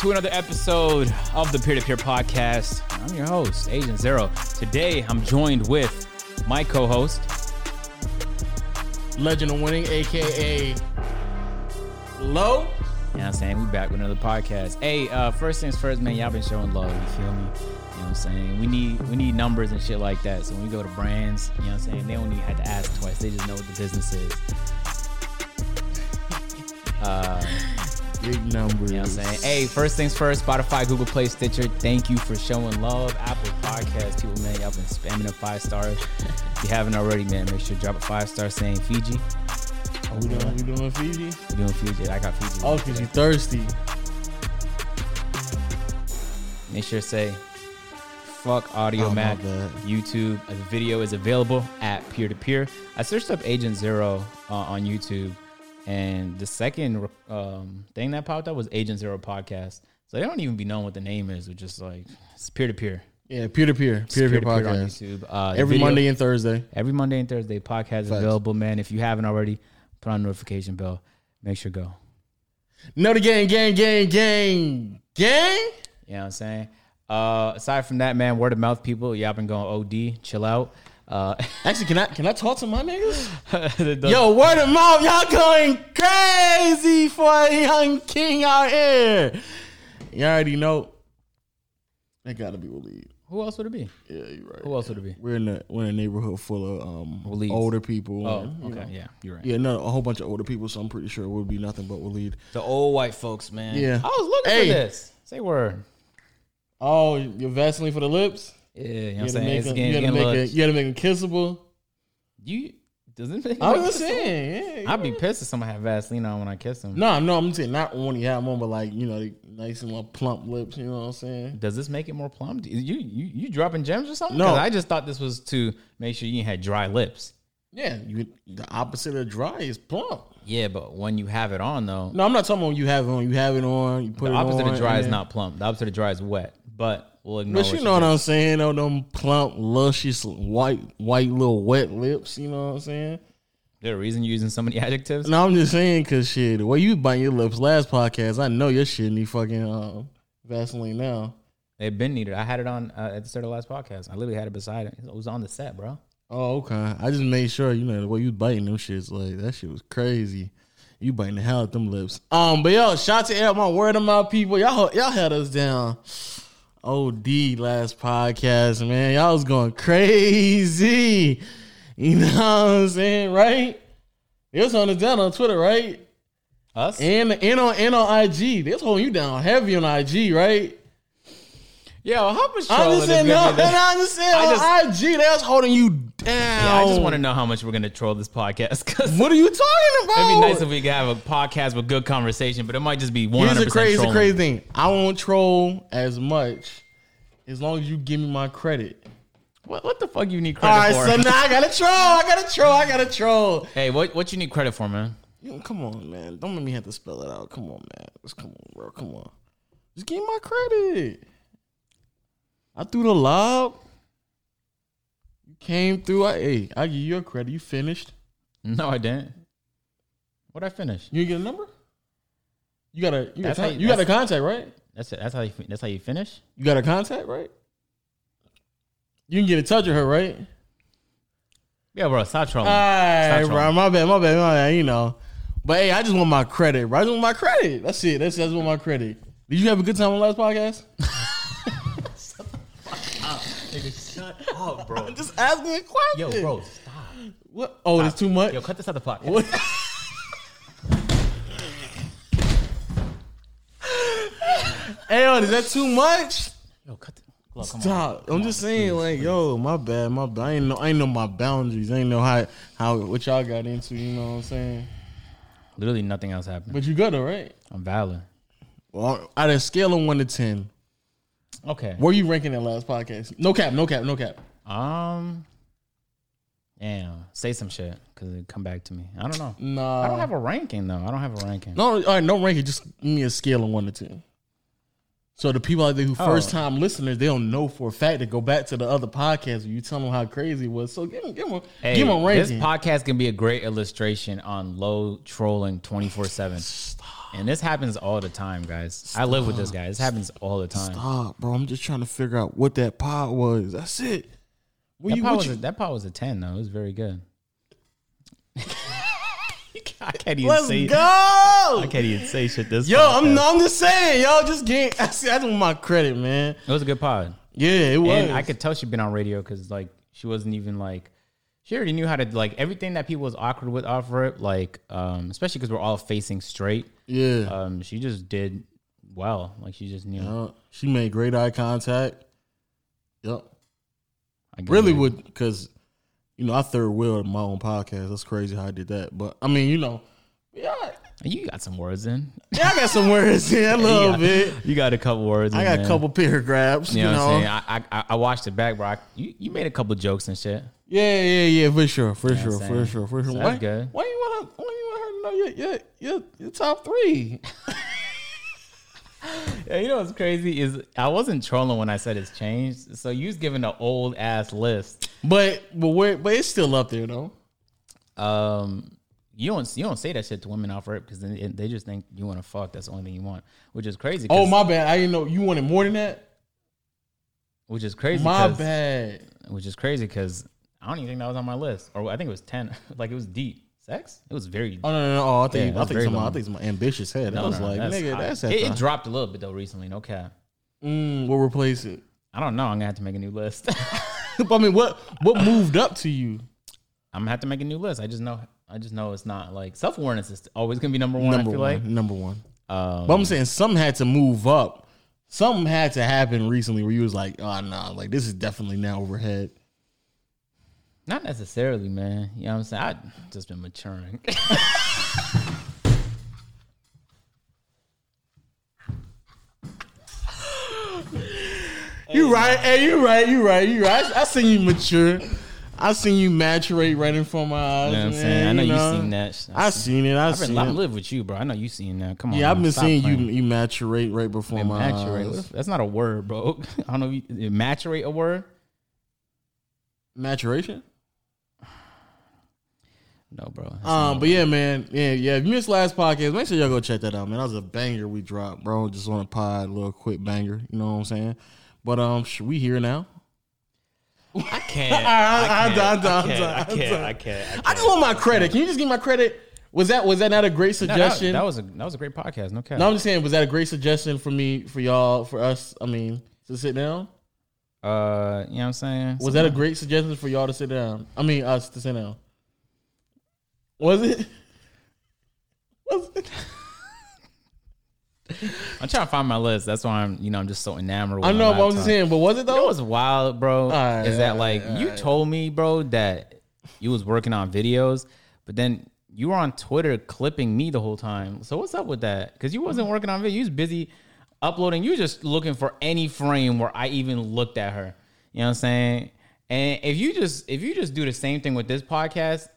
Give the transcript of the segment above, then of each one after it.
to another episode of the Peer to Peer Podcast. I'm your host, Agent Zero. Today, I'm joined with my co host, Legend of Winning, aka Low. You know what I'm saying? We back with another podcast. Hey, uh, first things first, man, y'all been showing love, you feel me? You know what I'm saying? We need we need numbers and shit like that. So when we go to brands, you know what I'm saying, they don't even have to ask twice. They just know what the business is. Uh, Big numbers. You know what I'm saying? Hey, first things first, Spotify, Google Play, Stitcher, thank you for showing love. Apple Podcast, people, man, y'all been spamming the five stars. if you haven't already, man, make sure to drop a five star saying Fiji. Are we doing, we doing Fiji? We doing Fiji. I got Fiji. Oh, because you thirsty. Make sure to say fuck Audio Oh, Mac. YouTube. The video is available at peer to peer. I searched up Agent Zero uh, on YouTube, and the second um, thing that popped up was Agent Zero podcast. So they don't even be knowing what the name is, which is like it's peer to peer. Yeah, peer to peer. Peer to peer on podcast. YouTube. Uh, Every video- Monday and Thursday. every Monday and Thursday. Podcast is Facts. available, man. If you haven't already, put on the notification bell. Make sure go. Know the gang, gang, gang, gang, gang. You know what I'm saying? Uh, aside from that, man, word of mouth people, y'all been going OD, chill out. Uh, Actually, can I can I talk to my niggas? Yo, word of mouth, y'all going crazy for a young king out here. You already know. That gotta be Waleed. who else would it be? Yeah, you're right. Who else would it be? We're in a we're in a neighborhood full of um Waleeds. older people. Oh, and, okay, know. yeah, you're right. Yeah, no, a whole bunch of older people, so I'm pretty sure it would be nothing but Waleed. The old white folks, man. Yeah. I was looking Hey. for this. Say word. Oh, your Vaseline for the lips? Yeah, you know what I'm gotta saying? make It's getting, you gotta make it- you gotta make them kissable. You doesn't make I'm this- saying, yeah. I'd be pissed if somebody had Vaseline on when I kiss them. No, no, I'm saying not when you have them on, but like you know, they nice and little plump lips. You know what I'm saying? Does this make it more plump? You you you dropping gems or something? No. I just thought this was to make sure you had dry lips. Yeah, you the opposite of dry is plump. Yeah, but when you have it on though, No, I'm not talking about when you have it on. You have it on. You put the it opposite on. of dry is not plump. The opposite of dry is wet. But we'll ignore. But you know what. I'm saying? Though them plump, luscious, white, white little wet lips. You know what I'm saying? There a reason you're using so many adjectives? No, I'm just saying because shit, the way you biting your lips last podcast, I know your shit need fucking um, Vaseline now. They've been needed. I had it on uh, at the start of the last podcast. I literally had it beside it. It was on the set, bro. Oh, okay. I just made sure you know the way you biting them shits like that shit was crazy. You biting the hell out of them lips. Um, but yo, shout to all my word of mouth people. Y'all y'all had us down. OD last podcast, man. Y'all was going crazy. You know what I'm saying, right? They was holding us down on Twitter, right? Us? And and on and on IG. They was holding you down heavy on IG, right? Yo, how much I'm trolling just is saying, no? I'm just saying I on IG, they was holding you down. Yeah, I just want to know how much we're gonna troll this podcast. Cause What are you talking about? it'd be nice if we could have a podcast with good conversation, but it might just be one Here's hundred the crazy, trolling. crazy thing. I won't troll as much as long as you give me my credit. What, what the fuck you need All credit right, for? so now I gotta troll. I gotta troll. I gotta troll. hey, what what you need credit for, man? Know, come on, man. Don't make me have to spell it out. Come on, man. Just come on, bro. Come on. Just give me my credit. I threw the lob. You came through. I, hey, I give you your credit. You finished. No, I didn't. What I finish? You get a number. You got a you got a, you- you got a contact, right? That's it. That's how you. That's how you finish. You got a contact, right? You can get in touch with her, right? Yeah, bro. Stop trolling. All right, Stop bro. My bad, my bad, my bad. You know, but hey, I just want my credit, bro. I just want my credit. That's it. That's that's what my credit. Did you have a good time on the last podcast? Shut up, bro. I'm just asking a question. Yo, bro, stop. What? Oh, it's too much. Yo, cut this out the podcast. What? hey, yo, is that too much? Yo, cut. The, look, come on. Stop. I'm on, just saying, please, like, please. yo, my bad, my bad. I ain't know, I ain't know my boundaries. I ain't know how, how, what y'all got into. You know what I'm saying? Literally nothing else happened. But you good, all right? I'm valid. Well, out of a scale of one to ten, Okay. where you ranking that last podcast? No cap, no cap, no cap. Um. Damn. Say some shit because it come back to me. I don't know. Nah, I don't have a ranking though. I don't have a ranking. no. All right, no ranking. Just give me a scale of one to ten. So the people out there who Oh. first time listeners, they don't know for a fact to go back to the other podcast where you tell them how crazy it was. So give them, give them, Hey, give them a this podcast can be a great illustration on low trolling twenty four seven. And this happens all the time, guys. I live with this guy. This happens all the time. Stop, bro. I'm just trying to figure out what that pod was. That's it. What That you, pot, was you- a, that pot was a 10, though. It was very good. I can't even Let's say go. I can't even say shit this Yo, I'm. I'm just saying, yo, just get. I see, that's my credit, man. It was a good pod. Yeah, it was. And I could tell she'd been on radio because like she wasn't even like she already knew how to like everything that people was awkward with off rip, like um, especially because we're all facing straight. yeah. Um, she just did well. Like she just knew. Uh, she made great eye contact. Yep. I Really it. would, because, you know, I third wheeled my own podcast. That's crazy how I did that. But, I mean, you know, yeah, You got some words in. yeah I got some words in a little got- bit. You got a couple words. I got a couple paragraphs, You you know, know. what I'm saying? I, I I watched it back, bro. I, you you made a couple jokes and shit. Yeah, yeah, yeah, for sure, for I'm sure, for sure, for sure. So why, good. why you want her? Why you want her to know your your your, your top three? Yeah, you know what's crazy is I wasn't trolling when I said it's changed. So you was giving an old ass list. But but where but it's still up there though. um you don't you don't say that shit to women off rip because they, they just think you want to fuck. That's the only thing you want, which is crazy. Oh my bad. I didn't know you wanted more than that. which is crazy. My bad. Which is crazy because I don't even think that was on my list, or I think it was ten. like it was deep sex. It was very. Oh no no no. Oh, I think Yeah, I that's think some I think some ambitious head. I was no, no, like, nigga, high. that's at it, it dropped a little bit though recently. No cap. Mm, we'll replace it. I don't know. I'm gonna have to make a new list. I mean, what what moved up to you? I'm gonna have to make a new list. I just know. I just know it's not like self awareness is always gonna be number one. number I feel one. like. Number one. Um, But I'm saying something had to move up. Something had to happen recently where you was like, oh no, like this is definitely now overhead. Not necessarily, man. You know what I'm saying? I just been maturing. You right, hey, you right, you right, you right. I, I seen you mature. I seen you maturate right in front of my eyes. You know what I'm man, saying? I know you know? seen that. I seen it. I I've been seen I live with you, bro. I know you seen that. Come on. Yeah, I've been Stop seeing you playing. you maturate right before my maturate. Eyes. That's not a word, bro. I don't know. If you, maturate a word? Maturation. No, bro. That's Um, not- but yeah, man, yeah, yeah. If you missed last podcast, make sure y'all go check that out, man. That was a banger we dropped, bro. Just on a pod, a little quick banger. You know what I'm saying? But um, sh- we here now. I can't. I- I- I can't. I- I- I can't. I I- can't. I- I can't. Can't. Just want my credit. Can you just give my credit? Was that was that not a great No, that, suggestion? that was a that was a great podcast. No cap. no, I'm just saying, was that a great suggestion for me, for y'all, for us? I mean, to sit down. Uh, you know what I'm saying? Was that a great suggestion for y'all to sit down? I mean, us to sit down. Was it? Was it? I'm trying to find my list. That's why I'm, you know, I'm just so enamored. With I know, I'm just laptop. saying. But was it You know though? what's wild, bro? Alright, is that alright, like you alright. told me, bro, that you was working on videos, but then you were on Twitter clipping me the whole time. So what's up with that? Because you wasn't working on video. You was busy uploading. You was just looking for any frame where I even looked at her. You know what I'm saying? And if you just if you just do the same thing with this podcast,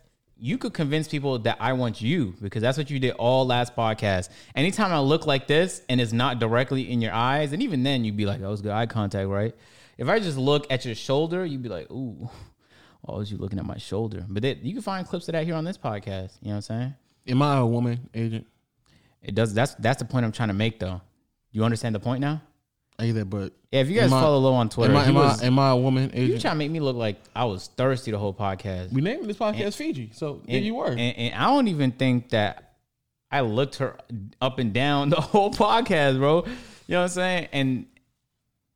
you could convince people that I want you because that's what you did all last podcast. Anytime I look like this and it's not directly in your eyes, and even then you'd be like, "That was good eye contact, right?" If I just look at your shoulder, you'd be like, "Ooh, why was you looking at my shoulder?" But they, you can find clips of that here on this podcast. You know what I'm saying? Am I a woman agent? It does. That's that's the point I'm trying to make, though. You understand the point now? Either, but Yeah. If you guys Am I- follow low on Twitter, am I, he am, was, I, am I a woman you agent? trying to make me look like I was thirsty the whole podcast. we named this podcast Fiji, so there you were. And, and I don't even think that I looked her up and down the whole podcast, bro. You know what I'm saying? And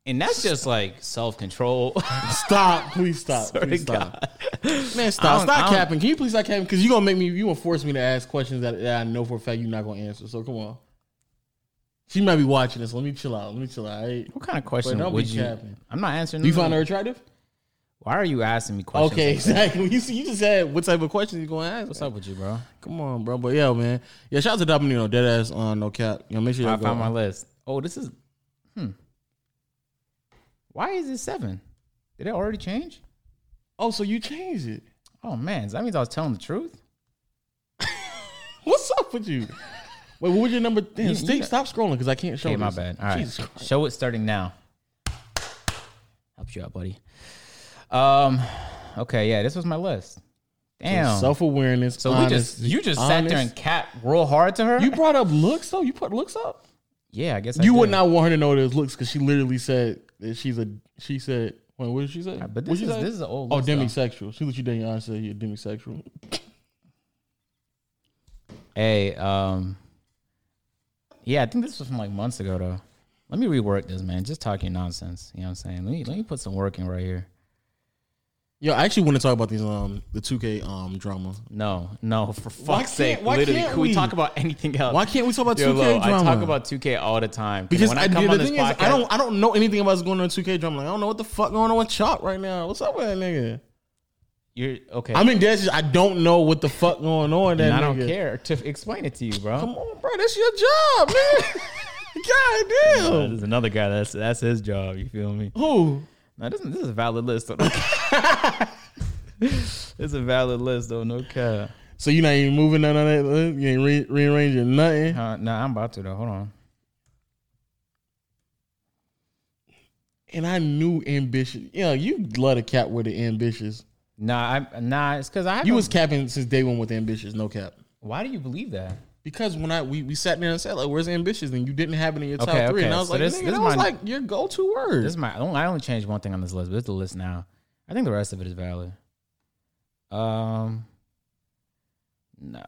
and that's just like self control. stop, please stop, Swear please stop, man, I stop, don't- I stop don't- capping. Can you please stop capping? Because you are gonna make me, you gonna force me to ask questions that, that I know for a fact you're not gonna answer. So come on. She might be watching this. Let me chill out. Let me chill out. right? what kind of question would you? capping. I'm not answering. Do you find her attractive? Why are you asking me questions? Okay, like exactly. You you just said what type of questions you gonna ask? What's up with you, bro? Come on, bro. But yeah, man. Yeah, shout out to Domino, dead ass on no cap. You know, make sure I y'all found go. my list. Oh, this is. Hmm. Why is it seven? Did it already change? Oh, so you changed it. Oh man, that means I was telling the truth. What's up with you? Wait, what was your number? Damn, You- stop scrolling because I can't show. Okay, my this. bad. All right, Jesus Christ. show it starting now. Helps you out, buddy. Um. Okay, yeah, this was my list. Damn. Self awareness. So we just you just sat there and cat real hard to her. you brought up looks though. You put looks up. yeah, I guess I You would did. not want her to know there's looks because she literally said that she's a. She said, "Wait, what did she say? But What'd this she is say? this is an old. Oh, list, though. demisexual. She let you dating Honestly, said you're demisexual. Hey, um, yeah, I think this was from like months ago though. Let me rework this, man. Just talking nonsense. You know what I'm saying? Let me let me put some work in right here. Yo, I actually want to talk about these um the 2K um drama. No, no, for Why fuck's sake. can't- why Literally, can't can we we? talk about anything else? Why can't we talk about Yo, 2K Lo, drama? I talk about 2K all the time. because when I, come the on this thing podcast, is, I don't I don't know anything about what's going on in 2K drama. Like, I don't know what the fuck going on with Chalk right now. What's up with that nigga? You're okay. I'm in just, I don't know what the fuck going on. That and I don't nigga. care to explain it to you, bro. Come on, bro. That's your job, man. God Uh, damn. there's another guy that's that's his job. You feel me? Who? No, this, this is a valid list. Though. this is a valid list, though. No cap. So you not even moving none of that? list? You ain't re- rearranging nothing. Uh, nah, I'm about to though. Hold on. And I knew ambitious. Yeah, you love a cat with the ambitious. Nah, I nah. It's because I You was capping since day one with ambitious, no cap. Why do you believe that? Because when I we, we sat there and said like, "Where's ambitious?" and you didn't have it in your top Okay, three, and okay. I was So like, this- "Nigga, this that was my- like your go-to word." This is my. I only, I only changed one thing on this list, but it's the list now. I think the rest of it is valid. Um. Nah.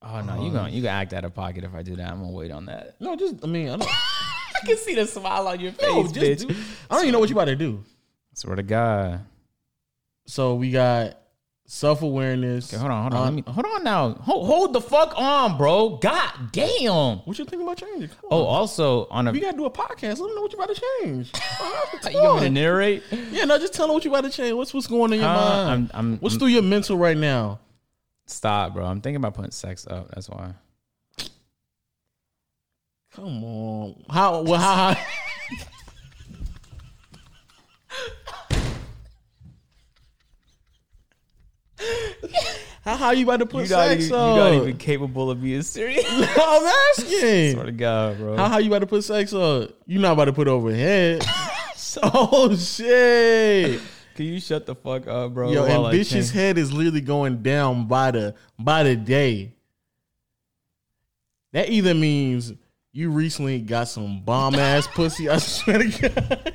Oh no, you gonna you gonna act out of pocket if I do that. I'm gonna wait on that. no, just I mean, I don't. I can see the smile on your face, no, just bitch. do, I don't even know what you about to do. Swear to God. So we got self-awareness. Okay, hold on, hold on. Uh, Let me, hold on now. Hold, hold the fuck on, bro. God damn. What you think about changing? Come Oh, on. also on a. we gotta do a podcast. Let me know what you about to change. You want me to narrate? yeah, no, just tell them what you about to change. What's what's going on in your Uh, mind? I'm, I'm, what's I'm- through your mental right now? Stop, bro. I'm thinking about putting sex up. That's why. Come on. How? Well, how? how How, how you about to put You sex even, up? You're not even capable of being serious. I'm asking. Swear to God, bro. How how you about to put sex up? You not about to put over overhead. oh shit. Can you shut the fuck up, bro? Yo, ambitious head is literally going down by the by the day. That either means you recently got some bomb ass pussy. I swear to God.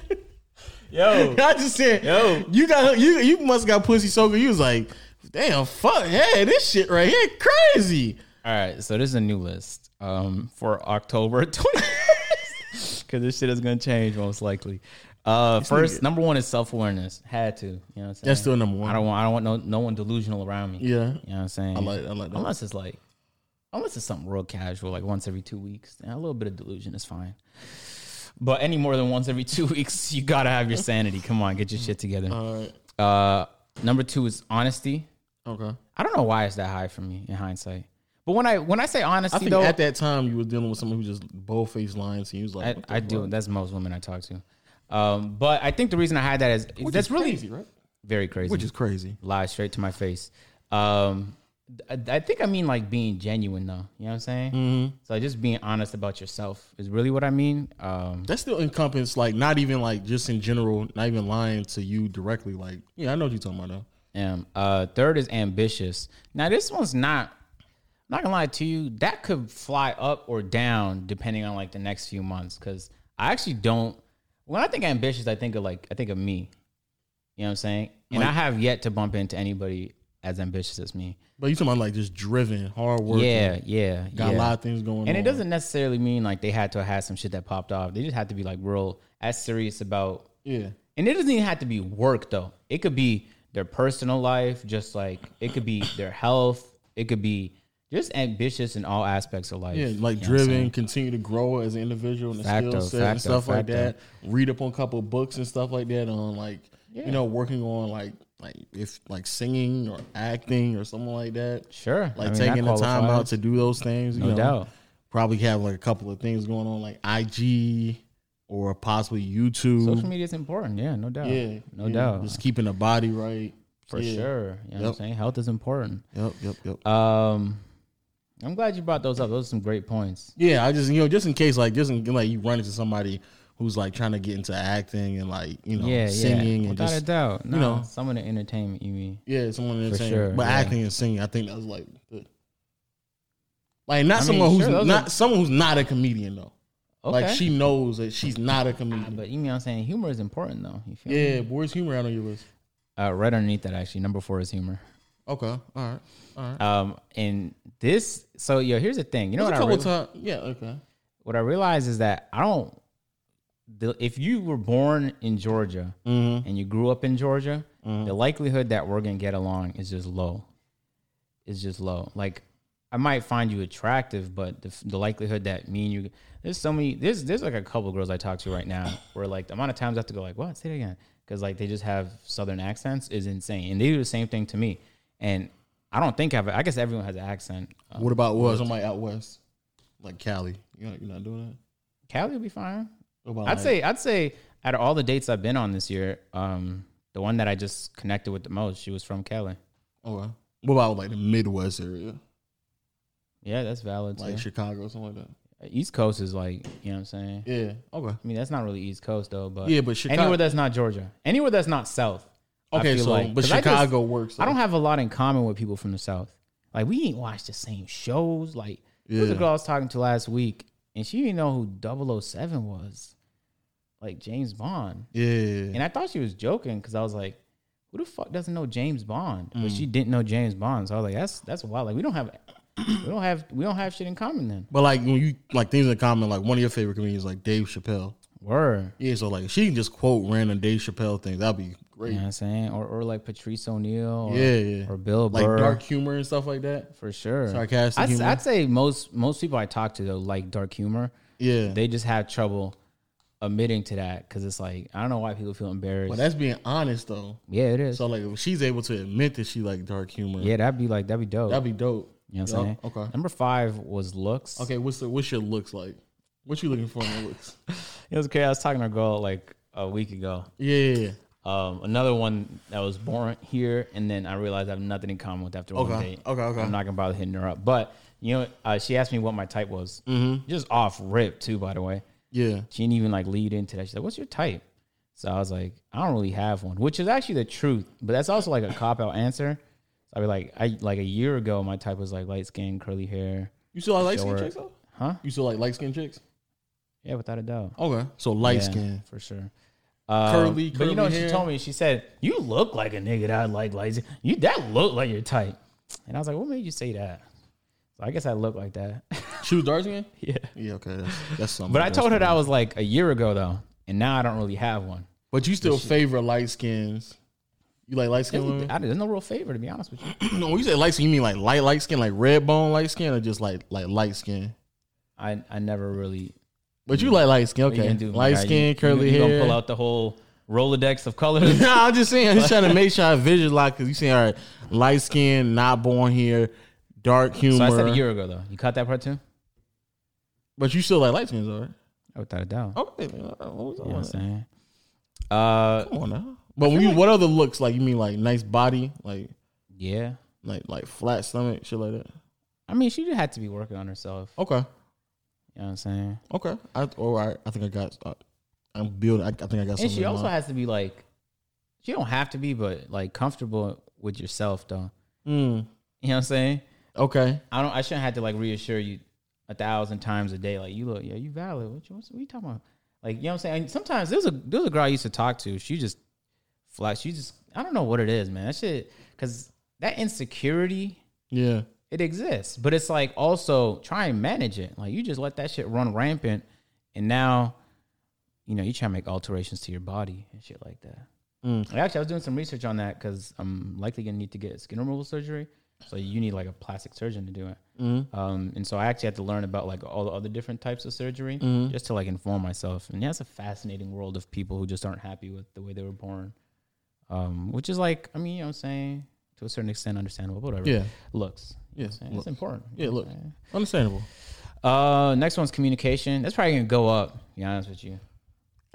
Yo, I just said, Yo. you got you you must got pussy so good. You was like, damn, fuck, hey, this shit right here crazy. All right, so this is a new list um, for October 20th because this shit is gonna change most likely. Uh, first, nigga- number one is self awareness. Had to, you know what I'm saying? That's still number one. I don't want. I don't want no no one delusional around me. Yeah, You know what I'm saying? I like I like that. unless it's like, unless it's something real casual, like once every two weeks, a little bit of delusion is fine. But any more than once every two weeks, you gotta have your sanity. Come on, get your shit together. All right, Uh, number two is honesty. Okay. I don't know why it's that high for me in hindsight. But when I when I say honesty, I think though, at that time you were dealing with someone who just bold faced lying to you. Was like, I, what the I do. That's most women I talk to. Um, but I think the reason I had that is Which that's is really crazy, right? very crazy. Which is crazy. lie straight to my face. Um, I, I think I mean like being genuine though. You know what I'm saying? Mm-hmm. So just being honest about yourself is really what I mean. Um, That still encompass like not even like just in general, not even lying to you directly. Like, yeah, I know what you're talking about though. Um, uh, third is ambitious. Now this one's not. I'm not gonna lie to you. That could fly up or down depending on like the next few months. Because I actually don't. When I think ambitious, I think of like I think of me. You know what I'm saying? And Like- I have yet to bump into anybody as ambitious as me. But you talking about like just driven, hard work. Yeah, yeah, got yeah. a lot of things going on. And it doesn't necessarily mean like they had to have some shit that popped off. They just had to be like real as serious about Yeah, and it doesn't even have to be work though. It could be their personal life, just like it could be their health. It could be just ambitious in all aspects of life. yeah, like You know driven, continue to grow as an individual and Facto, skill set and facto, stuff like that. Read up on a couple of books and stuff like that on like Yeah. you know working on like like if like singing or acting or something like that. Sure. Like I mean, taking the time out to do those things. You No know, doubt. Probably have like a couple of things going on like IG or possibly YouTube. Social media is important. Yeah, no doubt. Yeah, No yeah, doubt. Just keeping the body right. For yeah. sure. You know what I'm saying? Health is important. Yep, yep, yep. Um I'm glad you brought those up. Those are some great points. Yeah, I just you know just in case like just in, like you run into somebody who's like trying to get into acting and like you know yeah, singing yeah. and Without just a doubt. No, know. some of the entertainment you mean. yeah, someone in entertainment, sure, but yeah. acting and singing, I think that was like good. Like not I mean, someone who's sure, those not are- someone who's not a comedian though. Okay. Like she knows that she's not a comedian. but you know what I'm saying? Humor is important though. You feel me? yeah, but where's humor out on your list? Uh, right underneath that actually, number four is humor. Okay, all right, all right. Um, and this, so yo, here's the thing. You know There's what a I couple real- times. Yeah, okay. what I realize is that I don't. The, if you were born in Georgia Mm-hmm. and you grew up in Georgia, the likelihood that we're gonna get along is just low. Is just low. Like I might find you attractive, but the, the likelihood that me and you there's so many there's there's like a couple girls I talk to right now where like the amount of times I have to go like what say it again because like they just have southern accents is insane and they do the same thing to me and I don't think I've I guess everyone has an accent. Um, What about what somebody out west, like Cali? You know, you're not doing that. Cali will be fine. What about I'd like- say I'd say out of all the dates I've been on this year, um, the one that I just connected with the most, she was from Cali. Okay. What about like the Midwest area, Yeah, that's valid too. like Chicago, something like that? East Coast is like, you know what I'm saying? Yeah. Okay. I mean, that's not really East Coast though, but Yeah, but Chicago. anywhere that's not Georgia, anywhere that's not South. I okay, feel so like- but 'cause I just- Chicago works. I don't have a lot in common with people from the South. Like we ain't watched the same shows. Like there was a Yeah. girl I was talking to last week, and she didn't know who 007 was, like James Bond. Yeah. And I thought she was joking because I was like, "Who the fuck doesn't know James Bond?" But Mm. she didn't know James Bond, so I was like, "That's that's wild. Like we don't have we don't have we don't have shit in common then." But like when you like things in common, like one of your favorite comedians, like Dave Chappelle. Word. Yeah, so like she can just quote random Dave Chappelle things, that'd be great. You know what I'm saying? Or or like Patrice O'Neal. Or, Yeah, yeah. Or Bill like Burr. dark humor and stuff like that. for sure. sarcastic I'd, humor. I'd say most most people I talk to though like dark humor. Yeah. They just have trouble admitting to that because it's like I don't know why people feel embarrassed. but that's being honest though. yeah, it is. So like if she's able to admit that she like dark humor, yeah, that'd be like that'd be dope. that'd be dope. You know what I'm saying? Okay. Number five was looks. Okay, what's the what's your looks like? What you looking for in the looks? It was crazy. I was talking to a girl like a week ago. Yeah, yeah, yeah. Um, another one that was born here, and then I realized I have nothing in common with after one Okay, date. okay, okay. I'm not gonna bother hitting her up, but you know, uh, she asked me what my type was. Mm-hmm. Just off rip too, by the way. Yeah. She didn't even like lead into that. She's like, "What's your type?" So I was like, "I don't really have one," which is actually the truth, but that's also like a cop out answer. I be like, I like a year ago, my type was like light skin, curly hair. You still like light skin chicks though? Huh? You still like light skin chicks? Yeah, without a doubt. Okay. So light Yeah, skin. for sure. Um, Curly- but you know what curly she told me? She said, "You look like a nigga that I like light. skin. You that look like your type." And I was like, "What made you say that?" So I guess I look like that. She was dark skin? yeah. Yeah, okay. That's, that's something. But I told her that was like a year ago though, and now I don't really have one. But you still favor light skins. You like light skin women? I, there's no real favor to be honest with you. no, when you say light skin, you mean like light light skin, like red bone light skin, or just like like light skin? I I never really. But you like light skin, okay? do, light? You- skin, you- curly you, hair. You gonna pull out the whole Rolodex of colors? no, I'm just saying. I'm just trying to make sure I visualize because you saying all right, light skin, not born here, dark humor. so I said a year ago though. You caught that part too? But you still like light skins, all right? Without a doubt. Okay, man, what was You know what I'm saying? Uh, Come on now. But when you, what other looks like? You mean like nice body, like yeah. like like flat stomach, shit like that? I mean, she just had to be working on herself. Okay, You know what I'm saying? okay. I all right. I think I got. Uh, I'm building. I, I think I got something. And she also has to be like, she don't have to be, but like comfortable with yourself though. Mm, You know what I'm saying? okay. I don't. I shouldn't have to like reassure you a thousand times a day. Like you look, yeah, you valid. What you, what you talking about? Like you know what I'm saying? And sometimes there's a there's a girl I used to talk to. She just flat. You just I don't know what it is, man. That shit because that insecurity Yeah. it exists, but it's like also try and manage it. Like you just let that shit run rampant, and now you know you try to make alterations to your body and shit like that. Mm. Like, Actually, I was doing some research on that because I'm likely gonna need to get skin removal surgery. So you need like a plastic surgeon to do it. Mm. Um, and so I actually had to learn about like all the other different types of surgery Mhm. just to like inform myself. And yeah, it's a fascinating world of people who just aren't happy with the way they were born. Um, which is like, I mean, you know what I'm saying? To a certain extent, understandable, but whatever. Yeah. Looks. Yeah. It's important. Yeah, look. Understandable. Uh, next one's communication. That's probably gonna go up. To be honest with you.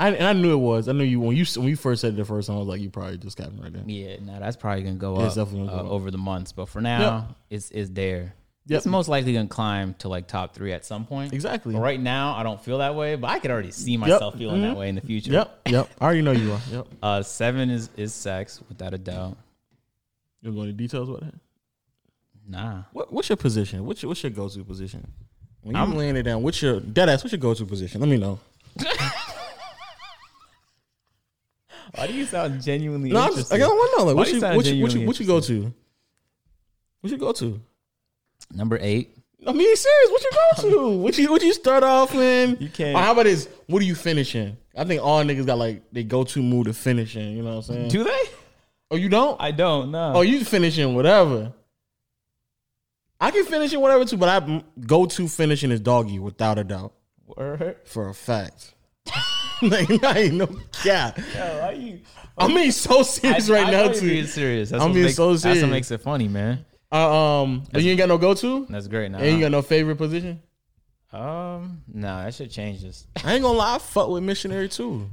I and I knew it was. I knew you when you when you first said it the first time. I was like, you probably just got me right there. Yeah, no, that's probably gonna go Yeah, up gonna uh, go up. over the months. But for now, it's it's there. Yep. it's most likely gonna climb to like top three at some point. Exactly. But right now, I don't feel that way, but I could already see myself feeling that Mhm. way in the future. Yep. Yep. I already know you are. Yep. Uh, seven is is sex without a doubt. You want into details about that? Nah. What, what's your position? What's your, what's your go to position? When you I'm- laying it down, what's your dead ass? What's your go to position? Let me know. Why do you sound genuinely No, I'm just, I don't want to know. Like, do you your, sound what's, your, what's, your, genuinely what's your go to? What you go to? Number eight. I mean, serious. What you go to? what you what you start off in? You can't- Or how about this? What do you finishing? I think all niggas got like they go to move to finishing. You know what I'm saying? Do they? oh, you don't? I don't No. oh, you finish in whatever. I can finish in whatever too, but I go to finishing is doggy without a doubt Word. for a fact. like, I ain't no cap. Yo, why you? I'm being so serious I- right I now know you're being too. serious. That's I'm being makes, so That's serious. what makes it funny, man. Uh, um, but you ain't got no go to, That's great. Now, and you got no favorite position. um, nah, that should change this. I ain't gonna lie, I fuck with missionary too.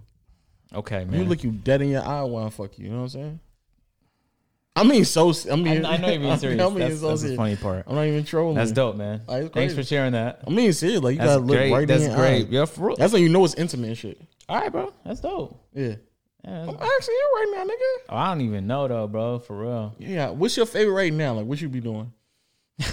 Okay, man. You look you dead in your eye while I fuck you. You know what I'm saying? I mean, so I I, mean, I know you're being serious. I mean, that's so that's the funny part. I'm not even trolling. That's dope, man. Like, Thanks for sharing that. I mean, serious. Like you That's gotta look great. right That's in your great. eye. Yeah, for real. That's when you know it's intimate and shit. All right, bro. That's dope. Yeah. Yeah, I'm asking you right now, nigga. oh, I don't even know though, bro. For real. Yeah. What's your favorite right now? Like, what you be doing?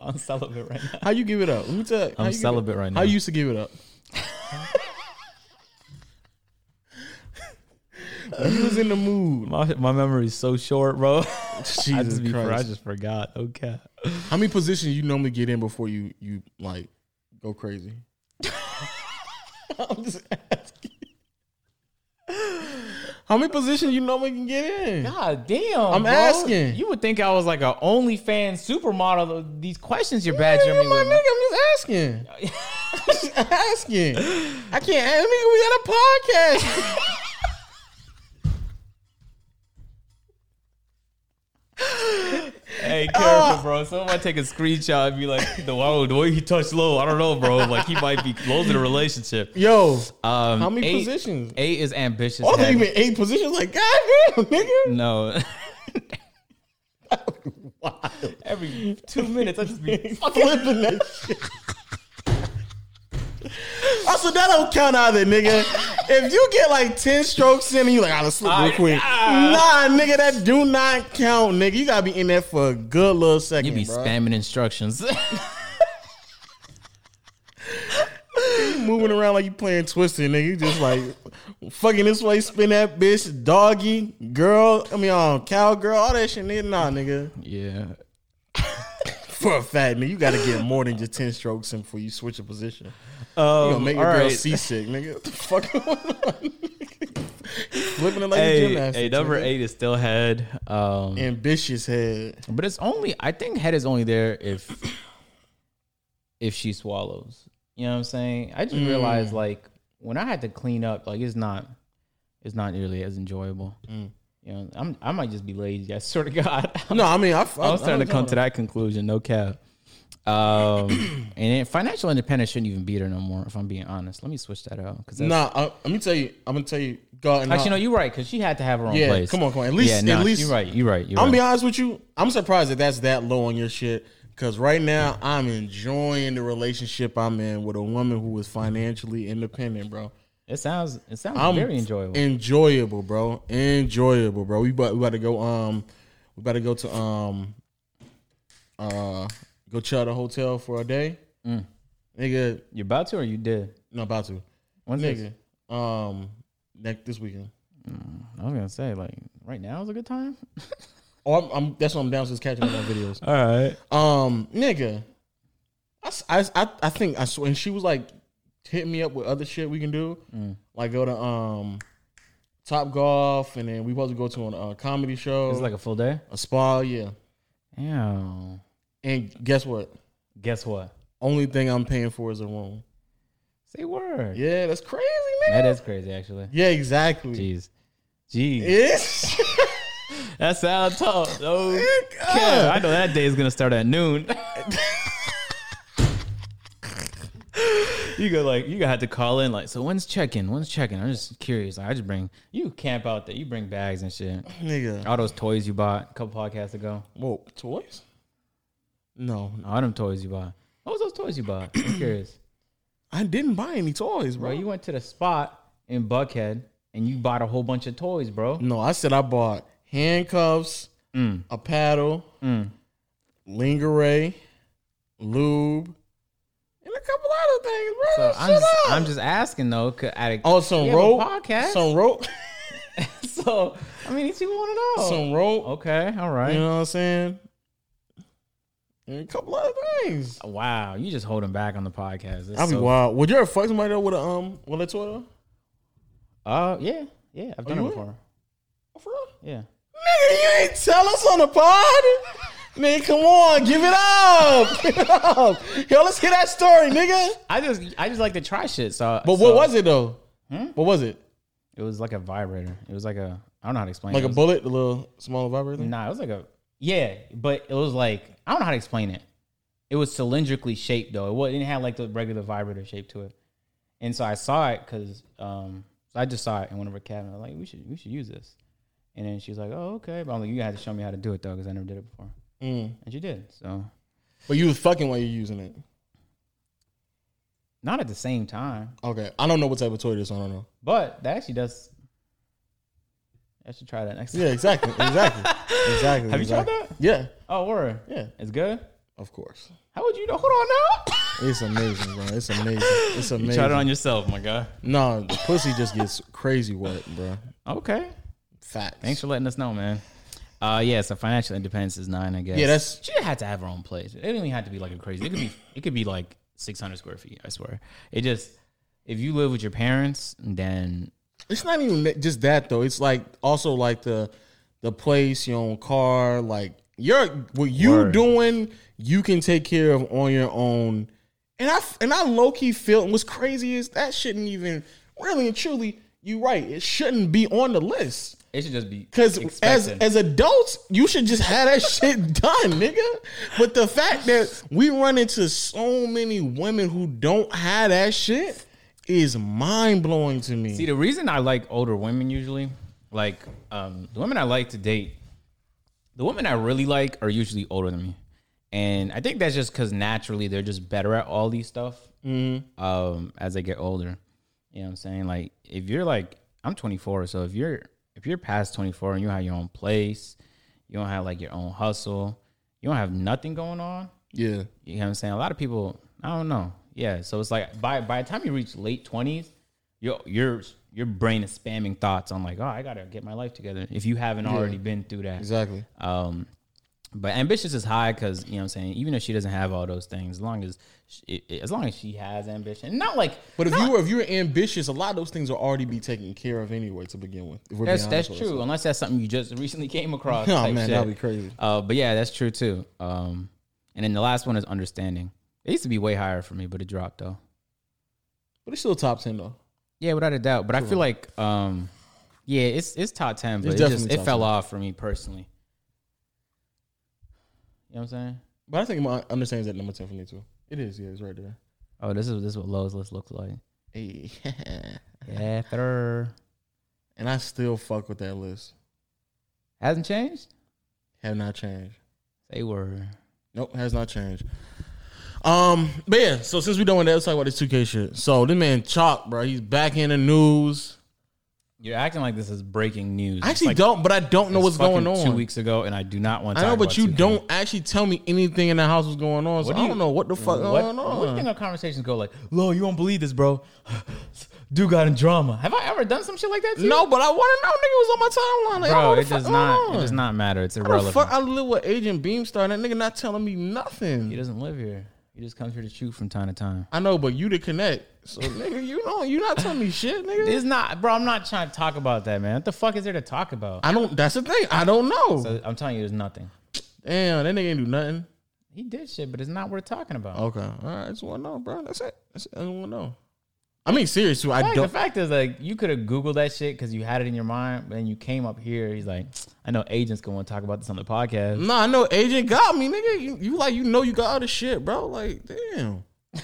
I'm celibate right now. How you give it up? Let me tell you. I'm you celibate right now. How you used to give it up? you was in the mood. My my memory is so short, bro. I Jesus just be, I just forgot. Okay. How many positions you normally get in before you you like go crazy? I'm just asking. How many positions you normally can get in? God damn. I'm bro. asking. You would think I was like a OnlyFans supermodel. These questions you're Yeah, badgering me my with. nigga, I'm just asking. just asking. I can't nigga. We got a podcast. Hey, careful, Ah. bro. Someone might take a screenshot and be like, the, wow, the way he touched low, I don't know, bro. Like, he might be losing a relationship. Yo, Um, how many eight, positions? Eight is ambitious. Oh, they even eight positions. Like, God damn, nigga. No. Every two minutes, I just be Flipping that shit. Also, that don't count either, nigga. If you get like 10 strokes in and you like, I'll slip real Ah, quick. ah. Nah, nigga, that do not count, nigga. You gotta be in there for a good little second. you be bro. spamming instructions. You moving around like you playing Twister, nigga. You just like fucking this way, spin that bitch, doggy, girl. I mean, um, cowgirl, all that shit, nigga. Nah, nigga. yeah. For a fact, nigga, you gotta get more than just 10 strokes in before you switch a position. Um, You gonna make your girl right. seasick, nigga. What the fuck going on? Flipping it like a Hey, gymnast. hey, number eight is still head. Um, Ambitious head. but it's only I think head is only there if if she swallows. You know what I'm saying? I just Mm. realized like when I had to clean up, like it's not it's not nearly as enjoyable. Mm. You know, I'm I might just be lazy. I swear to God. No, I mean, I, I, I'm starting to come to that conclusion. No cap. Um, and financial independence shouldn't even be there no more. If I'm being honest, let me switch that out because Nah, I, let me tell you. I'm gonna tell you. God, nah. actually no, you're right because she had to have her own Yeah, place. come on, come on. At least- yeah, at least- you're right. You're right. You're I'm right. gonna be honest with you. I'm surprised that that's that low on your shit. Cause right now I'm enjoying the relationship I'm in with a woman who is financially independent, bro. It sounds it sounds I'm very enjoyable. Enjoyable, bro. Enjoyable, bro. We about we about to go um we about to go to um uh go chill at a hotel for a day. Mm. Nigga, you about to or you did? not about to. When's this? Nigga. Um next this weekend. I was gonna say like right now is a good time. Oh, I'm, I'm that's what I'm downstairs catching up on videos. All right. Um, nigga, I, I, I think I swear, and she was like hitting me up with other shit we can do, Mm. like go to um Top Golf, and then we supposed to go to a uh, comedy show, It's like a full day. a spa, yeah. Yeah. And guess what? Guess what? Only thing I'm paying for is a room. Say word. Yeah, that's crazy, nigga. That is crazy, actually. yeah, exactly. Jeez. Jeez. It's That's how I talk. Oh, God. I know that day is gonna start at noon. you go like you got to call in like so when's check-in when's check-in i'm just curious i just bring you camp out there you bring bags and shit nigga. all those toys you bought a couple podcasts ago Whoa, toys? No, All them toys you bought. What was those toys you bought? I'm curious. I didn't buy any toys, bro. Bro, you went to the spot in Buckhead and you bought a whole bunch of toys, bro. no, I said I bought handcuffs, Mm. a paddle, Mm. lingerie, lube, and a couple other things, bro. So I'm just. I'm just asking though. 'cause At a, oh, some we have a rope, podcast. some rope, so I mean, it's you want to know. some rope. okay, all right. You know what I'm saying? And a couple other things. Wow, you just holding back on the podcast. It's I'll be so- wild. Would you ever fuck somebody though with a um with a toy? Uh, yeah, yeah, I've done you it before. Oh, for real? Yeah. Nigga, you ain't tell us on the pod. Nigga, come on, give it up. Give it up. Yo, let's hear that story, nigga. I just, I just like to try shit. So, But what was it though? Hmm? What was it? It was like a vibrator. It was like a, I don't know how to explain. Like it. a was- bullet, the little smaller vibrator thing? Nah, it was like a yeah, but it was like I don't know how to explain it. It was cylindrically shaped though. It wasn't didn't have like the regular vibrator shape to it. And so I saw it because um, so I just saw it in one of her cabinets. I was like, we should we should use this. And then she was like, oh okay, but I'm like, you had to show me how to do it though because I never did it before. Mm. And she did. So But you was fucking while you're using it. not at the same time, Okay. I don't know what type of toy this is, I don't know. but that actually does. I should try that next time. Yeah, exactly. Exactly. exactly. Have you tried that? Yeah. Oh, word. Yeah. It's good. Of course. How would you know? Hold on now. It's amazing, bro. It's amazing. It's amazing. You tried it on yourself, my guy. no, the pussy just gets crazy wet, bro. Okay. Facts. Thanks for letting us know, man. Uh, yeah, so financial independence is nine, I guess. Yeah, that's- she had to have her own place. It didn't even have to be like a crazy. It could be. It could be like six hundred square feet. I swear. It just if you live with your parents, then It's not even just that though. It's like also like the the place, your own car, like you're what you Word. doing, you can take care of on your own. And I and I low key feel and what's crazy is that shouldn't even really and truly. You right. It shouldn't be on the list. it should just be Because as as adults, you should just have that shit done, nigga. But the fact that we run into so many women who don't have that shit is mind blowing to me. See, the reason I like older women usually, like um, the women I like to date, the women I really like are usually older than me, and I think that's just because naturally they're just better at all these stuff um, as they get older. You know what I'm saying? Like if you're like I'm 24, so if you're if you're past 24 and you have your own place, you don't have like your own hustle, you don't have nothing going on. yeah, You know what I'm saying? A lot of people, I don't know. Yeah, so it's like by by the time you reach late twenties, your your your brain is spamming thoughts on like, oh, I gotta get my life together. If you haven't already been through that, exactly. um, but ambitious is high because you know what I'm saying. Even if she doesn't have all those things, as long as she, as long as she has ambition, not like But if you were if you're ambitious, a lot of those things will already be taken care of anyway to begin with. If we're that's that's true. Unless that's something you just recently came across. Oh man, shit. that'd be crazy. Uh, but yeah, that's true too. Um, and then the last one is understanding. It used to be way higher for me, but it dropped though. But it's still top ten though. Yeah, without a doubt. But I feel like, um, yeah, it's it's top ten, but It's it just definitely it top fell 10. off for me personally. You know what I'm saying? But I think my understanding is at number ten for me too. It is, yeah, it's right there. Oh, this is this is what Low's list looks like. Hey. Yeah, third. and I still fuck with that list. hasn't changed. Have not changed. Say word. Nope, has not changed. Um, but yeah, so since we with that, let's talk about this 2K shit. So this man Chalk, bro, he's back in the news. You're acting like this is breaking news. I actually like- don't, but I don't know what's going on. Two weeks ago, and I do not want. to I know, but you 2K. don't actually tell me anything in the house was going on. So do I don't know what the fuck What, going what do you think our conversations go like? Lo, you won't believe this, bro. Dude got in drama. Have I ever done some shit like that? To you? No, but I want to know. Nigga was on my timeline. Like, bro. It does not. It does not matter. It's How the irrelevant. fuck I live with Agent Beamstar and that nigga not telling me nothing. He doesn't live here. He just comes here to shoot from time to time. I know, but you to connect. So nigga, you know, you not telling me shit, nigga. It's not, bro. I'm not trying to talk about that, man. What the fuck is there to talk about? I don't. That's the thing. I don't know. So I'm telling you, there's nothing. Damn, that nigga ain't do nothing. He did shit, but it's not worth talking about. Okay, all right. I just want to know, bro. That's it. That's it. I just want to know. I mean, serious too. I don't. The fact is, like, you could have Googled that shit because you had it in your mind, but then you came up here. He's like, I know agents gonna want to talk about this on the podcast. No, I know Agent got me, nigga. You, you like you know you got all the shit, bro. Like, damn.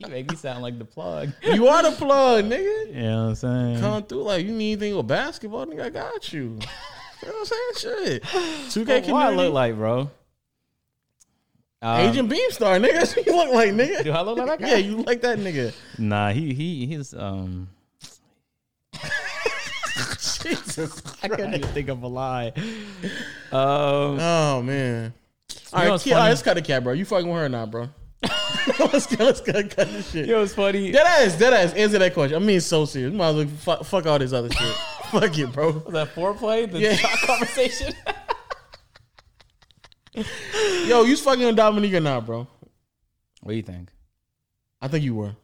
You make me sound like the plug. You are the plug, nigga. You know what I'm saying? Come through like you need anything with basketball, nigga. I got you. You know what I'm saying? Shit. 2K What, what I look like, bro? Um, Agent Beamstar, nigga. That's what you look like, nigga. Do I look like that guy? Yeah, you like that nigga. Nah, he he he's um. Jesus. I couldn't even think of a lie. Um, Oh man. All right, what's kid, all right, funny? let's cut the cat, bro. You fucking with her or not, bro? let's cut, let's cut, cut this shit. know what's funny? Dead ass, dead ass. Answer that question. I mean, so serious. You might as well fuck, fuck all this other shit. fuck it, bro. Was that foreplay? The Yeah. shot conversation? Yo, you fucking with Dominique or not, bro? what do you think? I think you were.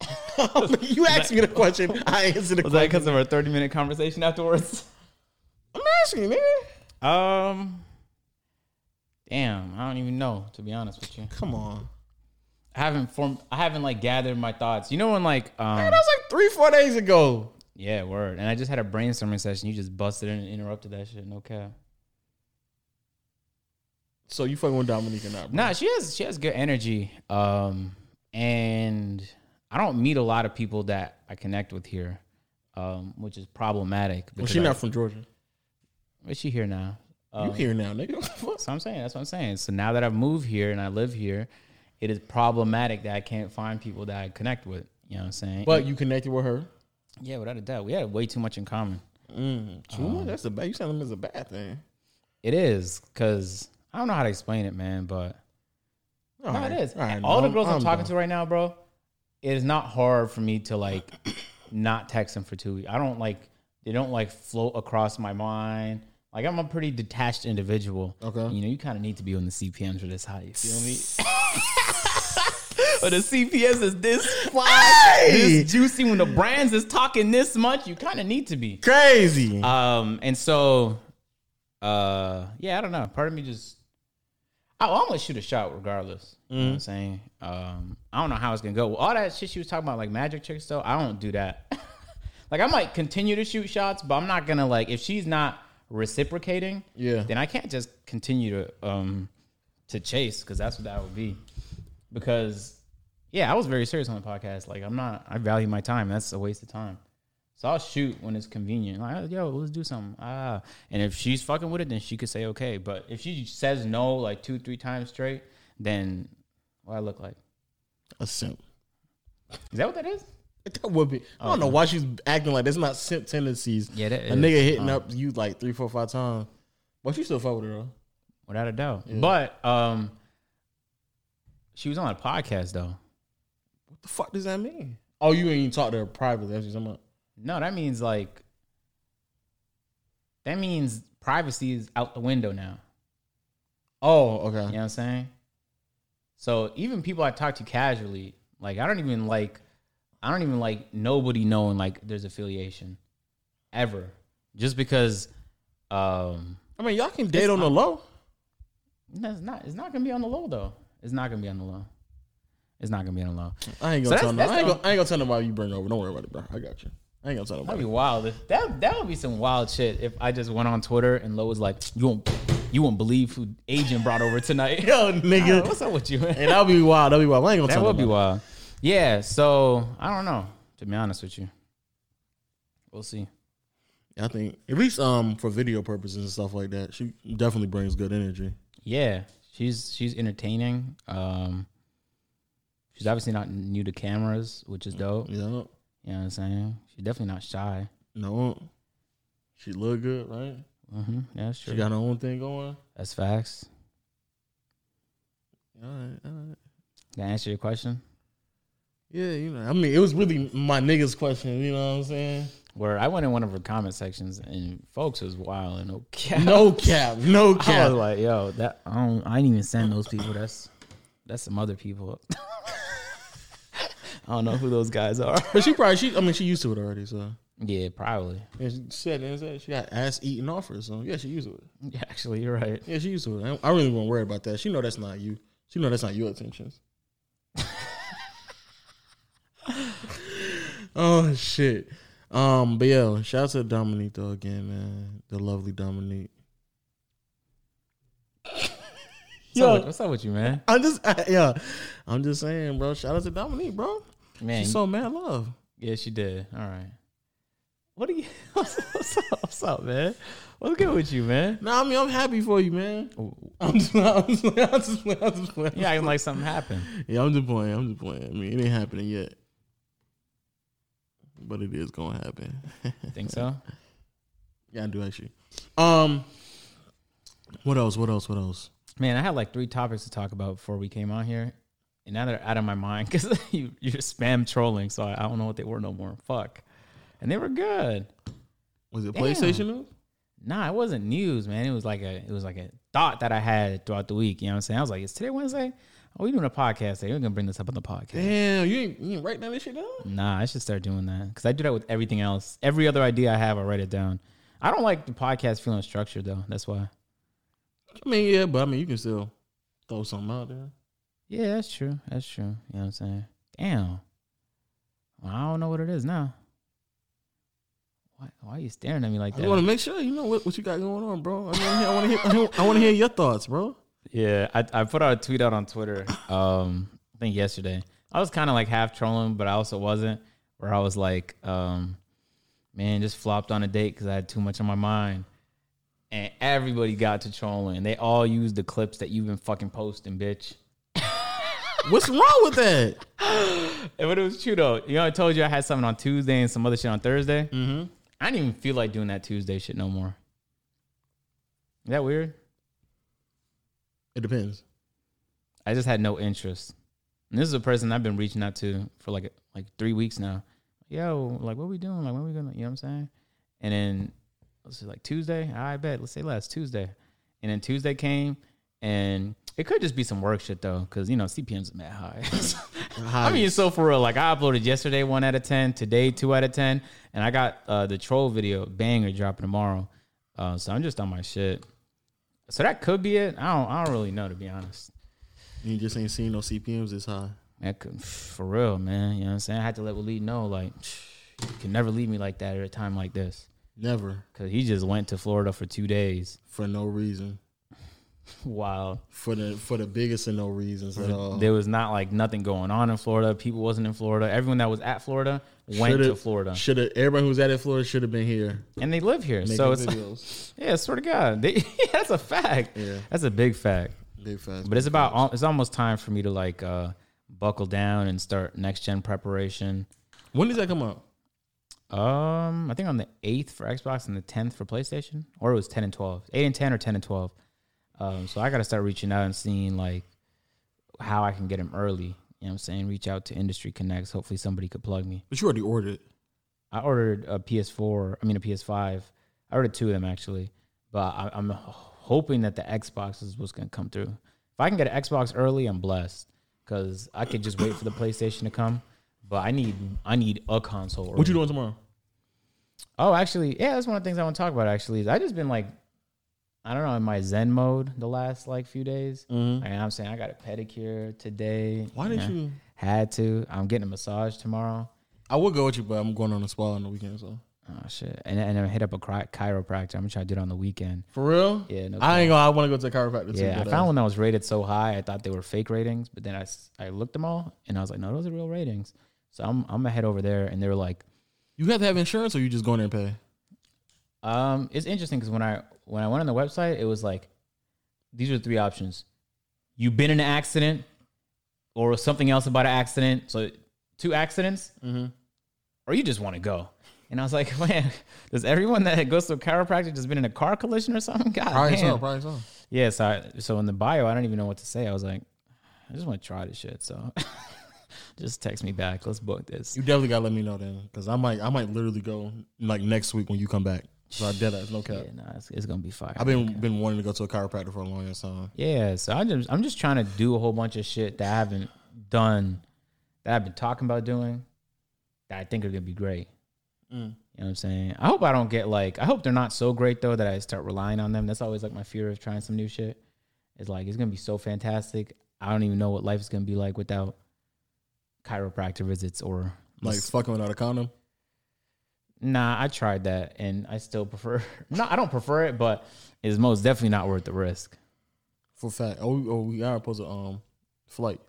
you asked me the question. I answered the Was that because of our thirty minute conversation afterwards? I'm asking, nigga. Um, damn, I don't even know to be honest with you. Come on. I haven't formed. I haven't like gathered my thoughts. You know when like um Man, that was like three, four days ago. yeah word. And I just had a brainstorming session. You just busted in and interrupted that shit. No cap. So you fucking with Dominique or not, bro? Nah, she has she has good energy. Um, and I don't meet a lot of people that I connect with here, um, which is problematic. Well, because she I- not from Georgia. Is she here now? you Um, here now, nigga. What the fuck? That's what I'm saying. That's what I'm saying. So now that I've moved here and I live here, it is problematic that I can't find people that I connect with. You know what I'm saying? But you connected with her. yeah, without a doubt, we had way too much in common. Mm, too much? That's a bad. You sound them as a bad thing. It is because I don't know how to explain it, man. But All no, right. it is. All, right, All the girls I'm, I'm talking done. to right now, bro, it is not hard for me to like not text them for two weeks. I don't like they don't like float across my mind. Like I'm a pretty detached individual. Okay. You know, you kind of need to be on the CPMs for this high. You feel me? but the CPS is this fly, Hey! this juicy. When the brands is talking this much, you kind of need to be. Crazy. Um, and so, uh, yeah, I don't know. Part of me just, I almost shoot a shot regardless. You know what I'm saying? Um, I don't know how it's gonna go. All that shit she was talking about, like magic tricks, though, I don't do that. like, I might continue to shoot shots, but I'm not gonna like if she's not reciprocating, yeah. then I can't just continue to um to chase because that's what that would be. Because yeah, I was very serious on the podcast. Like I'm not, I value my time. That's a waste of time. So I'll shoot when it's convenient. Like, yo, let's do something. Ah, and if she's fucking with it, then she could say okay. But if she says no like two, three times straight, then what I look like? A simp. Is that what that is? That would be. I don't know why she's acting like that's not simp tendencies. Yeah, that a is. nigga hitting Um, up you like three, four, five times. But you still fuck with her though. without a doubt. But um, she was on a podcast though. What the fuck does that mean? Oh, you ain't even talk to her privately. That's what you're talking about. No, that means like that means privacy is out the window now. Oh, okay. You know what I'm saying? So even people I talk to casually, like I don't even like I don't even like nobody knowing like there's affiliation ever. Just because um I mean, y'all can date on the low. no, it's not it's not gonna be on the low though. It's not gonna be on the low. It's not gonna be on the low. I ain't gonna that's- tell no. I ain't gonna, I ain't gonna tell nobody you bring over. Don't worry about it, bro. I got you. I ain't gonna tell That'd be wild. If that that would be some wild shit if I just went on Twitter and Low was like, You won't you won't believe who agent brought over tonight. Yo, Nigga, what's up with you, man? And that'll be wild. That'll be wild. I ain't gonna That tell would be wild. Yeah, so I don't know. To be honest with you, we'll see. I think at least um for video purposes and stuff like that, she definitely brings good energy. Yeah, she's she's entertaining. Um, she's obviously not new to cameras, which is dope. Yeah, You know what I'm saying? She's definitely not shy. no, she look good, right? hmm Yeah, that's She true. got her own thing going. That's facts. All right, all right. Can I answer your question? Yeah, you know, I mean, it was really my niggas question. You know what I'm saying? Where I went in one of her comment sections and folks was wild and no cap. No cap, no cap. I was like, yo, that I don't. I didn't even send those people. That's that's some other people. I don't know who those guys are. But she probably, she, I mean, she used to it already. So Yeah, probably. and she said, and said she got ass eating off her. So yeah, she used to it. Yeah, actually, you're right. Yeah, she used to it. I, really won't worry about that. She know that's not you. She know that's not your intentions. oh shit. Um, but yeah, shout out to Dominique though again, man. The lovely Dominique. What's, Yo. up with, what's up with you, man? I'm just I, yeah. I'm just saying, bro. Shout out to Dominique, bro. Man, She's so mad love. yeah, she did. All right. What are you? What's, what's up? What's up, man? What's good with you, man? Nah, I mean I'm happy for you, man. I'm just, I'm just, I'm just, playing, I'm just playing. You acting like something happened. Yeah, I'm just playing. I'm just playing. I mean, it ain't happening yet, but it is gonna happen. Think so? yeah, I do actually. Um, what else? What else? What else? Man, I had like three topics to talk about before we came on here, and now they're out of my mind because you you're spam trolling, so I, I don't know what they were no more. Fuck, and they were good. Was it Damn. PlayStation news? Nah, it wasn't news, man. It was like a it was like a thought that I had throughout the week. You know what I'm saying? I was like, "Is today Wednesday? Oh, we doing a podcast today. We're gonna bring this up on the podcast." Damn, you ain't, you ain't writing that shit down? Nah, I should start doing that because I do that with everything else. Every other idea I have, I write it down. I don't like the podcast feeling structured though. That's why. I mean, yeah, but I mean, you can still throw something out there. Yeah, that's true. That's true. You know what I'm saying? Damn. Well, I don't know what it is now. Why, why are you staring at me like that? I want to make sure you know what, what you got going on, bro. I want to hear. I want to hear your thoughts, bro. Yeah, I, I put out a tweet out on Twitter. Um, I think yesterday. I was kind of like half trolling, but I also wasn't. Where I was like, um, man, just flopped on a date because I had too much on my mind, and everybody got to trolling. They all used the clips that you've been fucking posting, bitch. What's wrong with that? And but it was true though. You know, I told you I had something on Tuesday and some other shit on Thursday. Mm-hmm. I didn't even feel like doing that Tuesday shit no more. Is that weird? It depends. I just had no interest. And this is a person I've been reaching out to for like like three weeks now. Yo, like what we doing? Like when we gonna you know what I'm saying? And then let's say like Tuesday. I bet. Let's say last Tuesday. And then Tuesday came and it could just be some work shit though, because you know CPM's are mad high. I mean, so for real, like I uploaded yesterday one out of ten, today two out of ten, and I got uh, the troll video banger dropping tomorrow. Uh, so I'm just on my shit. So that could be it. I don't. I don't really know to be honest. you just ain't seen no CPMS this high. That could, for real, man. You know what I'm saying? I had to let Waleed know, like, you can never leave me like that at a time like this. Never Cause he just went to Florida for two days. for no reason. Wow. For the for the biggest of no reasons at all. There was not like nothing going on in Florida. People wasn't in Florida. Everyone that was at Florida went to Florida, Should have everybody who was at it Florida should have been here. and they live here. Making So it's videos. yeah, swear to God, they, that's a fact. Yeah. That's a big fact. Big fast. But it's about al- it's almost time for me to like uh, buckle down and start next gen preparation. when does that come out? Um, I think on the eighth for Xbox and the tenth for PlayStation, or it was ten and twelve, eight and ten or ten and twelve. Um, so I got to start reaching out and seeing like how I can get them early. You know what I'm saying? Reach out to Industry Connects. Hopefully somebody could plug me. But you already ordered it. I ordered a PS4. I mean a PS5. I ordered two of them actually, but I, I'm hoping that the Xbox is what's gonna come through. If I can get an Xbox early, I'm blessed because I could just wait for the PlayStation to come. But I need I need a console. What you doing tomorrow? Oh, actually, yeah, that's one of the things I want to talk about. Actually, is I just been like, I don't know, in my Zen mode the last like few days. Mm-hmm. Like, I'm saying I got a pedicure today. Why didn't you? Had to. I'm getting a massage tomorrow. I would go with you, but I'm going on a spa on the weekend. So Oh shit! And and I hit up a chiropractor. I'm gonna try to do it on the weekend. for real, Yeah, no. I ain't gonna. I want to go to a chiropractor too. yeah, I found uh, one that was rated so high. I thought they were fake ratings, but then I, I looked them all and I was like, no, those are real ratings. So I'm I'm gonna head over there, and they were like, you have to have insurance, or you just go in there and pay. Um, it's interesting because when I when I went on the website, it was like these are the three options: you've been in an accident, or something else about an accident. So two accidents, Mm-hmm. or you just want to go. And I was like, man, does everyone that goes to a chiropractor just been in a car collision or something? God Probably damn. so. Probably so. Yeah, so I, so in the bio, I don't even know what to say. I was like, I just want to try this shit. So just text me back. Let's book this. You definitely gotta let me know then, because I might. I might literally go like next week when you come back. So I dead ass no cap. Yeah, nah, it's, it's gonna be fire. I've been been wanting to go to a chiropractor for a long ass time. Yeah, so I'm just I'm just trying to do a whole bunch of shit that I haven't done, that I've been talking about doing, that I think are gonna be great. Mm. You know what I'm saying? I hope I don't get like I hope they're not so great though that I start relying on them. That's always like my fear of trying some new shit. It's like it's gonna be so fantastic. I don't even know what life is gonna be like without chiropractor visits or Like fucking without a condom. Nah, I tried that and I still prefer. No, I don't prefer it, but it's most definitely not worth the risk. For fact. Oh, we, oh, we are supposed to um flight.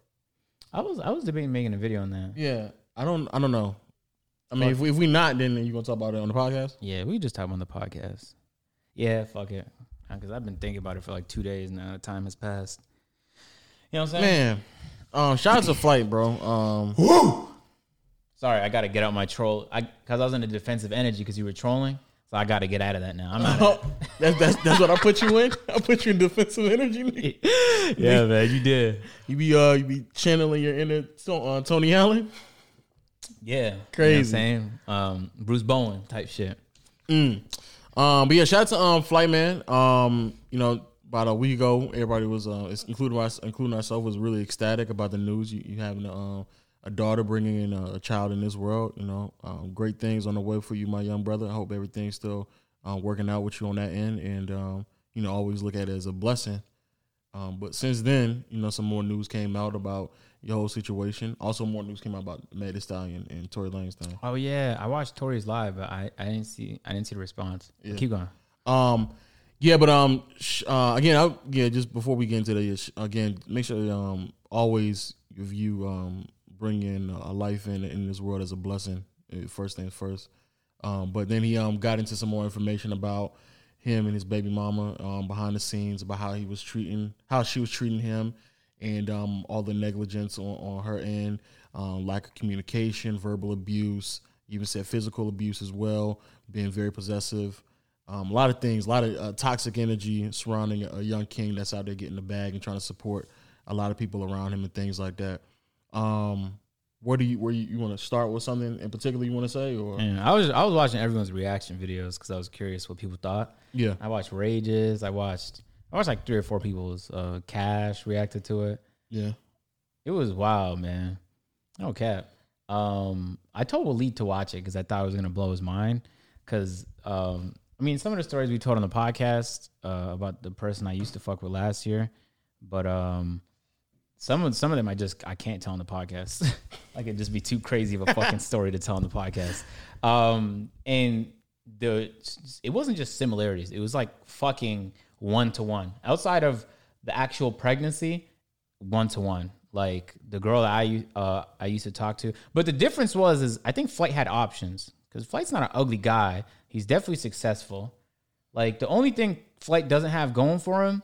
I was I was debating making a video on that. Yeah. I don't. I don't know. I mean, if we, if we not, then you gonna talk about it on the podcast? Yeah, we just talk on the podcast. Yeah, fuck it. Because I've been thinking about it for like two days now. Time has passed. You know what I'm saying? Man, um, shout out to flight, bro. Um, Sorry, I got to get out my troll. I because I was in a defensive energy because you were trolling. So I got to get out of that now. I'm not. that's, that's that's what I put you in. I put you in defensive energy. yeah, man, you did. You be uh, you be channeling your inner uh, Tony Allen. Yeah, crazy. You know I'm um, Bruce Bowen type shit. Mm. Um, but yeah, shout out to um, Flight Man. Um, you know, about a week ago, everybody was, uh, including us, including ourselves, was really ecstatic about the news. You, you having a, uh, a daughter bringing in a, child in this world. You know, um, great things on the way for you, my young brother. I hope everything's still uh, working out with you on that end, and um, you know, always look at it as a blessing. Um, but since then, you know, some more news came out about your whole situation. Also, more news came out about Meg Thee Stallion and Tory Lanez thing. Oh yeah, I watched Tory's live, but I, I didn't see I didn't see the response. Yeah. Keep going. Um, yeah, but um, sh- uh, again, I, yeah, just before we get into the again, make sure um always if you um bring in a life in in this world as a blessing. Eh, first things first. Um, but then he um got into some more information about him and his baby mama um, behind the scenes about how he was treating how she was treating him and um, all the negligence on, on her end, um, lack of communication, verbal abuse, even said physical abuse as well, being very possessive. Um, a lot of things, a lot of uh, toxic energy surrounding a, young king that's out there getting the bag and trying to support a lot of people around him and things like that. Um, where do you where you, you want to start with something in particular you want to say or yeah, I was I was watching everyone's reaction videos because I was curious what people thought. Yeah, I watched Rages. I watched I watched like three or four people's uh, Cash reacted to it. Yeah, it was wild, man. No cap. Um, I told Waleed to watch it because I thought it was gonna blow his mind. Because um, I mean, some of the stories we told on the podcast uh, about the person I used to fuck with last year, but um, some of some of them I just I can't tell on the podcast. like it'd just be too crazy of a fucking story to tell on the podcast. Um, and the it wasn't just similarities; it was like fucking one to one. Outside of the actual pregnancy, one to one. Like the girl that I uh, I used to talk to, but the difference was is I think Flight had options because Flight's not an ugly guy. He's definitely successful. Like the only thing Flight doesn't have going for him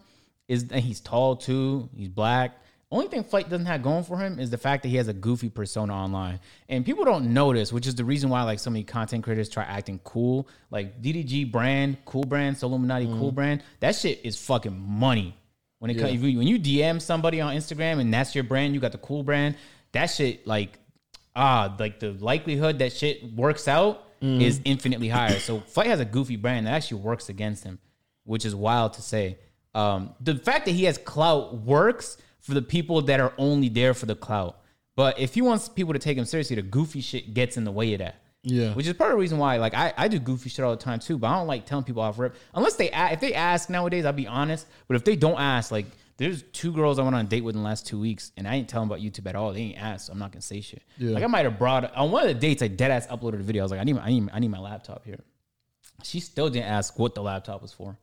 is that he's tall too. He's black. Only thing Flight doesn't have going for him is the fact that he has a goofy persona online, and people don't notice, which is the reason why like so many content creators try acting cool. Like DDG brand, cool brand, Illuminati mm. cool brand. That shit is fucking money. When it yeah. comes, when you DM somebody on Instagram and that's your brand, you got the cool brand. That shit, like, ah, like the likelihood that shit works out mm. is infinitely higher. so Flight has a goofy brand that actually works against him, which is wild to say. Um, the fact that he has clout works for the people that are only there for the clout. But if he wants people to take him seriously, the goofy shit gets in the way of that. Yeah, which is part of the reason why, like, I, I do goofy shit all the time too, but I don't like telling people off rip unless they if they ask nowadays. I'll be honest, but if they don't ask, like, there's two girls I went on a date with in the last two weeks, and I ain't telling about YouTube at all. They ain't asked, so I'm not gonna say shit. Yeah. Like I might have brought on one of the dates, I dead ass uploaded a video. I was like, I need, my, I need, I need my laptop here. She still didn't ask what the laptop was for,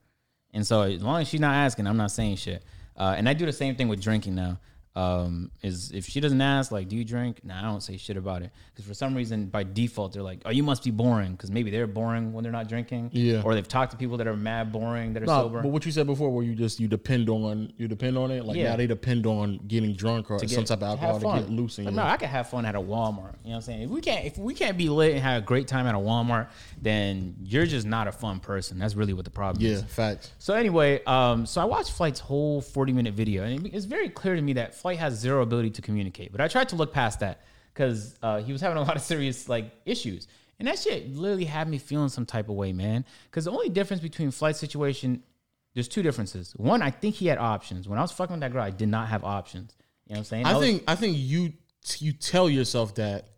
and so as long as she's not asking, I'm not saying shit. Uh, and I do the same thing with drinking now um, is if she doesn't ask, like, do you drink? Nah, I don't say shit about it. Because for some reason, by default, they're like, oh, you must be boring. Because maybe they're boring when they're not drinking. Yeah. Or they've talked to people that are mad boring, that are nah, sober. But what you said before, where you just, you depend on, you depend on it. Like yeah. now they depend on getting drunk or get, some type of alcohol to, get loose. No, I can have fun at a Walmart. You know what I'm saying? If we can't, if we can't be lit and have a great time at a Walmart, then you're just not a fun person. That's really what the problem yeah, is. Yeah, facts. So anyway, um, so I watched Flight's whole 40 minute video, and it's very clear to me that Flight has zero ability to communicate. But I tried to look past that because uh, he was having a lot of serious like issues, and that shit literally had me feeling some type of way, man. Because the only difference between flight situation, there's two differences. One, I think he had options. When I was fucking with that girl, I did not have options. You know what I'm saying? I, I think I think you you tell yourself that,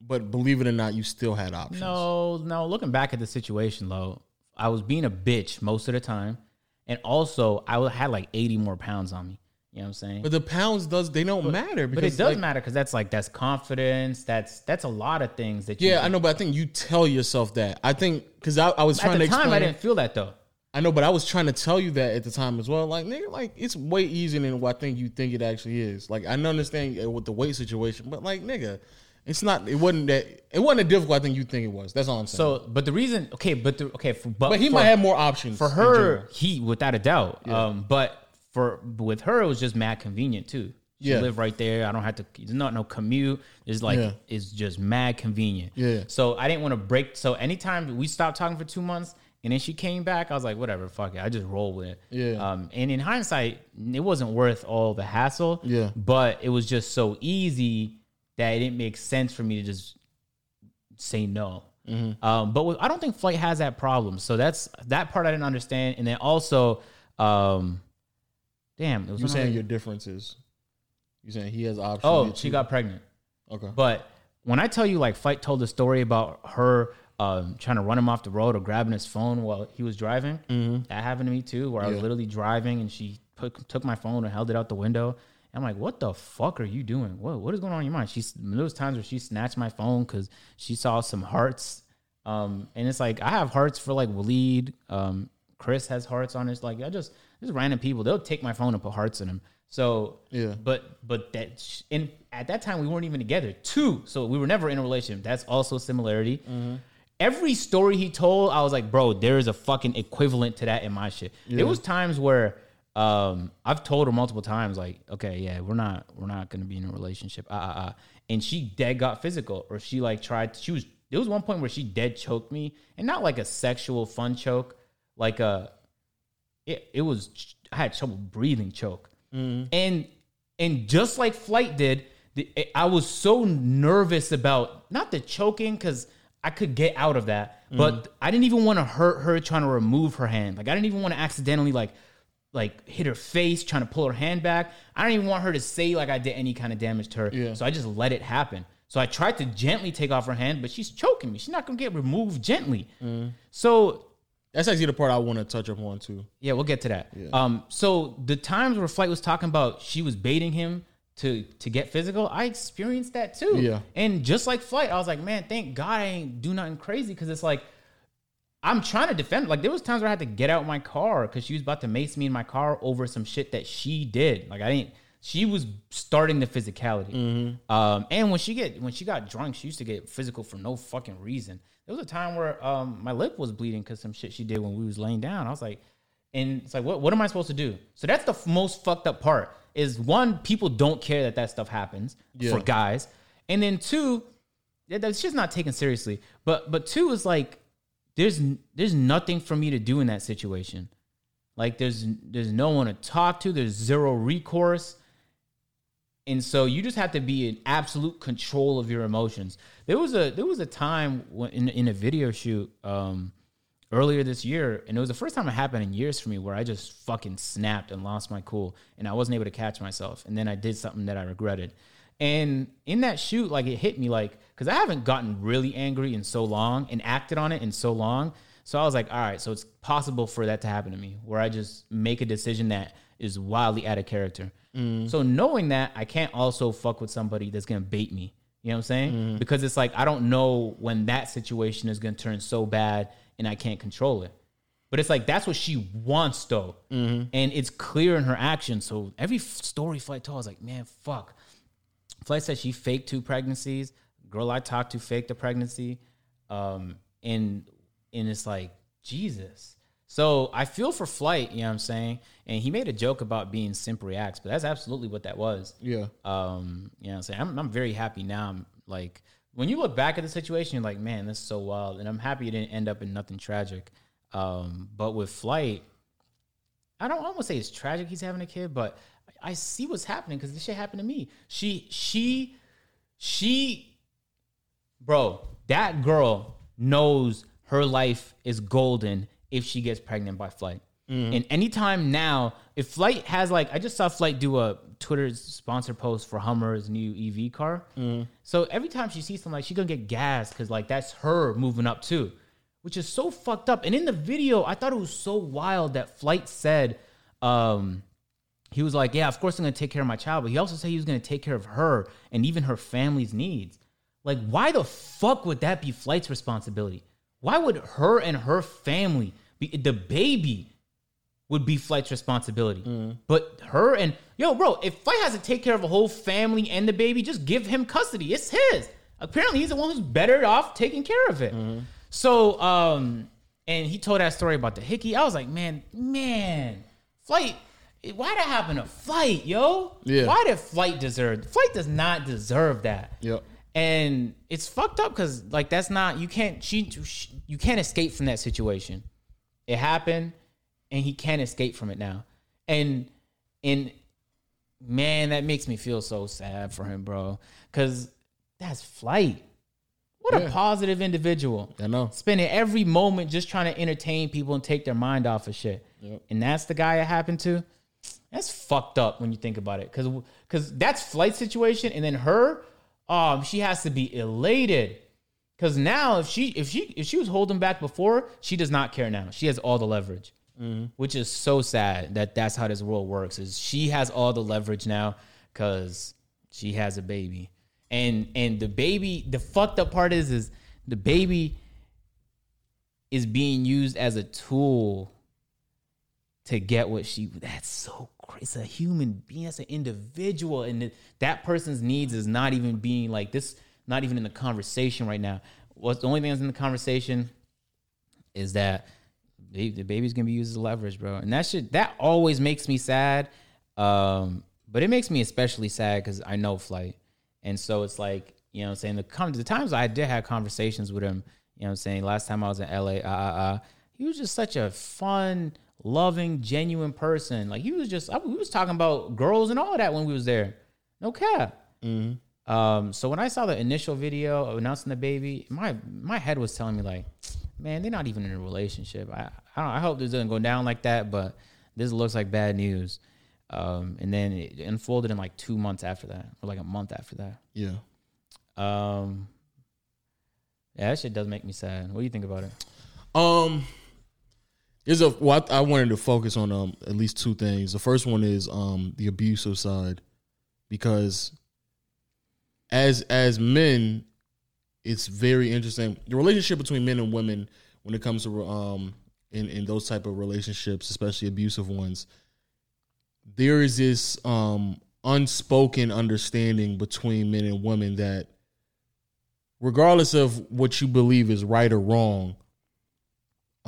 but believe it or not, you still had options. No, no. Looking back at the situation, though, I was being a bitch most of the time, and also I had like 80 more pounds on me. You know what I'm saying? But the pounds does they don't but, matter because but it does like, matter because that's like that's confidence. That's that's a lot of things that. You Yeah, I know, but I think you tell yourself that. I think because I, I was trying at the to time explain, I didn't feel that though. I know, but I was trying to tell you that at the time as well. Like, nigga, like it's way easier than what I think you think it actually is. Like, I understand with the weight situation, but like, nigga, It's not. It wasn't that. It wasn't as difficult. I think you think it was. That's all I'm saying. So, but the reason, okay, but the, okay, for, but, but he for, might have more options for her. He, without a doubt. Um, but for with her, it was just mad convenient too. She Yeah. live right there. I don't have to. There's not no commute. It's like Yeah. it's just mad convenient. Yeah. So I didn't want to break. So anytime we stopped talking for two months. And then she came back. I was like, whatever, fuck it. I just roll with it. Yeah. Um, and in hindsight, it wasn't worth all the hassle. Yeah. But it was just so easy that it didn't make sense for me to just say no. Mm-hmm. Um, but with, I don't think Flight has that problem. So that's that part I didn't understand. And then also, um, damn, it was You saying your differences? You saying he has options? oh, she too? got pregnant. okay. But when I tell you, like, Flight told the story about her um, trying to run him off the road or grabbing his phone while he was driving, that happened to me too, where I was Mm-hmm. Literally driving and she put, took my phone and held it out the window. I'm like, what the fuck are you doing? What what is going on in your mind? She's there was times where she snatched my phone because she saw some hearts. Um, and it's like I have hearts for like Waleed. Um, Chris has hearts on his like I just just random people. They'll take my phone and put hearts in them. So Yeah. but but that sh- and at that time we weren't even together. Two, so we were never in a relationship. That's also similarity. Mm-hmm. Every story he told, I was like, bro, there is a fucking equivalent to that in my shit. There was times where um I've told her multiple times, like, okay, yeah, we're not we're not gonna be in a relationship. Uh uh uh. And she dead got physical, or she like tried. She was there was one point where she dead choked me, and not like a sexual fun choke, like a it, it was I had trouble breathing choke. Mm-hmm. And and just like flight did, the, eh, I was so nervous about not the choking because I could get out of that, mm. but I didn't even want to hurt her trying to remove her hand. Like I didn't even want to accidentally like like hit her face trying to pull her hand back. I didn't even want her to say like I did any kind of damage to her. Yeah. So I just let it happen. So I tried to gently take off her hand, but she's choking me. She's not gonna get removed gently. Mm. So That's actually the part I want to touch upon too. yeah, we'll get to that. Um, so the times where Flight was talking about she was baiting him to to get physical, I experienced that too. Yeah. And just like Flight, I was like, man, thank God I ain't do nothing crazy because it's like I'm trying to defend. Like there was times where I had to get out my car because she was about to mace me in my car over some shit that she did. Like I didn't. She was starting the physicality. Um, and when she get when she got drunk, she used to get physical for no fucking reason. There was a time where um, my lip was bleeding because some shit she did when we was laying down. I was like, and it's like, what what am I supposed to do? So that's the f- most fucked up part. Is one, people don't care that that stuff happens Yeah. for guys, and then two, that- that's just not taken seriously. But but two is like there's there's nothing for me to do in that situation. Like there's there's no one to talk to. There's zero recourse. And so you just have to be in absolute control of your emotions. There was a there was a time when in in a video shoot um earlier this year, and it was the first time it happened in years for me where I just fucking snapped and lost my cool, and I wasn't able to catch myself, and then I did something that I regretted. And in that shoot, like it hit me like because I haven't gotten really angry in so long and acted on it in so long. So I was like, all right, so it's possible for that to happen to me where I just make a decision that is wildly out of character. Mm. So knowing that, I can't also fuck with somebody that's gonna bait me. You know what I'm saying? Mm. Because it's like I don't know when that situation is gonna turn so bad and I can't control it. But it's like that's what she wants though, mm-hmm. and it's clear in her actions. So every story Flight told, I was like, man, fuck. Flight said she faked two pregnancies. Girl I talked to faked a pregnancy, um, and and it's like Jesus. So I feel for Flight, you know what I'm saying? And he made a joke about being simp reacts, but that's absolutely what that was. Yeah. Um, you know what I'm saying? I'm, I'm very happy now. I'm like, when you look back at the situation, you're like, man, this is so wild. And I'm happy it didn't end up in nothing tragic. Um, but with Flight, I don't, I don't want to say it's tragic he's having a kid, but I see what's happening because this shit happened to me. She, she, she, bro, that girl knows her life is golden if she gets pregnant by Flight. And anytime now, if Flight has like, I just saw Flight do a Twitter sponsor post for Hummer's new EV car. So every time she sees something like, she gonna get gas because like that's her moving up too, which is so fucked up. And in the video, I thought it was so wild that Flight said, um, he was like, "Yeah, of course I'm gonna take care of my child," but he also said he was gonna take care of her and even her family's needs. Like, why the fuck would that be Flight's responsibility? Why would her and her family the baby would be Flight's responsibility? But her and yo, bro, if Flight has to take care of a whole family and the baby, just give him custody. It's his. apparently he's the one who's better off taking care of it. So, um, and he told that story about the hickey. I was like, man, man, flight. Why that happen to flight, yo? Yeah. Why did flight deserve? Flight does not deserve that. Yep. And it's fucked up because like that's not you can't she, she you can't escape from that situation. It happened, and he can't escape from it now. And and man, that makes me feel so sad for him, bro. Because that's flight. What a positive individual. I know. Spending every moment just trying to entertain people and take their mind off of shit. Yep. And that's the guy it happened to. That's fucked up when you think about it. Cause cause that's flight situation. And then her, um, she has to be elated. Cause now if she if she if she was holding back before, she does not care now. She has all the leverage. Mm-hmm. Which is so sad that that's how this world works. Is she has all the leverage now because she has a baby, and and the baby. The fucked up part is is the baby is being used as a tool to get what she. That's so crazy. It's a human being. That's an individual, and th- that person's needs is not even being like this. Not even in the conversation right now. What's the only thing that's in the conversation is that the baby's gonna be used as leverage, bro. And that shit that always makes me sad. Um, but it makes me especially sad because I know flight, and so it's like you know, I'm saying the com- the times I did have conversations with him. You know, I'm saying last time I was in LA, uh, uh, uh, he was just such a fun, loving, genuine person. Like he was just, I, we was talking about girls and all that when we was there. No cap. Um, so when I saw the initial video announcing the baby, my my head was telling me like, man, they're not even in a relationship. I I, don't, I hope this doesn't go down like that, but this looks like bad news. Um, and then it unfolded in like two months after that, or like a month after that. Yeah. Um, yeah, that shit does make me sad. What do you think about it? Um, there's a well, I, I wanted to focus on um at least two things. The first one is um the abusive side, because as as men, it's very interesting. The relationship between men and women when it comes to um in in those type of relationships, especially abusive ones, there is this um unspoken understanding between men and women that regardless of what you believe is right or wrong,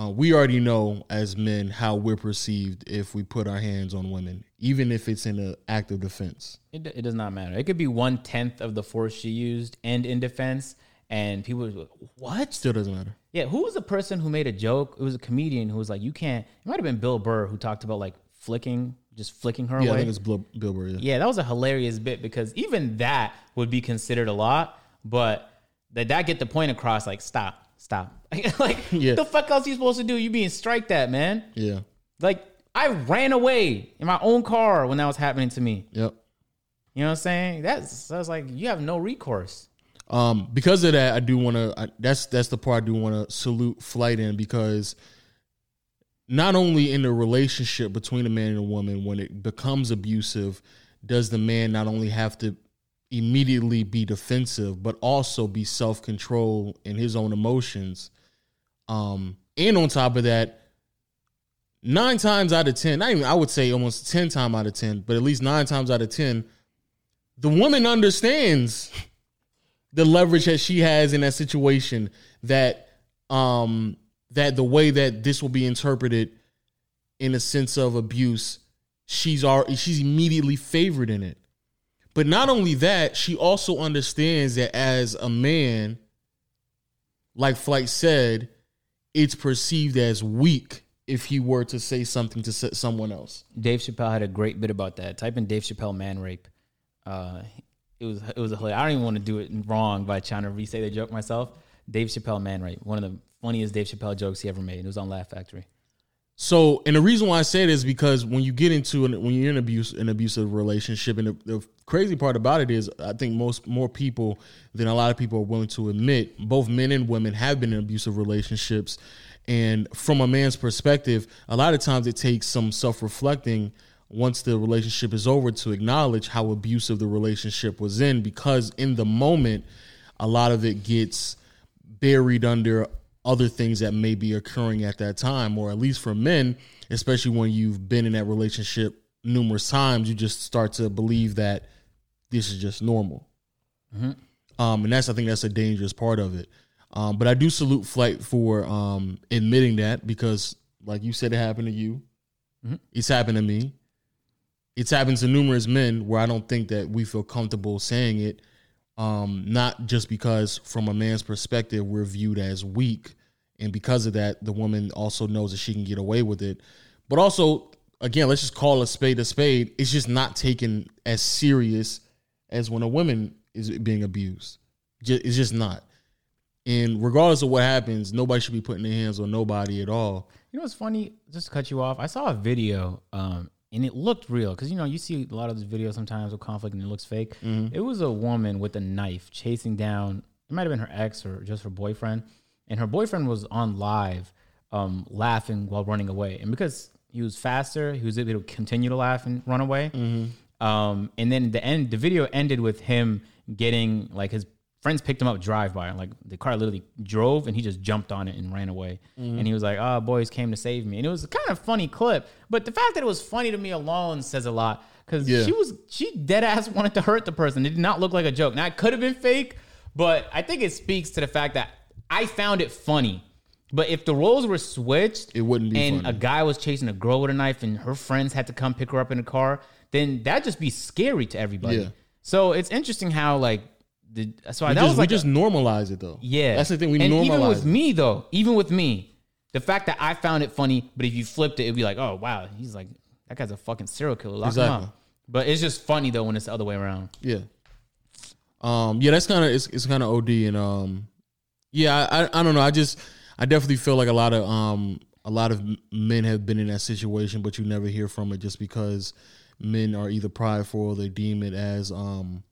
uh, we already know as men how we're perceived if we put our hands on women, even if it's in an act of defense. It, it does not matter. It could be one tenth of the force she used and in defense, and people like, what? Still doesn't matter. Yeah, who was the person who made a joke? It was a comedian who was like, "You can't." It might have been Bill Burr who talked about like flicking, just flicking her Yeah, I away. think it's Bill, Bill Burr. Yeah. Yeah, that was a hilarious bit because even that would be considered a lot, but did that get the point across? Like, stop, stop. like, Yeah. the fuck else you supposed to do? You being striked at, man. yeah. Like, I ran away in my own car when that was happening to me. Yep. You know what I'm saying? That's was like, you have no recourse. Um, because of that, I do want to. That's that's the part I do want to salute Flight in because not only in the relationship between a man and a woman, when it becomes abusive, does the man not only have to immediately be defensive, but also be self control in his own emotions. Um, and on top of that, nine times out of ten, not even I would say almost ten times out of ten, but at least nine times out of ten, the woman understands the leverage that she has in that situation that um that the way that this will be interpreted in a sense of abuse she's already she's immediately favored in it. But not only that she also understands that as a man like flight said it's perceived as weak if he were to say something to someone else Dave Chappelle had a great bit about that. Type in Dave Chappelle man rape. Uh, it was it was a hilarious. I don't even want to do it wrong by trying to re-say the joke myself. Dave Chappelle man rape. One of the funniest Dave Chappelle jokes he ever made. It was on Laugh Factory. So, and the reason why I say it is because when you get into an, when you're in abuse an abusive relationship, and the, the crazy part about it is, I think most more people than a lot of people are willing to admit, both men and women have been in abusive relationships, and from a man's perspective, a lot of times it takes some self reflecting once the relationship is over to acknowledge how abusive the relationship was in, because in the moment, a lot of it gets buried under other things that may be occurring at that time, or at least for men, especially when you've been in that relationship numerous times, you just start to believe that this is just normal. um, and that's I think that's a dangerous part of it. Um, but I do salute Flight for um, admitting that because, like you said, it happened to you. Mm-hmm. It's happened to me. It's happened to numerous men where I don't think that we feel comfortable saying it. Um, not just because, from a man's perspective, we're viewed as weak, and because of that, the woman also knows that she can get away with it. But also, again, let's just call a spade a spade. It's just not taken as serious as when a woman is being abused. It's just not. And regardless of what happens, nobody should be putting their hands on nobody at all. You know what's funny? Just to cut you off, I saw a video, um, and it looked real because you know you see a lot of these videos sometimes with conflict and it looks fake. It was a woman with a knife chasing down. It might have been her ex or just her boyfriend, and her boyfriend was on live, um, laughing while running away. And because he was faster, he was able to continue to laugh and run away. Um, and then the end, the video ended with him getting like his friends picked him up drive by like the car literally drove and he just jumped on it and ran away. Mm-hmm. And he was like oh boys came to save me. And it was a kind of funny clip but the fact that it was funny to me alone says a lot because Yeah. she was she dead ass wanted to hurt the person. It did not look like a joke. Now it could have been fake but i think it speaks to the fact that i found it funny. But if the roles were switched It wouldn't be and funny. a guy was chasing a girl with a knife and her friends had to come pick her up in a car then that'd just be scary to everybody. Yeah. so it's interesting how like the so We that just, was like we just a- normalize it though. yeah that's the thing. We and normalize even with it. me though even with me the fact that I found it funny but if you flipped it it'd be like oh wow he's like that guy's a fucking serial killer lock Exactly. but it's just funny though when it's the other way around Yeah. Um. Yeah. That's kind of it's, it's kind of od and um. Yeah. I, I I don't know. I just I definitely feel like a lot of um a lot of men have been in that situation, but you never hear from it just because men are either prideful or they deem it as um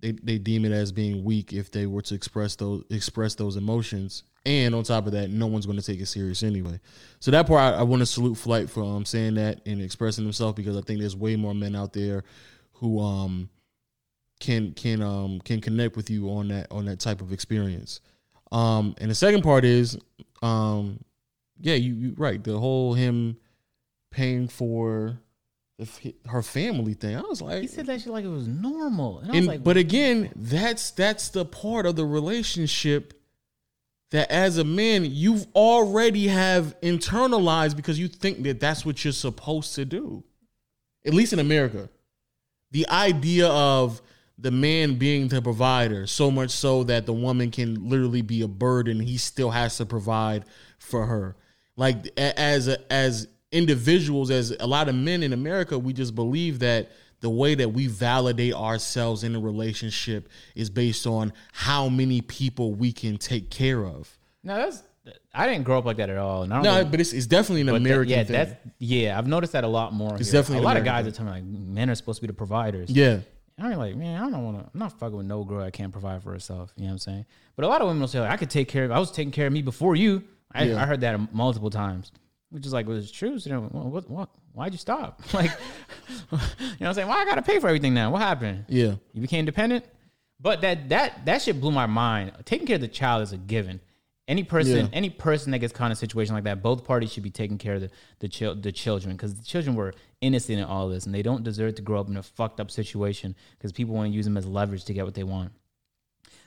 they they deem it as being weak if they were to express those express those emotions. And on top of that, no one's going to take it serious anyway. So that part, I, I want to salute Flight for um, saying that and expressing himself because I think there's way more men out there who um can can um can connect with you on that on that type of experience. Um and the second part is um yeah, you you right, the whole him paying for the, her family thing. I was like he said that shit like it was normal and I was like but again, that's that's the part of the relationship that as a man you've already have internalized because you think that that's what you're supposed to do. At least in America. The idea of the man being the provider, so much so that the woman can literally be a burden, he still has to provide for her. Like as a, as individuals, as a lot of men in America, we just believe that the way that we validate ourselves in a relationship is based on how many people we can take care of. no that's I didn't grow up like that at all and I No, but it's, it's definitely an but that- American yeah thing. that's yeah I've noticed that a lot more It's here. definitely a lot of American guys are telling me like men are supposed to be the providers yeah. And I'm like, man, I don't want to. I'm not fucking with no girl that can't provide for herself. You know what I'm saying? But a lot of women will say, like, I could take care of. I was taking care of me before you. I, Yeah. I heard that multiple times, which is like, well, it's true. So, you know, well, what, what, why'd you stop? Like, you know what I'm saying? Why I gotta pay for everything now? What happened? Yeah. You became dependent. But that that that shit blew my mind. Taking care of the child is a given. Any person, Yeah. any person that gets caught in a situation like that, both parties should be taking care of the the, chil- the children because the children were innocent in all this, and they don't deserve to grow up in a fucked up situation because people want to use them as leverage to get what they want.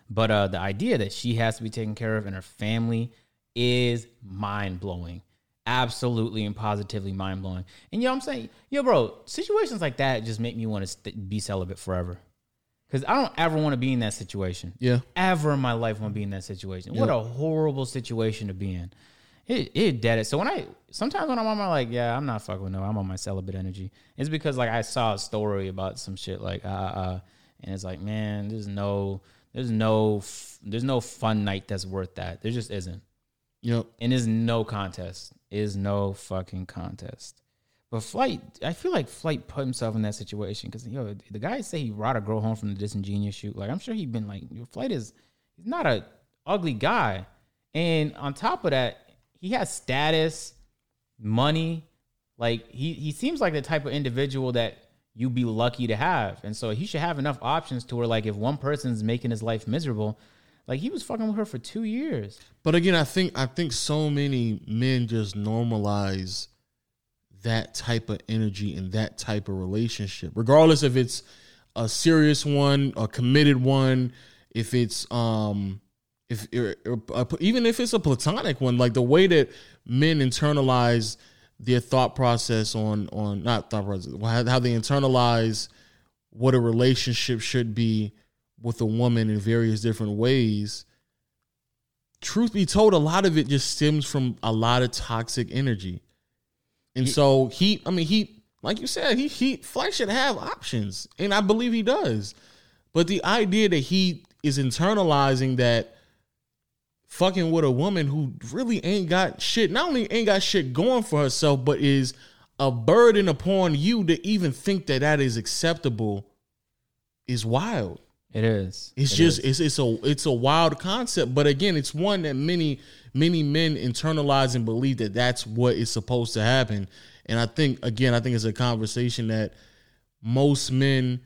But uh, the idea that she has to be taken care of and her family is mind blowing. Absolutely and positively mind blowing. And yo, I'm saying, yo, bro, situations like that just make me want to st- be celibate forever. Because I don't ever want to be in that situation. Yeah. Ever in my life want to be in that situation. What a horrible situation to be in. It it dead it. So when I sometimes when I'm on my like, yeah, I'm not fucking with no, I'm on my celibate energy. It's because like I saw a story about some shit like uh uh and it's like, man, there's no there's no there's no fun night that's worth that. There just isn't. Yep. And there's no contest. Is no fucking contest. But Flight, I feel like Flight put himself in that situation because yo, the guy say he brought a girl home from the disingenuous shoot. Like I'm sure he'd been like, your Flight is he's not a ugly guy, and on top of that, he has status, money. Like he he seems like the type of individual that you'd be lucky to have, and so he should have enough options to where like if one person's making his life miserable, like he was fucking with her for two years. But again, I think I think so many men just normalize that type of energy and that type of relationship, regardless if it's a serious one, a committed one, if it's um if even if it's a platonic one, like the way that men internalize their thought process on on not thought process, how they internalize what a relationship should be with a woman in various different ways. Truth be told, a lot of it just stems from a lot of toxic energy. And so he, I mean, he, like you said, he, he, Flight should have options. And I believe he does. But the idea that he is internalizing that fucking with a woman who really ain't got shit, not only ain't got shit going for herself, but is a burden upon you to even think that that is acceptable is wild. It is. It's It just is. it's it's a it's a wild concept, but again, it's one that many many men internalize and believe that that's what is supposed to happen. And I think again, I think it's a conversation that most men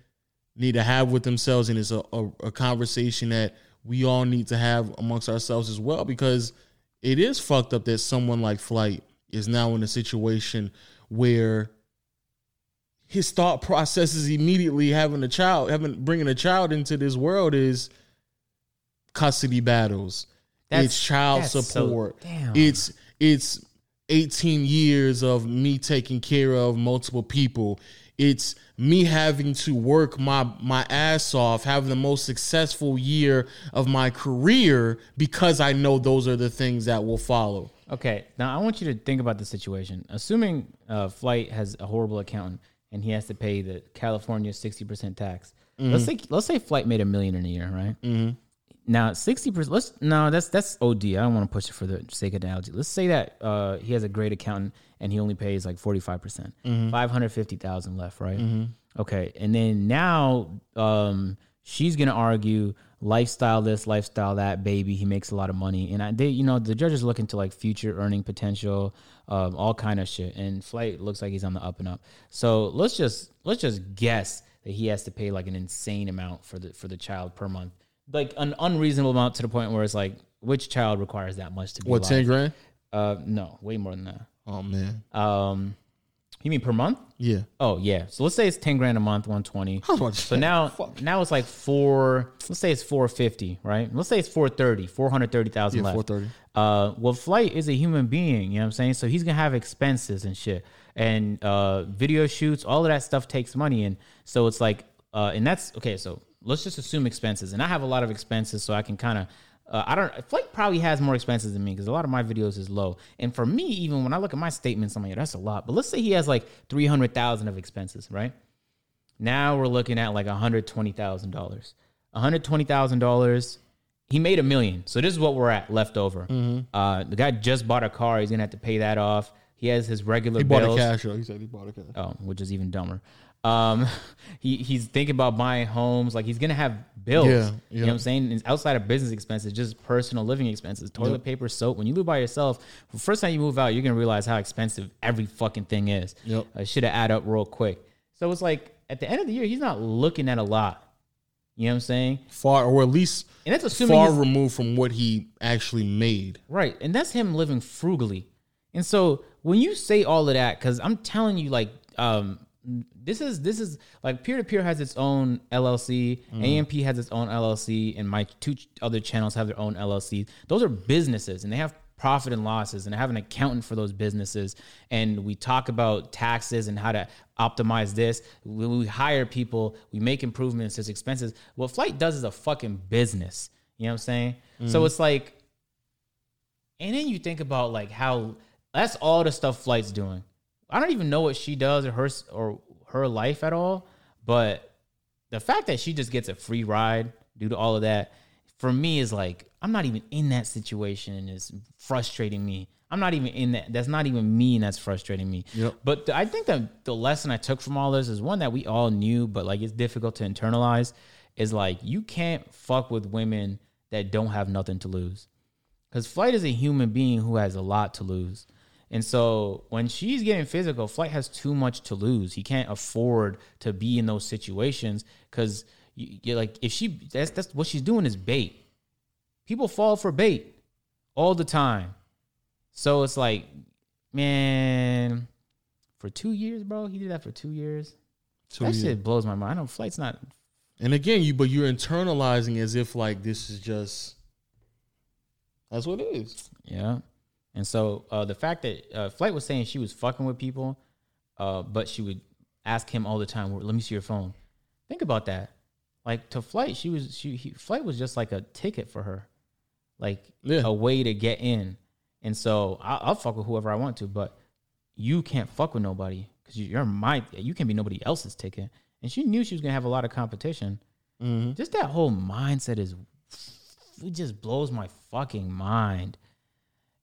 need to have with themselves, and it's a, a, a conversation that we all need to have amongst ourselves as well, because it is fucked up that someone like Flight is now in a situation where his thought processes immediately having a child, having bringing a child into this world is custody battles. That's- it's child so- support. damn. It's it's 18 years of me taking care of multiple people. It's me having to work my my ass off, having the most successful year of my career because I know those are the things that will follow. Okay, now I want you to think about the situation. Assuming uh, Flight has a horrible accountant and he has to pay the California sixty percent tax. Let's say let's say Flight made a million in a year, right? Mm-hmm. Now sixty percent. Let's no, that's that's OD. I don't want to push it for the sake of analogy. Let's say that uh, he has a great accountant and he only pays like forty five percent, five hundred fifty thousand left, right? Okay, and then now um, she's gonna argue lifestyle this, lifestyle that, baby. He makes a lot of money, and I, they, you know, the judge is looking to like future earning potential, um, all kind of shit. And Flight looks like he's on the up and up. So let's just let's just guess that he has to pay like an insane amount for the for the child per month, like an unreasonable amount to the point where it's like, which child requires that much to be What, 10 grand? Uh, no, way more than that. Oh man. Um, you mean per month? Yeah. Oh yeah. So let's say it's ten grand a month, one twenty. I was about to So now, now it's like four. Let's say it's four fifty, right? Let's say it's four thirty, four hundred thirty thousand Yeah, left. 430. Uh, well, Flight is a human being. You know what I'm saying? So he's gonna have expenses and shit, and uh, video shoots. All of that stuff takes money, and so it's like, uh, and that's okay. So let's just assume expenses, and I have a lot of expenses, so I can kind of. Uh, I don't. Flight probably has more expenses than me because a lot of my videos is low. And for me, even when I look at my statements, I'm like, that's a lot. But let's say he has like three hundred thousand of expenses, right? Now we're looking at like hundred twenty thousand dollars. One hundred twenty thousand dollars. He made a million, so this is what we're at left over. Mm-hmm. Uh, the guy just bought a car. He's gonna have to pay that off. He has his regular He bought bills. a cash. He said he bought a cash. Oh, which is even dumber. Um, he he's thinking about buying homes. Like he's gonna have bills. Yeah, You know what I'm saying? It's outside of business expenses, just personal living expenses, toilet paper, soap. When you live by yourself, the first time you move out, you're gonna realize how expensive every fucking thing is. Yep. I should have add up real quick. So it's like at the end of the year, he's not looking at a lot. You know what I'm saying? Far or at least And that's assuming far removed from what he actually made. Right. And that's him living frugally. And so when you say all of that, because I'm telling you, like, um, this is this is like peer to peer has its own LLC, mm-hmm. AMP has its own LLC, and my two other channels have their own LLC. Those are businesses, and they have profit and losses, and I have an accountant for those businesses. And we talk about taxes and how to optimize this. When we hire people, we make improvements. There's expenses. What Flight does is a fucking business. You know what I'm saying? So mm-hmm. it's like and then you think about like how that's all the stuff Flight's doing. I don't even know what she does or her or her life at all, but the fact that she just gets a free ride due to all of that for me is like I'm not even in that situation and it's frustrating me. I'm not even in that. That's not even me, and that's frustrating me. Yep. But I think that the lesson I took from all this is one that we all knew, but like it's difficult to internalize. Is like you can't fuck with women that don't have nothing to lose. Because Flight is a human being who has a lot to lose. And so when she's getting physical, Flight has too much to lose. He can't afford to be in those situations because you, you're like, if she, that's, that's what she's doing is bait. People fall for bait all the time. So it's like, man, for two years, bro, he did that for two years. So that yeah. shit blows my mind. I know Flight's not And again, you but you're internalizing as if like this is just that's what it is. Yeah. And so uh, the fact that uh, Flight was saying she was fucking with people, uh, but she would ask him all the time, "Let me see your phone." Think about that. Like to Flight, she was she he, Flight was just like a ticket for her, like Yeah. a way to get in. And so I'll, I'll fuck with whoever I want to, but you can't fuck with nobody because you're my you can't be nobody else's ticket. And she knew she was gonna have a lot of competition. Mm-hmm. Just that whole mindset is it just blows my fucking mind.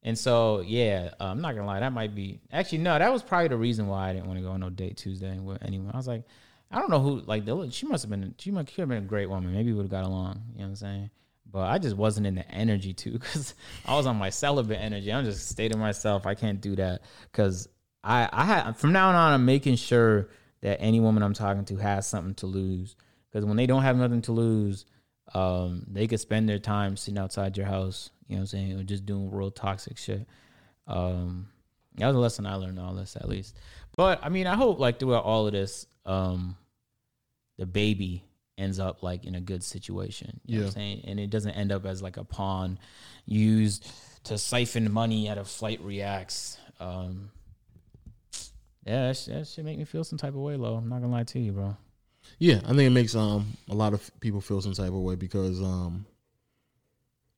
And so, yeah, uh, I'm not gonna lie, that might be actually no, that was probably the reason why I didn't want to go on no date Tuesday with anyone. I was like, I don't know who like the, she must have been she could have been a great woman. Maybe we would have got along. You know what I'm saying? But I just wasn't in the energy too because I was on my celibate energy. I'm just stating myself. I can't do that because I I had from now on I'm making sure that any woman I'm talking to has something to lose because when they don't have nothing to lose, um, they could spend their time sitting outside your house. You know what I'm saying? Or just doing real toxic shit. Um, that was a lesson I learned all this at least. But I mean, I hope like throughout all of this, um, the baby ends up like in a good situation. You know what I'm saying? And it doesn't end up as like a pawn used to siphon money out of flight reacts. Um, yeah, that, sh- that should make me feel some type of way, low. I'm not gonna lie to you, bro. Yeah, I think it makes um a lot of people feel some type of way because um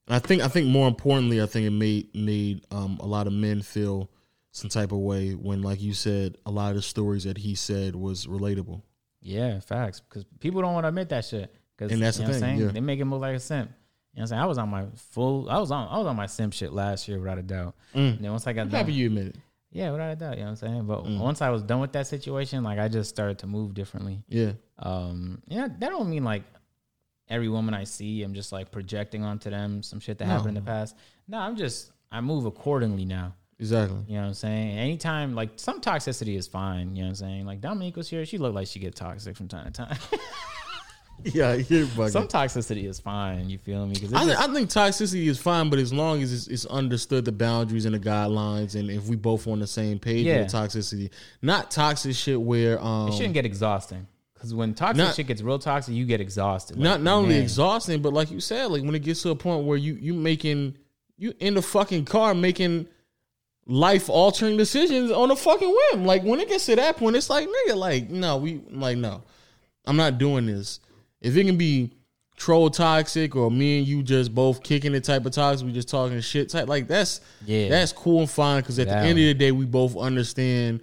I think I think more importantly I think it made made um a lot of men feel some type of way when like you said a lot of the stories that he said was relatable. Yeah, facts. Because people don't want to admit that shit. Cause, And that's you the know I'm thing, saying? yeah. They make him look like a simp. You know what I'm saying? I was on my full. I was on. I was on my simp shit last year without a doubt. Mm. And then once I got happy you admit it. yeah, without a doubt. You know what I'm saying? But Mm. once I was done with that situation, like I just started to move differently. Yeah. Um, yeah, that don't mean like every woman I see, I'm just like projecting onto them some shit that happened in the past. No, I'm just I move accordingly now. Exactly. You know what I'm saying? Anytime, like some toxicity is fine. You know what I'm saying? Like Dominique was here, she looked like she get toxic from time to time. Yeah, you're bugging. some toxicity is fine. You feel me? Because I, th- I think toxicity is fine, but as long as it's, it's understood the boundaries and the guidelines, and if we both on the same page Yeah. with toxicity, not toxic shit where um it shouldn't get exhausting. Because when toxic Not- shit gets real toxic, you get exhausted. Like, not not only exhausting, but like you said, like when it gets to a point where you you making you in the fucking car making life altering decisions on a fucking whim. Like when it gets to that point, it's like nigga, like no, we like no, I'm not doing this. If it can be troll toxic or me and you just both kicking the type of toxic, we just talking shit type like that's Yeah. that's cool and fine because at the end of the day, we both understand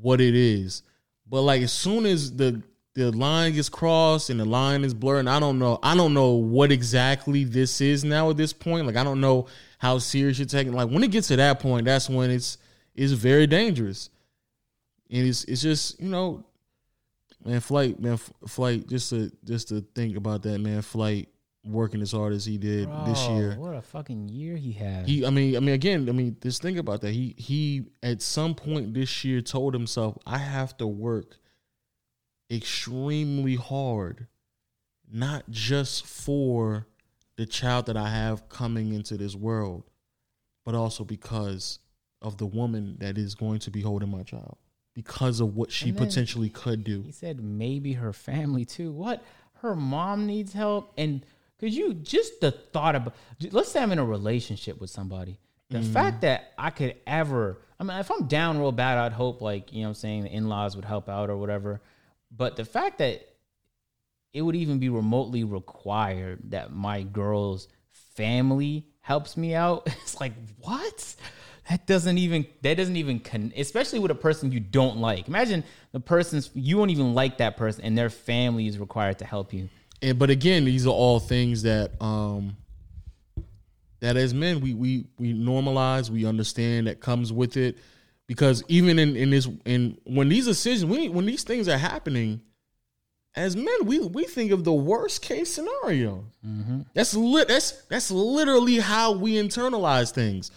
what it is. But like as soon as the the line gets crossed and the line is blurred, and I don't know, I don't know what exactly this is now at this point. Like I don't know how serious you're taking. Like when it gets to that point, that's when it's it's very dangerous. And it's it's just you know, man, flight, man, flight. Just to just to think about that, man, flight working as hard as he did this year. What a fucking year he had. He, I mean, I mean, again, I mean, just think about that. He, he, at some point this year, told himself, "I have to work extremely hard, not just for the child that I have coming into this world, but also because of the woman that is going to be holding my child, because of what she potentially could do." He said maybe her family too. What? Her mom needs help, and could you just the thought about? Let's say I'm in a relationship with somebody. The Mm-hmm. fact that I could ever, I mean, if I'm down real bad, I'd hope like you know, what I'm saying the in laws would help out or whatever. But the fact that it would even be remotely required that my girl's family helps me out, it's like what? That doesn't even that doesn't even con- especially with a person you don't like. Imagine the person's you won't even like that person and their family is required to help you. and but again, these are all things that um that as men we we we normalize, we understand that comes with it. Because even in, in this in when these decisions we when these things are happening, as men, we we think of the worst case scenario. Mm-hmm. That's lit that's that's literally how we internalize things.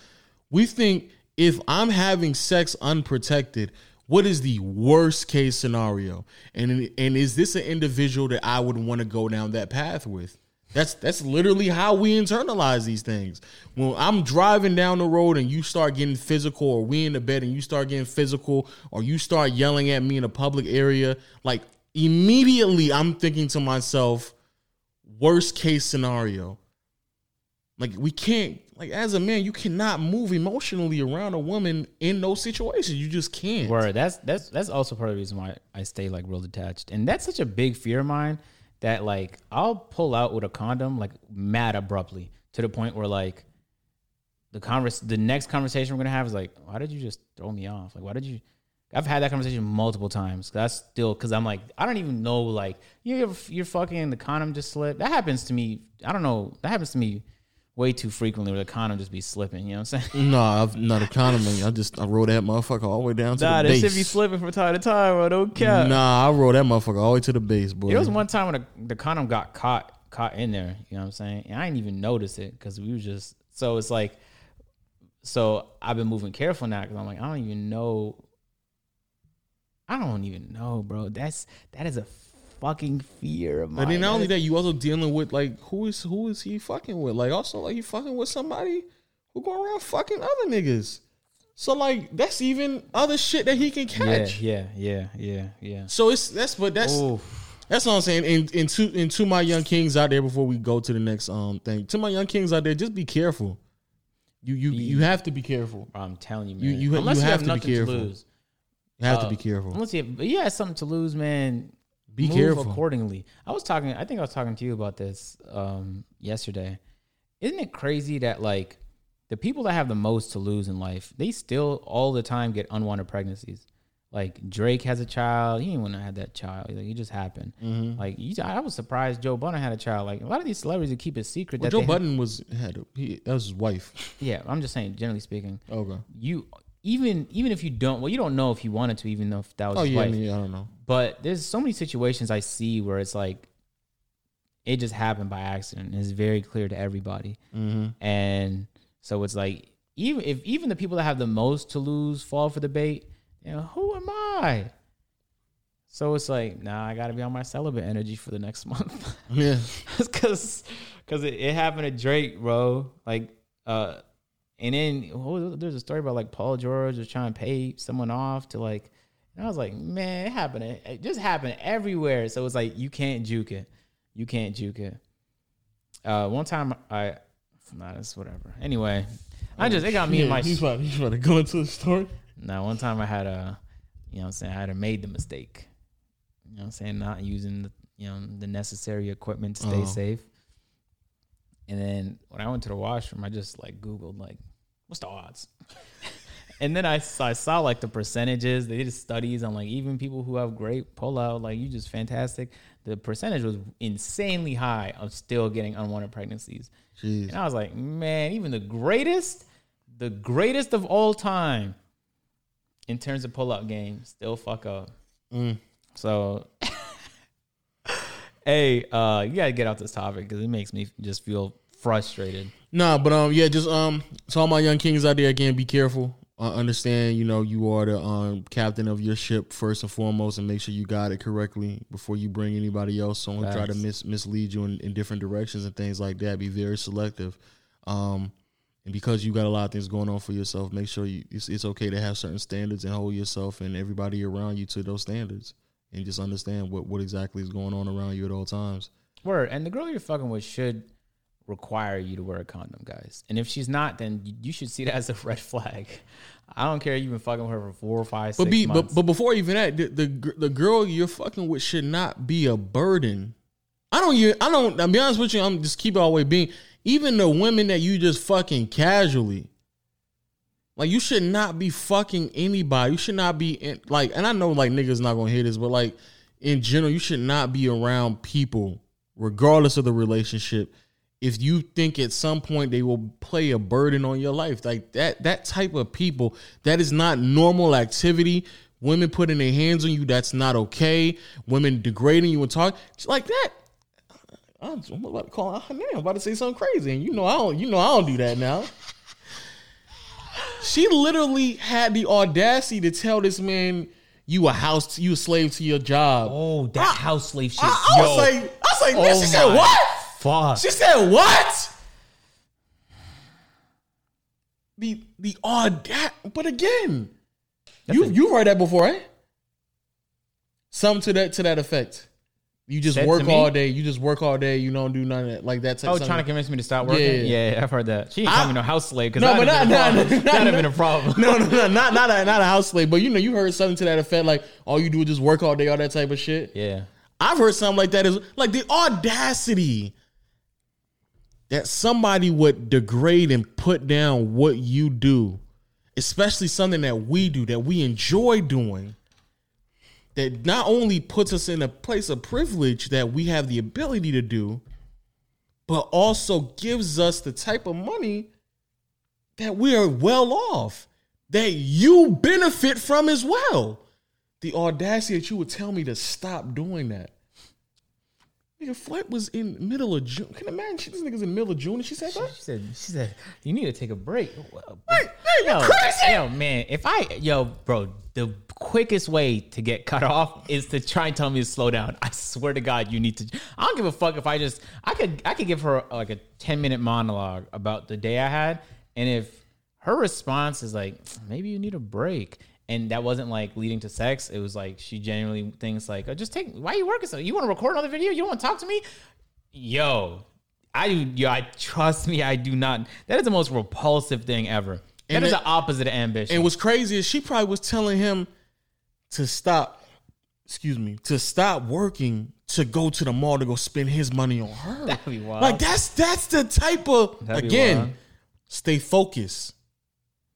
We think if I'm having sex unprotected, what is the worst case scenario? And and is this an individual that I would want to go down that path with? That's that's literally how we internalize these things. When I'm driving down the road and you start getting physical, or we in the bed and you start getting physical, or you start yelling at me in a public area, like immediately I'm thinking to myself, worst case scenario. Like we can't like as a man, you cannot move emotionally around a woman in those situations. You just can't. Word. That's that's that's also part of the reason why I stay like real detached, and that's such a big fear of mine that like I'll pull out with a condom like mad abruptly to the point where like the converse the next conversation we're gonna have is like, why did you just throw me off? Like, why did you? I've had that conversation multiple times. That's still because I'm like, I don't even know. Like, you're you're fucking the condom just slipped. That happens to me. I don't know. That happens to me way too frequently where the condom just be slipping. You know what I'm saying? No, I've not a condom. I just I rolled that motherfucker all the way down to Nah, the base. Nah, that shit be slipping from time to time, bro. Don't care. Nah, I rolled that motherfucker all the way to the base, boy. There was one time when the, the condom got caught caught in there. You know what I'm saying? And I didn't even notice it because we was just so it's like so I've been moving careful now because I'm like I don't even know. I don't even know, bro. That's that is a fucking fear of mine. And then not only that, you also dealing with like who is who is he fucking with? Like also like he fucking with somebody who go around fucking other niggas. So like that's even other shit that he can catch. yeah, yeah, yeah, yeah. So it's that's but that's Oof. that's what I'm saying. And and to and to my young kings out there before we go to the next um thing. To my young kings out there, just be careful. You you you have to be careful. I'm telling you, man. You- you- you Unless you, have have, to be nothing careful. to lose. You have Uh, to be careful. Unless you, but you have something to lose, man. Be move careful. accordingly. I was talking. I think I was talking to you about this um, yesterday. Isn't it crazy that like the people that have the most to lose in life, they still all the time get unwanted pregnancies. Like Drake has a child. He didn't want to have that child. Like it just happened. Mm-hmm. Like you, I was surprised Joe Budden had a child. Like a lot of these celebrities that keep it secret. Well, that Joe Budden was had a, he, that was his wife. Yeah, I'm just saying. Generally speaking, Okay. you even even if you don't, well, you don't know if he wanted to, even though if that was Oh his yeah, I, mean, I don't know. But there's so many situations I see where it's like it just happened by accident. It's very clear to everybody. Mm-hmm. And so it's like even if even the people that have the most to lose fall for the bait, you know, who am I? So it's like, nah, I gotta be on my celibate energy for the next month. Yeah. Cause cause it, it happened to Drake, bro. Like uh and then oh, there's a story about like Paul George was trying to pay someone off to like and I was like, man, it happened. It just happened everywhere. So it's like you can't juke it. You can't juke it. Uh, one time I, nah, it's whatever. Anyway, I just it got me in my. He's about, he's about to go into the story. Now, one time I had a, you know, what I'm saying I had a made the mistake. You know, what I'm saying not using the, you know, the necessary equipment to stay Oh. safe. And then when I went to the washroom, I just like Googled like, what's the odds? and then I saw, I saw like the percentages. They did studies on like even people who have great pullout, like you just fantastic. The percentage was insanely high of still getting unwanted pregnancies. Jeez. And I was like, man, even the greatest, the greatest of all time in terms of pull out game, still fuck up. Mm. So, hey, uh, you gotta get out this topic because it makes me just feel frustrated. Nah, but um, yeah, just um, to all my young kings out there again, be careful. Uh, understand, you know, you are the um captain of your ship first and foremost, and make sure you got it correctly before you bring anybody else on. Try to mis- mislead you in, in different directions and things like that. Be very selective. Um, and because you got a lot of things going on for yourself, make sure you it's, it's okay to have certain standards and hold yourself and everybody around you to those standards, and just understand what what exactly is going on around you at all times. Word, and the girl you're fucking with should require you to wear a condom, guys. And if she's not, then you- should see that as a red flag. I don't care. You've been fucking with her for four or five, six But be months. but, but before even that, the, the the girl you're fucking with should not be a burden. I don't you I don't I'll be honest with you, I'm just keep it all the way being even the women that you just fucking casually. Like you should not be fucking anybody. You should not be in, like and I know like niggas not gonna hear this, but like in general, you should not be around people, regardless of the relationship, if you think at some point they will play a burden on your life like that that type of people that is not normal activity women putting their hands on you that's not okay women degrading you and talk like that I'm about to call her name. I'm about to say something crazy, and you know I don't. You know I don't do that now. She literally had the audacity to tell this man, "You a house, you a slave to your job." oh, that house slave shit. I, I was like, I was like, Oh she said what? Fuck. She said what? The the audacity, but again, you you heard that before, right? Something to that to that effect. You just work all day. You just work all day. You don't do none of that. Like that type Oh, of trying to convince me to stop working. Yeah. Yeah, yeah, I've heard that. She ain't I- call me no house slave because No, but not- a problem. not- that'd have not- been a problem. No, no, no, not not a, not a house slave, but you know, you heard something to that effect, like all you do is just work all day, all that type of shit. Yeah, I've heard something like that is like the audacity that somebody would degrade and put down what you do, especially something that we do that we enjoy doing. That not only puts us in a place of privilege that we have the ability to do, but also gives us the type of money that we are well off, that you benefit from as well. The audacity that you would tell me to stop doing that. Nigga, flight was in middle of June. Can you imagine she, this nigga's in the middle of June and she said that? she said. She said you need to take a break. You Yo, crazy? yo, man, if I, yo, bro, the quickest way to get cut off is to try and tell me to slow down. I swear to God, you need to. I don't give a fuck if I just, I could, I could give her like a ten minute monologue about the day I had, and if her response is like, maybe you need a break. And that wasn't like leading to sex. It was like she genuinely thinks like, oh, just take. Why are you working so? You want to record another video? You don't want to talk to me? Yo, I do. Yo, I trust me. I do not. That is the most repulsive thing ever. That And is it- the opposite of ambition. And what's crazy is she probably was telling him to stop, excuse me, to stop working to go to the mall to go spend his money on her. That'd be wild. Like that's that's the type of That'd again, stay focused.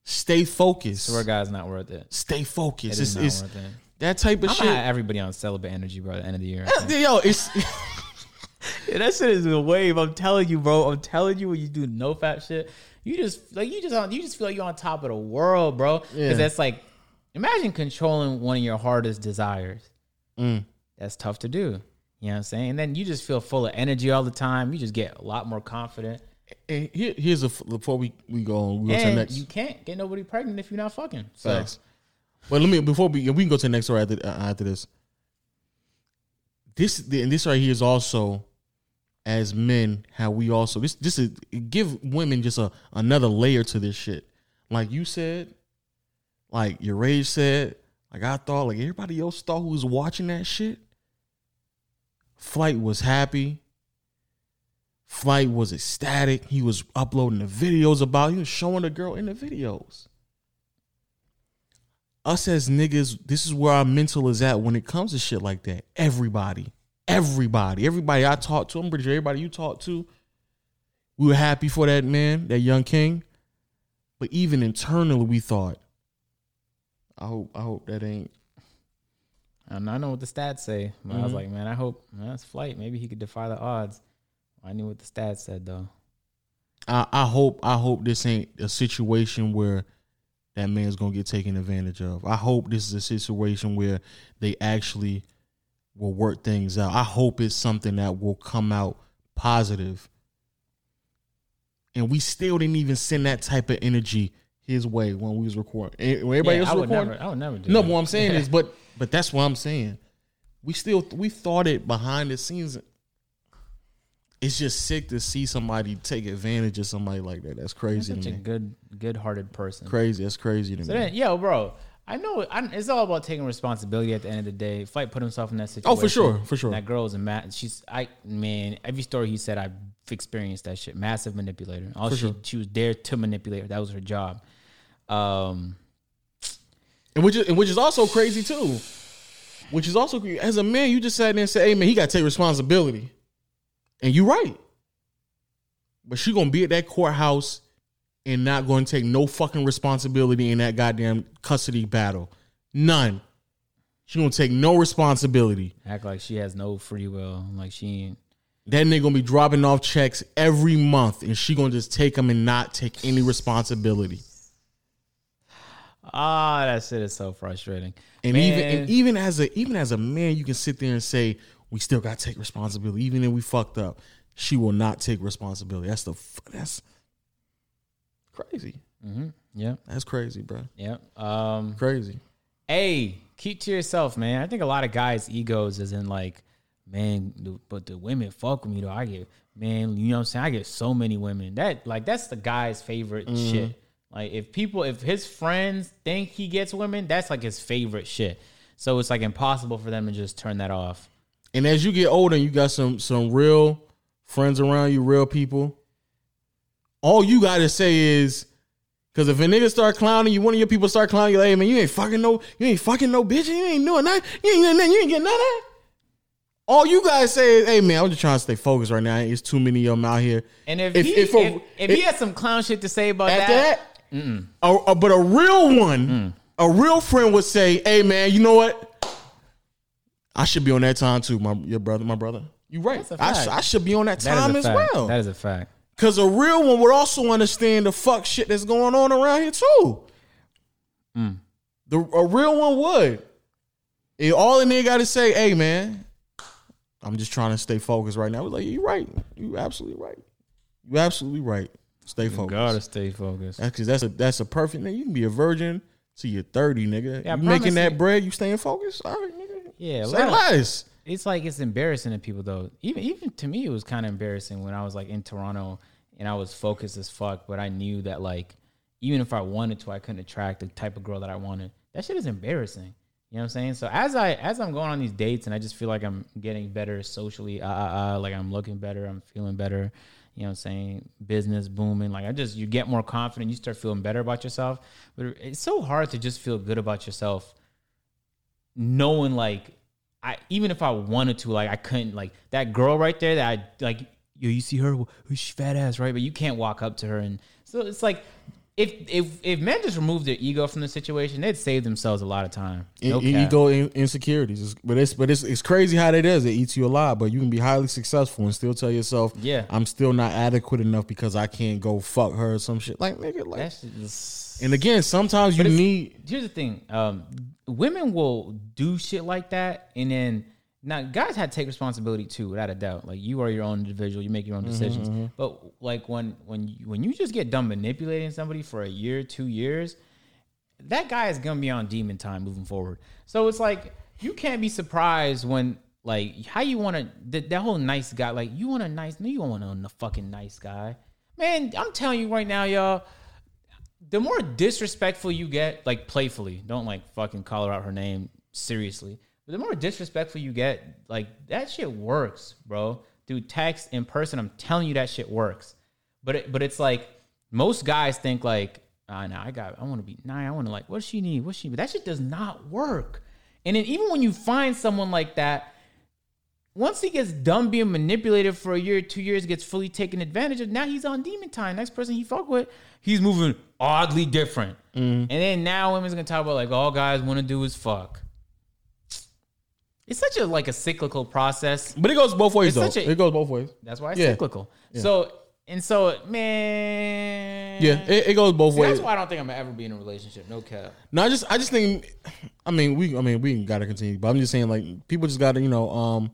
Stay focused. Swear, guys, not worth it. Stay focused. is It's, not it's worth it. that type of I'm shit. everybody on celibate energy, bro. At the end of the year, Yo, it's Yeah, that shit is a wave. I'm telling you, bro. I'm telling you, when you do No Fap shit, you just like you just on, you just feel like you're on top of the world, bro. Because Yeah. that's like, imagine controlling one of your hardest desires. Mm. That's tough to do. You know what I'm saying? And then you just feel full of energy all the time. You just get a lot more confident. And here, here's a before we we go on. We go to the And next. you can't get nobody pregnant if you're not fucking. So Facts. But let me before we we can go to the next story after uh, after this. This and this right here is also as men how we also this this is give women just a another layer to this shit. Like you said, like your rage said, like I thought, like everybody else thought who was watching that shit. Flight was happy. Flight was ecstatic. He was uploading the videos about. He was showing the girl in the videos us as niggas, this is where our mental is at when it comes to shit like that. Everybody, everybody, everybody I talked to, I'm pretty sure everybody you talked to, we were happy for that man, that young king. But even internally, we thought, I hope, I hope that ain't. I know what the stats say. But I was mm-hmm. like, man, I hope man, that's flight. Maybe he could defy the odds. I knew what the stats said though. I, I hope, I hope this ain't a situation where that man's gonna get taken advantage of. I hope this is a situation where they actually will work things out. I hope it's something that will come out positive. And we still didn't even send that type of energy his way when we was recording. Eh, when everybody Yeah, else I was would recording. never. I would never do. No, that. but what I'm saying is, but but that's what I'm saying. We still we thought it behind the scenes. It's just sick to see somebody take advantage of somebody like that. That's crazy such to a good, good-hearted person. Crazy. That's crazy to So me. then, yo, bro, I know I, it's all about taking responsibility at the end of the day. Flight put himself in that situation. Oh, for sure, for sure. That girl is a mad. She's I man. Every story he said, I've experienced that shit. Massive manipulator. All For she sure. she was there to manipulate. her. That was her job. Um, And which is and which is also crazy too. Which is also crazy. as a man, you just sat there and said, "Hey man, he got to take responsibility," and you're right. But she gonna be at that courthouse and not to take no fucking responsibility in that goddamn custody battle. None. She gonna take no responsibility. act like she has no free will. Like she ain't. That nigga gonna be dropping off checks every month, and she gonna just take them and not take any responsibility. Ah, that shit is so frustrating. And Man. even and even as a even as a man, you can sit there and say we still got to take responsibility, even if we fucked up. She will not take responsibility. That's the f- that's crazy. Mm-hmm. Yeah, That's crazy, bro. yeah. Um, Crazy. hey, keep to yourself, man. I think a lot of guys' egos is in like, man, but the women fuck with me though. I get, man, you know what I'm saying? I get so many women. That like that's the guy's favorite shit. Like if people, if his friends think he gets women, that's like his favorite shit. So it's like impossible for them to just turn that off. And as you get older, and you got some some real friends around you, real people. All you gotta say is, because if a nigga start clowning you, one of your people start clowning you, like, hey man, you ain't fucking no, you ain't fucking no bitch, you ain't doing that, you ain't nothing, you ain't getting none of that. All you guys say is, hey man, I'm just trying to stay focused right now. It's too many of them out here. And if, If- he if if, a- if, if- he has some clown shit to say about At that, that, a, a- but a real one, mm. a real friend would say, "Hey man, you know what? I should be on that time too, my your brother, my brother. You right. That's a I, fact. sh- I should be on that that time as fact. well. That is a fact. Because a real one would also understand the fuck shit that's going on around here too. Mm. The a real one would. And all the nigga got to say, "Hey man, I'm just trying to stay focused right now." We're like, "You right. You absolutely right. You absolutely right. Stay focused." Gotta stay focused. That's because that's a that's a perfect nigga. You can be a virgin till you're 30, nigga. Yeah, you making that you. bread, you staying focused? All right, nigga. Yeah, Say less. it's like it's embarrassing to people though. Even even to me, it was kind of embarrassing when I was like in Toronto and I was focused as fuck, but I knew that like even if I wanted to, I couldn't attract the type of girl that I wanted. That shit is embarrassing. You know what I'm saying? So as I as I'm going on these dates and I just feel like I'm getting better socially, uh, uh, uh, like I'm looking better, I'm feeling better. You know what I'm saying? Business booming. Like I just you get more confident, you start feeling better about yourself. But it's so hard to just feel good about yourself knowing like I even if I wanted to, like I couldn't like that girl right there that I like yo, you see her, she's fat ass, right? But you can't walk up to her and so it's like if if if men just remove their ego from the situation, they'd save themselves a lot of time. No E- ego in- insecurities, It's- but it's but it's it's crazy how that is. It eats you alive, but you can be highly successful and still tell yourself, Yeah. I'm still not adequate enough because I can't go fuck her or some shit." Like nigga, like. That shit is- and again, sometimes you need. here's the thing um women will do shit like that and then now guys had to take responsibility too without a doubt. Like you are your own individual you make your own decisions. but like when when you, when you just get done manipulating somebody for a year two years that guy is gonna be on demon time moving forward. So it's like you can't be surprised when like how you want to that, that whole nice guy like you want a nice no you don't want a fucking nice guy. Man i'm telling you right now y'all the more disrespectful you get, like playfully, don't like fucking call her out her name seriously. But the more disrespectful you get, like that shit works, bro. Dude, text in person, I'm telling you that shit works. But it, but it's like most guys think like, ah, nah, I got, I want to be, nah, I want to like, what does she need? What she? But that shit does not work. And then even when you find someone like that, once he gets done being manipulated for a year, two years, gets fully taken advantage of, now he's on demon time. Next person he fuck with, he's moving oddly different. And then now women's gonna talk about like all guys want to do is fuck. It's such a like a cyclical process. But it goes both ways It's though. a- it goes both ways. That's why it's Yeah. cyclical. So and so, man. Yeah, it, it goes both See, ways. that's why I don't think I'm gonna ever be in a relationship. No cap. No, I just I just think I mean we I mean we gotta continue, but I'm just saying like people just gotta, you know, um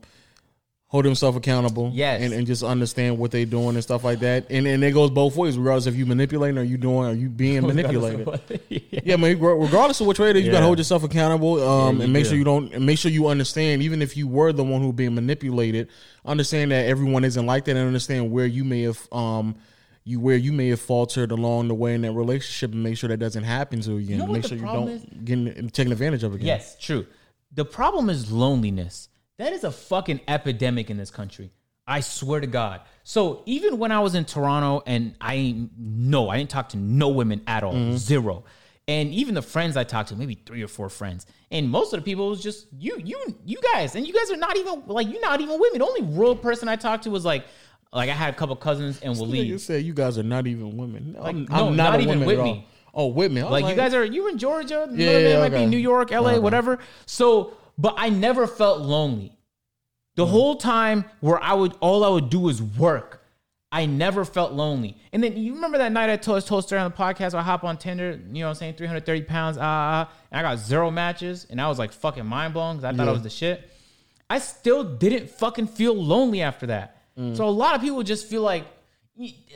hold themselves accountable. Yes. And, and just understand what they're doing and stuff like that. And and it goes both ways, regardless if you're manipulating or you doing or you being manipulated. yeah. Yeah, man. Regardless of which way it is, you gotta hold yourself accountable, um, you and make do. sure you don't, and make sure you understand. Even if you were the one who being manipulated, understand that everyone isn't like that, and understand where you may have, um, you where you may have faltered along the way in that relationship, and make sure that doesn't happen to you again. know what make sure you don't get taken advantage of again. Yes, true. The problem is loneliness. That is a fucking epidemic in this country. I swear to God. So even when I was in Toronto and I no, I didn't talk to no women at all, mm-hmm. zero. And even the friends I talked to, maybe three or four friends, and most of the people was just you, you, you guys, and you guys are not even like you're not even women. The only real person I talked to was like, like I had a couple cousins and You Waleed. said you guys are not even women. Like, I'm, no, I'm not not, a even woman with me. Oh, with me. Was Like you guys are you in Georgia? You Yeah, know what I mean? yeah, It might be okay. New York, LA, whatever. So, but I never felt lonely. The Mm. whole time where I would all I would do was work. I never felt lonely. And then you remember that night I told told story on the podcast I hop on Tinder, you know what I'm saying, 330 pounds, ah, ah, and I got zero matches, and I was like fucking mind blown because I thought I was the shit. I still didn't fucking feel lonely after that. Mm. So a lot of people just feel like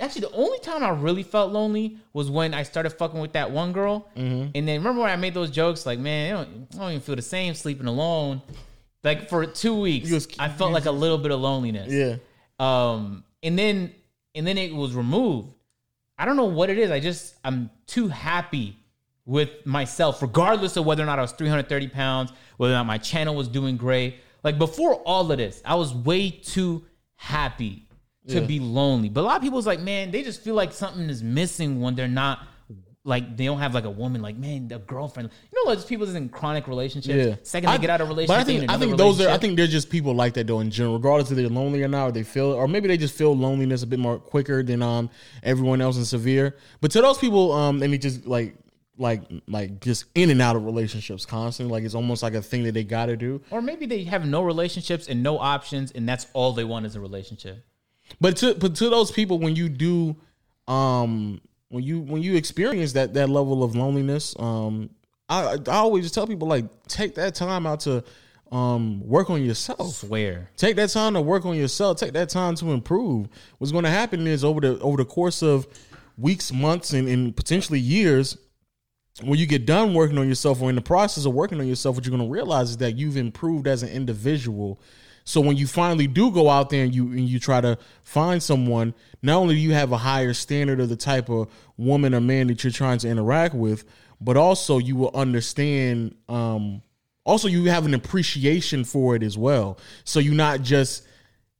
actually the only time I really felt lonely was when I started fucking with that one girl. Mm-hmm. And then remember when I made those jokes like, man, I don't, I don't even feel the same sleeping alone. Like for two weeks, was- I felt like a little bit of loneliness. Yeah. Um, and then and then it was removed. I don't know what it is. I just I'm too happy with myself, regardless of whether or not I was 330 pounds, whether or not my channel was doing great. Like before all of this, I was way too happy to Yeah. be lonely. But a lot of people's like, man, they just feel like something is missing when they're not like they don't have like a woman, like man, a girlfriend. You know, those people that's in chronic relationships. Yeah. Second they I- get out of a But relationship, I think I think those are I think they're just people like that though in general, regardless if they're lonely or not, or they feel or maybe they just feel loneliness a bit more quicker than um everyone else in severe. But to those people, um, and they just like like like just in and out of relationships constantly, like it's almost like a thing that they gotta do. or maybe they have no relationships and no options, and that's all they want is a relationship. But to but to those people, when you do, um, when you when you experience that that level of loneliness, um, I I always tell people like take that time out to um work on yourself. Swear. Take that time to work on yourself. Take that time to improve. What's going to happen is over the over the course of weeks, months, and, and potentially years, when you get done working on yourself or in the process of working on yourself, what you're going to realize is that you've improved as an individual. So when you finally do go out there and you and you try to find someone, not only do you have a higher standard of the type of woman or man that you're trying to interact with, but also you will understand. Um, also, you have an appreciation for it as well. So you're not just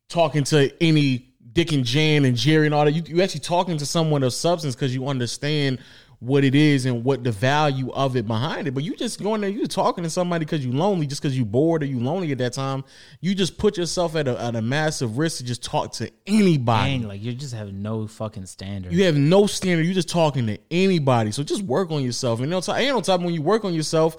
talking to any Dick and Jan and Jerry and all that. You you actually talking to someone of substance because you understand what it is and what the value of it behind it. But you just going there, you talking to somebody because you lonely, just because you bored or you lonely at that time. You just put yourself at a, at a massive risk to just talk to anybody. Dang, like you just have no fucking standard. You have no standard. You just talking to anybody. So just work on yourself. And on top, and on top, when you work on yourself,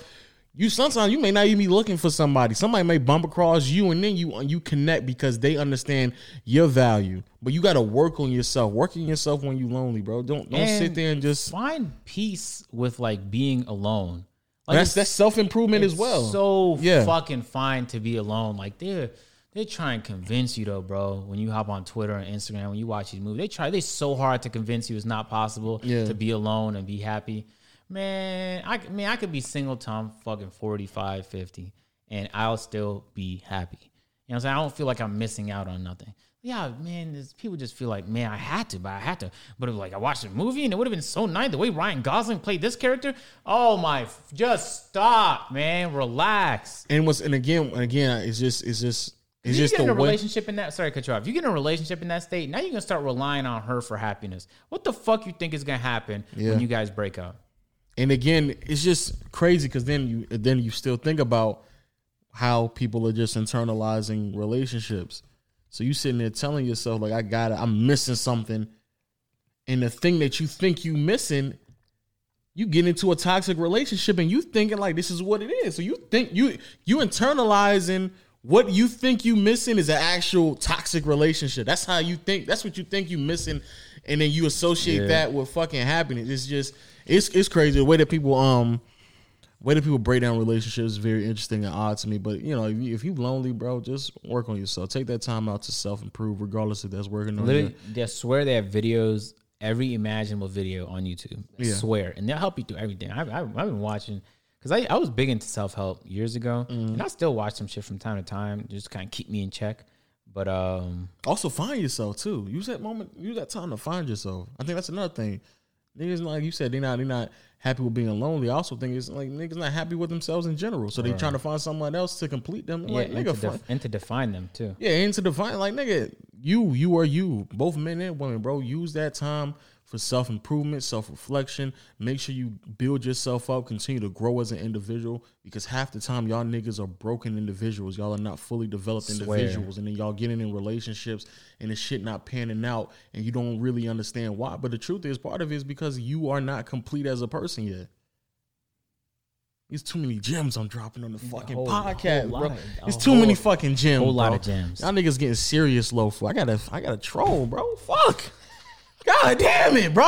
you sometimes you may not even be looking for somebody. Somebody may bump across you, and then you uh, you connect because they understand your value. But you got to work on yourself. Working yourself when you lonely, bro. Don't don't sit there and just. find peace with like being alone. Like That's that's self improvement as well. So Yeah. fucking fine to be alone. Like they're they try and convince you though, bro. When you hop on Twitter and Instagram, when you watch these movies, they try. They so hard to convince you it's not possible Yeah. to be alone and be happy. Man, I mean, I could be single till I'm fucking 45, 50, and I'll still be happy. You know what I'm saying? I don't feel like I'm missing out on nothing. Yeah, man, there's, people just feel like, man, I had to, but I had to. But it was like I watched the movie and it would have been so nice the way Ryan Gosling played this character. Oh my, just stop, man, relax. and what's and again and again it's just it's just it's you just get in a way. relationship in that sorry cut you off. You get in a relationship in that state, now you're gonna start relying on her for happiness. What the fuck you think is gonna happen Yeah. when you guys break up? And again it's just crazy because then you then you still think about how people are just internalizing relationships. So you sitting there telling yourself like i got it. I'm missing something. And the thing that you think you missing you get into a toxic relationship and you thinking like this is what it is. So you think you you internalizing what you think you missing is an actual toxic relationship. That's how you think that's what you think you missing. And then you associate Yeah. that with fucking happiness. It's just it's it's crazy the way that people um way that people break down relationships is very interesting and odd to me but you know if, you, if you lonely bro just work on yourself take that time out to self-improve regardless if that's working Literally, you I swear they have videos, every imaginable video on YouTube. I Yeah. swear, and they'll help you through everything. I've, I've, I've been watching because I, I was big into self help years ago, Mm-hmm. and I still watch some shit from time to time, just kind of keep me in check. But um, Also, find yourself too. Use that moment. Use that time to find yourself. I think that's another thing. Niggas like you said, they not they not happy with being lonely. I also think it's like niggas not happy with themselves in general. So they trying to find someone else to complete them. yeah, Like and, nigga, to def- and to define them too. yeah, and to define like nigga, you you are you. Both men and women, bro. Use that time for self improvement, self reflection. Make sure you build yourself up. Continue to grow as an individual because half the time y'all niggas are broken individuals. Y'all are not fully developed Swear. individuals, and then y'all getting in relationships and the shit not panning out, and you don't really understand why. But the truth is, part of it is because you are not complete as a person yet. It's too many gems I'm dropping on the fucking whole- podcast, whole bro. of- It's too whole- many fucking gems. whole lot bro. of gems. Y'all niggas getting serious low for. I gotta, I gotta troll, bro. Fuck. God damn it, bro.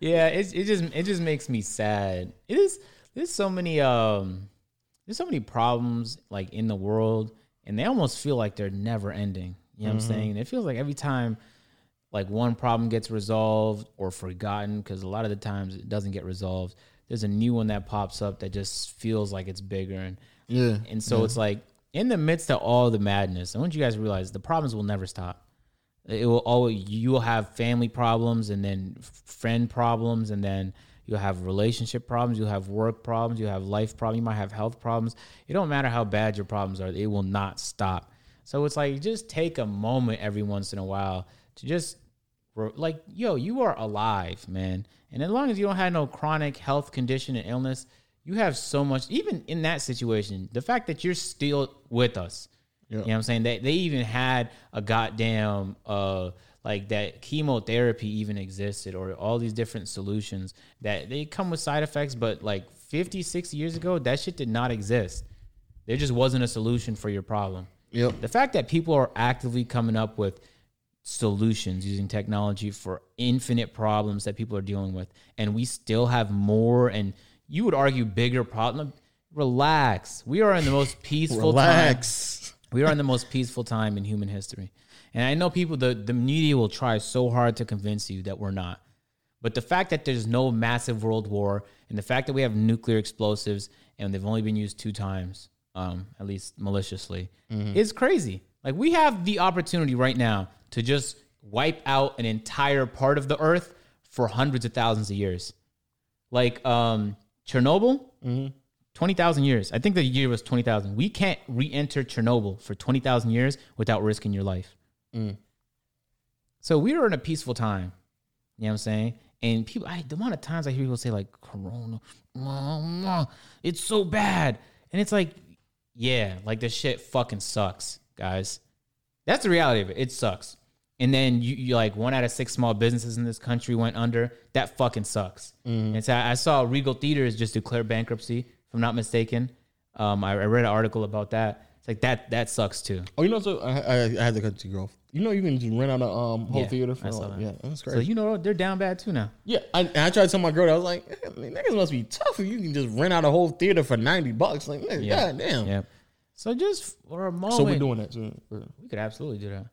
Yeah, it's, it just it just makes me sad. It is there's so many um there's so many problems like in the world, and they almost feel like they're never ending. You know what I'm saying? It feels like every time like one problem gets resolved or forgotten, because a lot of the times it doesn't get resolved. There's a new one that pops up that just feels like it's bigger, and Yeah. and so it's like in the midst of all the madness, I want you guys to realize the problems will never stop. It will always you will have family problems and then friend problems and then You'll have relationship problems. You'll have work problems. you'll have life problems. You might have health problems. It don't matter how bad your problems are. It will not stop. So it's like just take a moment every once in a while to just like, yo, you are alive, man. And as long as you don't have no chronic health condition and illness, you have so much. Even in that situation, the fact that you're still with us, you know what I'm saying? They they even had a goddamn uh like that chemotherapy even existed or all these different solutions that they come with side effects but like 50 60 years ago that shit did not exist there just wasn't a solution for your problem Yep. the fact that people are actively coming up with solutions using technology for infinite problems that people are dealing with and we still have more and you would argue bigger problem relax we are in the most peaceful time Relax. We are in the most peaceful time in human history. And I know people, the, the media will try so hard to convince you that we're not. But the fact that there's no massive world war and the fact that we have nuclear explosives and they've only been used two times, um, at least maliciously, is crazy. Like we have the opportunity right now to just wipe out an entire part of the earth for hundreds of thousands of years. Like um, Chernobyl, 20,000 years. I think the year was 20,000. We can't re enter Chernobyl for 20,000 years without risking your life. Mm. So we are in a peaceful time. You know what I'm saying? And people, I, the amount of times I hear people say, like, Corona, it's so bad. And it's like, yeah, like the shit fucking sucks, guys. That's the reality of it. It sucks. And then you, you like one out of six small businesses in this country went under. That fucking sucks. Mm-hmm. And so I I saw Regal Theaters just declare bankruptcy, I'm not mistaken. Um, I, I read an article about that. It's like that that sucks too. Oh, you know, so I, I, I had to cut you off. You know, you can just rent out a um, whole Yeah, theater for I saw that. yeah, that's great. So you know they're down bad too now. yeah, I, and I tried to tell my girl, I was like, "Eh, niggas must be tough if you can just rent out a whole theater for ninety bucks. Like, man, Yeah. god damn. Yeah. So just for a moment, So we're doing that too. we could absolutely do that.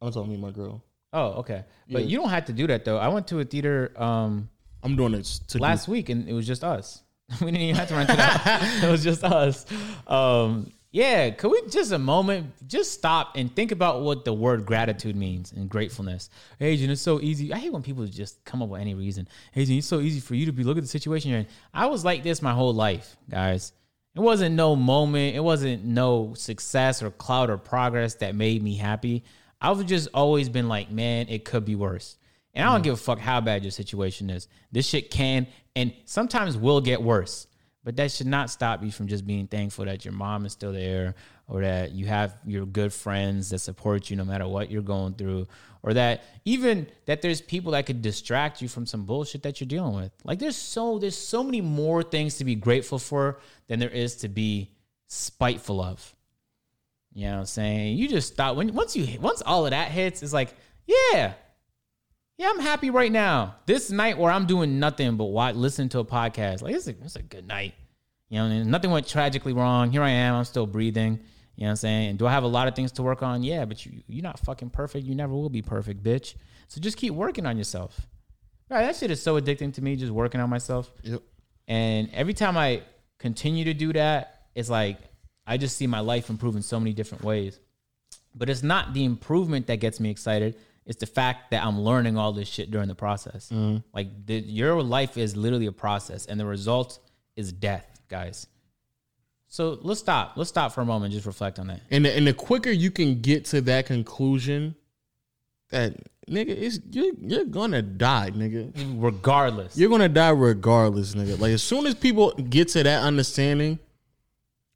I'm telling me and my girl. Oh, okay. But Yeah. you don't have to do that though. I went to a theater um I'm doing it to last week and it was just us. we didn't even have to rent it out. it was just us. Um yeah, could we just a moment just stop and think about what the word gratitude means and gratefulness? Jen, it's so easy. I hate when people just come up with any reason. Jen, it's so easy for you to be look at the situation you're in. I was like this my whole life, guys. It wasn't no moment. It wasn't no success or cloud or progress that made me happy. I've just always been like, man, it could be worse. And I don't mm-hmm. give a fuck how bad your situation is. This shit can and sometimes will get worse. But that should not stop you from just being thankful that your mom is still there or that you have your good friends that support you no matter what you're going through or that even that there's people that could distract you from some bullshit that you're dealing with. Like there's so there's so many more things to be grateful for than there is to be spiteful of. You know what I'm saying? You just stop when once you once all of that hits, it's like, yeah. Yeah, I'm happy right now. This night where I'm doing nothing but watch, listen to a podcast, like it's a, it's a good night. You know, nothing went tragically wrong. Here I am. I'm still breathing. You know what I'm saying? And do I have a lot of things to work on? Yeah, but you you're not fucking perfect. You never will be perfect, bitch. So just keep working on yourself. Right, that shit is so addicting to me. Just working on myself. Yep. And every time I continue to do that, it's like I just see my life improve in so many different ways. But it's not the improvement that gets me excited. It's the fact that I'm learning all this shit during the process. Mm-hmm. Like the, your life is literally a process, and the result is death, guys. So let's stop. Let's stop for a moment. and Just reflect on that. And the, and the quicker you can get to that conclusion, that nigga, it's you're you're gonna die, nigga. Regardless, You're gonna die regardless, nigga. Like as soon as people get to that understanding,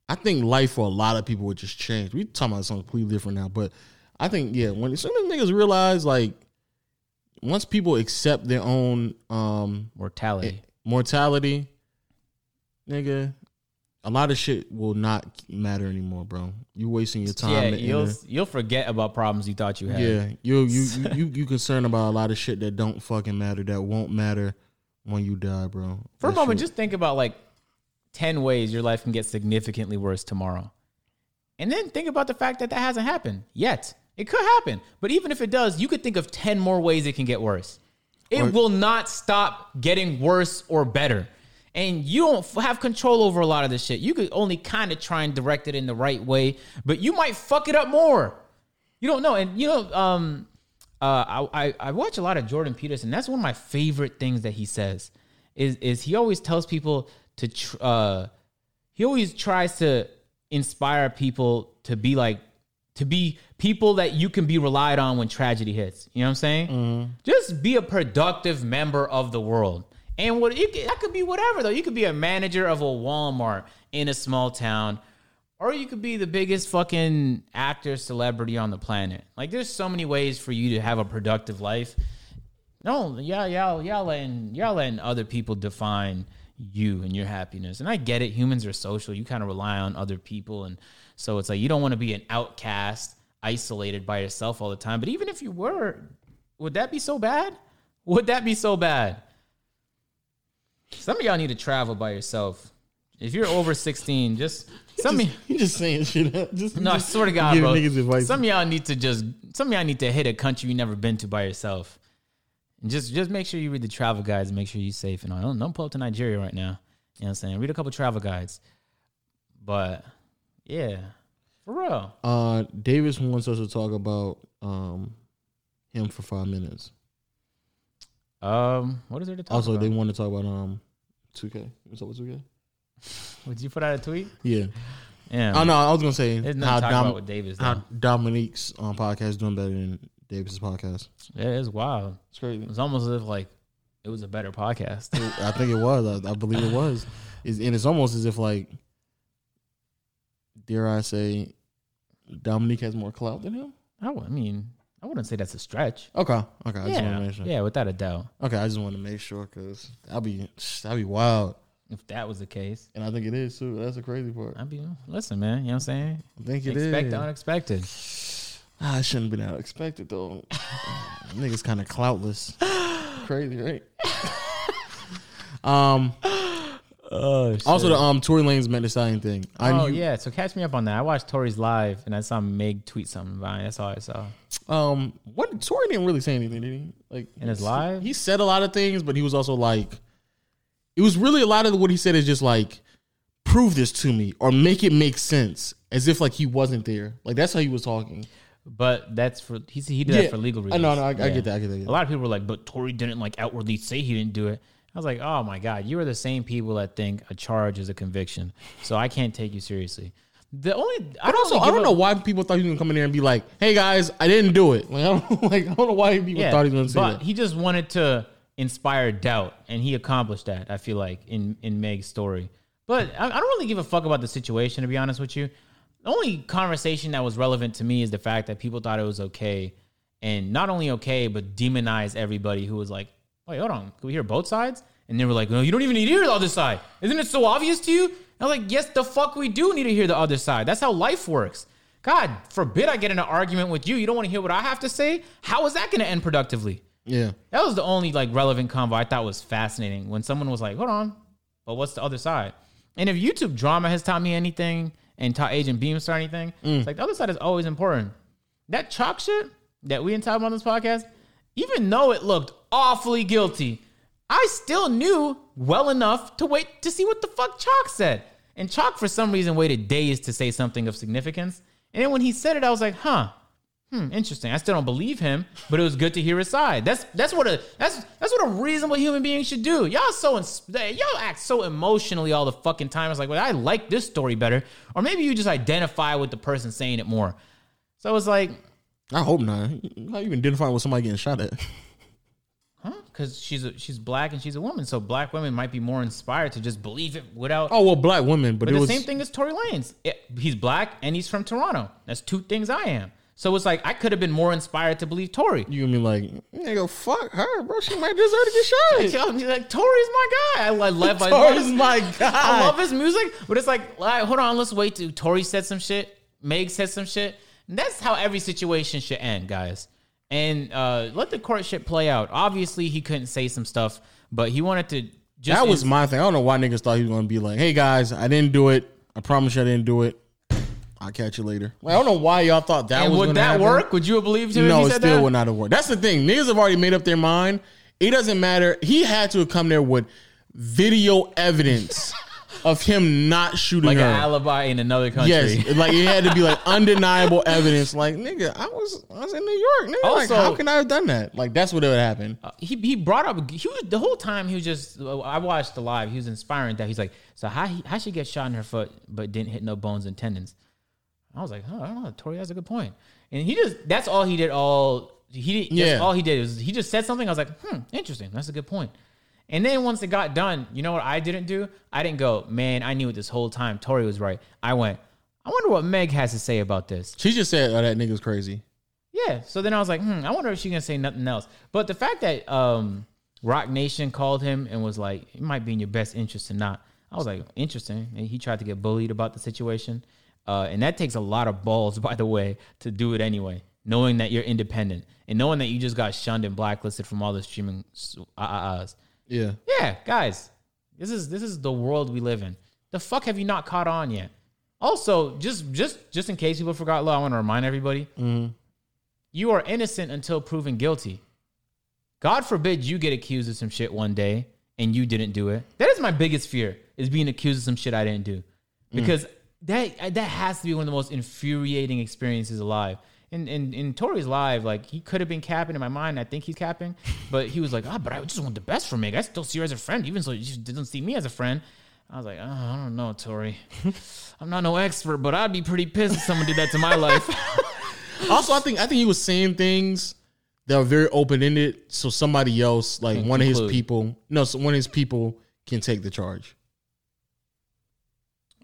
I think life for a lot of people would just change. We talking about something completely different now, but I think yeah, when as soon as niggas realize like once people accept their own um mortality. mortality, nigga, a lot of shit will not matter anymore, bro. You're wasting your time. yeah, you'll the- you'll forget about problems you thought you had. yeah, you you you you you concerned about a lot of shit that don't fucking matter, that won't matter when you die, bro. For a moment, shit- just think about like 10 ways your life can get significantly worse tomorrow. And then think about the fact that that hasn't happened yet. It could happen. But even if it does, you could think of 10 more ways it can get worse. It Or- will not stop getting worse or better. And you don't f- have control over a lot of this shit. You could only kind of try and direct it in the right way, but you might fuck it up more. You don't know. And you know, um, uh, I, I I watch a lot of Jordan Peterson. That's one of my favorite things that he says is is he always tells people to tr- uh he always tries to inspire people to be like to be people that you can be relied on when tragedy hits. You know what I'm saying? Mm-hmm. Just be a productive member of the world. And what you could, that could be whatever though. You could be a manager of a Walmart in a small town, or you could be the biggest fucking actor celebrity on the planet. Like there's so many ways for you to have a productive life. No, y'all, y'all, y'all letting y'all letting other people define you and your happiness. And I get it. Humans are social. You kind of rely on other people, and so it's like you don't want to be an outcast, isolated by yourself all the time. But even if you were, would that be so bad? Would that be so bad? Some of y'all need to travel by yourself. If you're over 16, just some of y- You just saying shit. Just no, I swear to God, bro. Some of y'all need to just some of y'all need to hit a country you never been to by yourself. And just just make sure you read the travel guides and make sure you're safe and all. Don't, don't pull up to Nigeria right now. You know what I'm saying? Read a couple travel guides. But yeah. For real. Uh, Davis wants us to talk about um him for five minutes. Um, what is there to talk Also, about? they want to talk about um, 2K. What's up with 2K? Would you put out a tweet? Yeah. Yeah. Oh no, I was gonna say how, Dom- about with Davis. How Dominique's um, podcast is doing better than Davis's podcast. yeah, it's wild. It's crazy. It's almost as if like it was a better podcast. I think it was. I, I believe it was. It's, and it's almost as if like, dare I say, Dominique has more clout than him. I, w- I mean, I wouldn't say that's a stretch. Okay. Okay. I just want yeah, to make sure. yeah, without a doubt. Okay. I just want to make sure because that'd be that'd be wild, If that was the case, and I think it is too. That's the crazy part. I'd be listen, man. You know what I'm saying? I think it is. Expect the unexpected. Ah, I shouldn't have been unexpected though. Niggas kind of cloutless. Crazy, right? um. Oh, Also, the um Tory Lanez Meg the Stallion thing. I oh knew, yeah, so catch me up on that. I watched Tory's live and I saw Meg tweet something about it. That's all I saw. Um, what Tory didn't really say anything, did he? Like In his he- live? he said a lot of things, but he was also like, it was really a lot of what he said is just like, prove this to me or make it make sense, as if like he wasn't there. Like that's how he was talking. But that's for he he did that for legal I reasons. know, no, I, I Yeah. get that. I get that. I get A lot of people were like, but Tory didn't like outwardly say he didn't do it. I was like, oh my God, you are the same people that think a charge is a conviction. So I can't take you seriously. The only I But don't also, I don't know why people thought he was gonna come in there and be like, "Hey guys, I didn't do it." Like I don't like I don't know why people thought he was gonna say but that. he just wanted to inspire doubt, and he accomplished that. I feel like in in Meg's story. But I, I don't really give a fuck about the situation, to be honest with you. The only conversation that was relevant to me is the fact that people thought it was okay, and not only okay, but demonized everybody who was like, "Wait, hold on, can we hear both sides?" And they were like, "No, you don't even need to hear the other side. Isn't it so obvious to you?" And I was like, "Yes, the fuck we do need to hear the other side. That's how life works." God forbid I get in an argument with you. You don't want to hear what I have to say. How is that going to end productively? Yeah, That was the only like relevant convo I thought was fascinating when someone was like, "Hold on, but what's the other side?" And if YouTube drama has taught me anything and taught Agent Beamstar anything, mm. it's like the other side is always important. That chalk shit that we didn't talk about on this podcast, even though it looked awfully guilty, I still knew well enough to wait to see what the fuck Chalk said. And Chalk, for some reason, waited days to say something of significance. And then when he said it, I was like, huh, Hmm, interesting. I still don't believe him, but it was good to hear his side. That's that's what a that's that's what a reasonable human being should do. Y'all so y'all act so emotionally all the fucking time. It's like, well, I like this story better, or maybe you just identify with the person saying it more. So it's like, I hope not. How you identifying with somebody getting shot at? huh? Because she's a, she's black and she's a woman, so black women might be more inspired to just believe it without. Oh well, black women, but, but the was same thing as Tory Lanez. It- he's black and he's from Toronto. That's two things I am. So it's like I could have been more inspired to believe Tory. You be like, nigga, fuck her, bro. She might deserve to get shot. Like Tory's my guy. I, love, Tory's my guy. I love his music, but it's like, like, hold on, let's wait To Tory said some shit, Meg said some shit. And that's how every situation should end, guys. And uh, let the courtship play out. Obviously, he couldn't say some stuff, but he wanted to. Just That was my thing. I don't know why niggas thought he was gonna be like, hey guys, I didn't do it. I promise you I didn't do it. I'll catch you later. Like, I don't know why y'all thought that And was would that happen. work? Would you have believed him? No, if it said still that? would not have worked. That's the thing. Niggas have already made up their mind. It doesn't matter. He had to have come there with video evidence of him not shooting like her. an alibi in another country. Yes, like it had to be like undeniable evidence. Like nigga, I was I was in New York. Nigga, like how can I have done that? Like that's what it would happen. Uh, he he brought up he was the whole time he was just I watched the live he was inspiring that he's like so how he, how she get shot in her foot but didn't hit no bones and tendons I was like oh I don't know Tory has a good point and he just that's all he did all he did yeah all he did was he just said something I was like hmm interesting that's a good point and then once it got done you know what I didn't do I didn't go man I knew it this whole time Tory was right I went I wonder what Meg has to say about this She just said, "Oh, that nigga's crazy." yeah. So then I was like, hmm, I wonder if she's gonna say nothing else. But the fact that um Roc Nation called him and was like, it might be in your best interest to not. I was like, interesting. And he tried to get bullied about the situation. Uh, and that takes a lot of balls, by the way, to do it anyway. Knowing that you're independent and knowing that you just got shunned and blacklisted from all the streaming uh, uh, Yeah, yeah, guys, this is this is the world we live in. The fuck have you not caught on yet? Also, just just just in case people forgot, law, I want to remind everybody: mm-hmm. you are innocent until proven guilty. God forbid you get accused of some shit one day and you didn't do it. That is my biggest fear: is being accused of some shit I didn't do, mm. because that that has to be one of the most infuriating experiences alive. In, in in Tory's live, like he could have been capping in my mind. I think he's capping, but he was like, "Ah, but I just want the best for Meg. I still see her as a friend, even though so she doesn't see me as a friend." I was like, oh, "I don't know, Tori. I'm not no expert, but I'd be pretty pissed if someone did that to my life." Also, I think I think he was saying things that were very open ended, so somebody else, like Can one of his people, no, so one of his people can take the charge.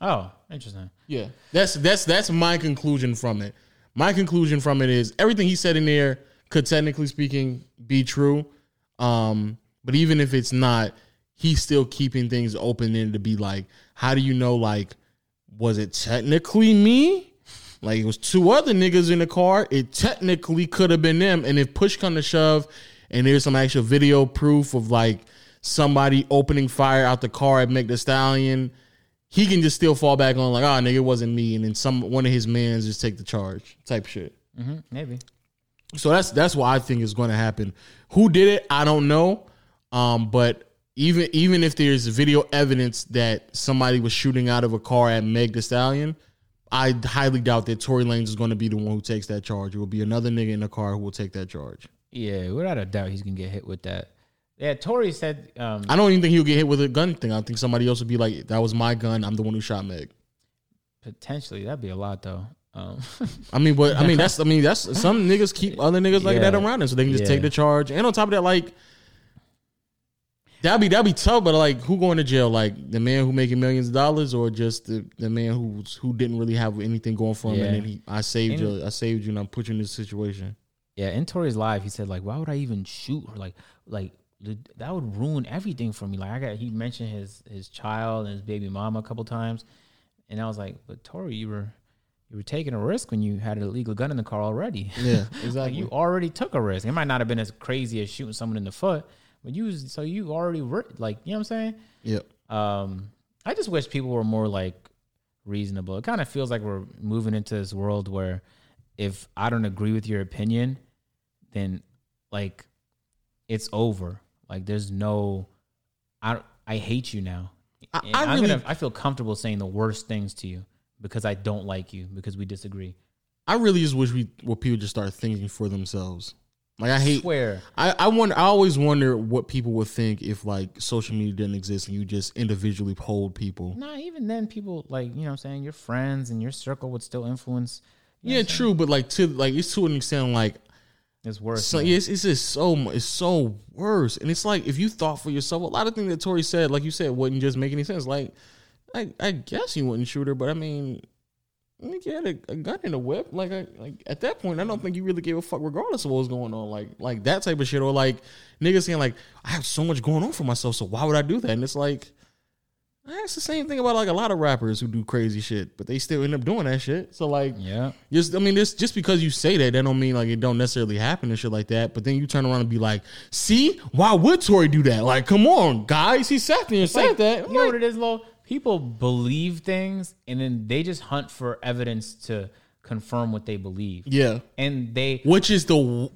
oh, interesting. Yeah, that's that's that's my conclusion from it. My conclusion from it is everything he said in there could technically speaking be true, um, but even if it's not, he's still keeping things open ended to be like, how do you know? Like, was it technically me? Like it was two other niggas in the car. It technically could have been them. And if push come to shove, and there's some actual video proof of like somebody opening fire out the car at Meg the Stallion, he can just still fall back on like, oh nigga, it wasn't me, and then some one of his mans just take the charge type shit. hmm maybe. So that's that's what I think is going to happen. Who did it? I don't know. Um, but even even if there's video evidence that somebody was shooting out of a car at Meg the Stallion, I highly doubt that Tory Lanez is going to be the one who takes that charge. It will be another nigga in the car who will take that charge. Yeah, without a doubt, he's gonna get hit with that. Yeah, Tory said, um, I don't even think he'll get hit with a gun thing. I think somebody else would be like, "That was my gun. I'm the one who shot Meg." potentially that'd be a lot though. Um, I mean, but I mean that's I mean that's some niggas keep other niggas like that Yeah. around them so they can just Yeah. take the charge. And on top of that, like that'd be that'd be tough. But like, who going to jail? Like the man who making millions of dollars, or just the, the man who who didn't really have anything going for him, Yeah. and then he I saved And- you, I saved you, and I put you in this situation. yeah, in Tory's live, he said like, "Why would I even shoot her? Like, like that would ruin everything for me." Like, I got he mentioned his his child and his baby mama a couple times, and I was like, "But Tory, you were you were taking a risk when you had an illegal gun in the car already. Yeah, like, exactly. you already took a risk. It might not have been as crazy as shooting someone in the foot, but you was, so you already were like, you know what I'm saying." Yeah. Um, I just wish people were more like reasonable. It kind of feels like we're moving into this world where if I don't agree with your opinion, then like it's over. Like there's no, I I hate you now. I- I I'm really- gonna, I feel comfortable saying the worst things to you because I don't like you because we disagree. I really just wish we well people just start thinking for themselves. Like I hate. Swear. I, I wonder. I always wonder what people would think if like social media didn't exist and you just individually polled people. Nah, even then people like, you know what I'm saying, your friends and your circle would still influence. you know Yeah, what true, but like to like it's to an extent like It's worse. so man. it's, it's just so it's so worse, and it's like if you thought for yourself, a lot of things that Tory said, like you said, wouldn't just make any sense. Like, I I guess you wouldn't shoot her, but I mean, you had a, a gun in a whip. Like, I, like at that point, I don't think you really gave a fuck, regardless of what was going on. Like, like that type of shit, or like niggas saying like, I have so much going on for myself, so why would I do that? And it's like. Eh, That's the same thing about like a lot of rappers who do crazy shit, but they still end up doing that shit. So like, yeah. just I mean, this just because you say that, that don't mean like it don't necessarily happen and shit like that. But then you turn around and be like, "See, why would Tory do that? Like, come on, guys, he sat there and said Like, that." I'm You know like, what it is, Low? People believe things and then they just hunt for evidence to confirm what they believe. yeah, And they which is the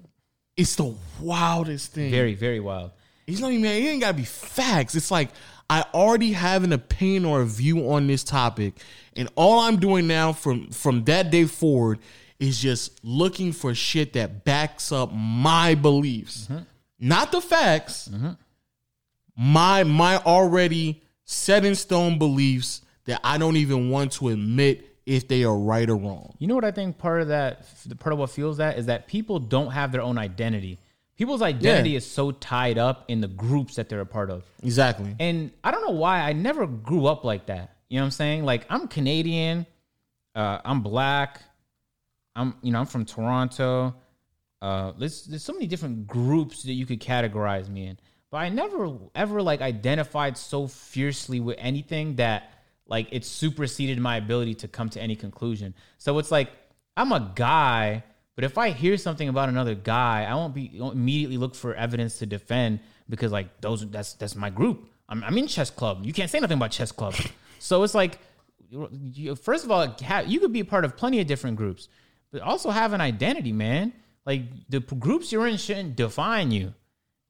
it's the wildest thing. very, very wild. He's not even. It ain't gotta be facts. It's like I already have an opinion or a view on this topic, and all I'm doing now from from that day forward is just looking for shit that backs up my beliefs, mm-hmm. not the facts. Mm-hmm. My my already set in stone beliefs that I don't even want to admit if they are right or wrong. You know what I think part of that, the part of what fuels that is that people don't have their own identity. People's identity Yeah. is so tied up in the groups that they're a part of. Exactly. And I don't know why I never grew up like that. You know what I'm saying? Like I'm Canadian, uh, I'm black, I'm you know I'm from Toronto. Uh, there's there's so many different groups that you could categorize me in, but I never ever like identified so fiercely with anything that like it superseded my ability to come to any conclusion. So it's like I'm a guy, but if I hear something about another guy, I won't be won't immediately look for evidence to defend because like those that's that's my group. I'm, I'm in chess club. You can't say nothing about chess club. so it's like you, first of all, you could be a part of plenty of different groups, but also have an identity, man. Like the groups you're in shouldn't define you.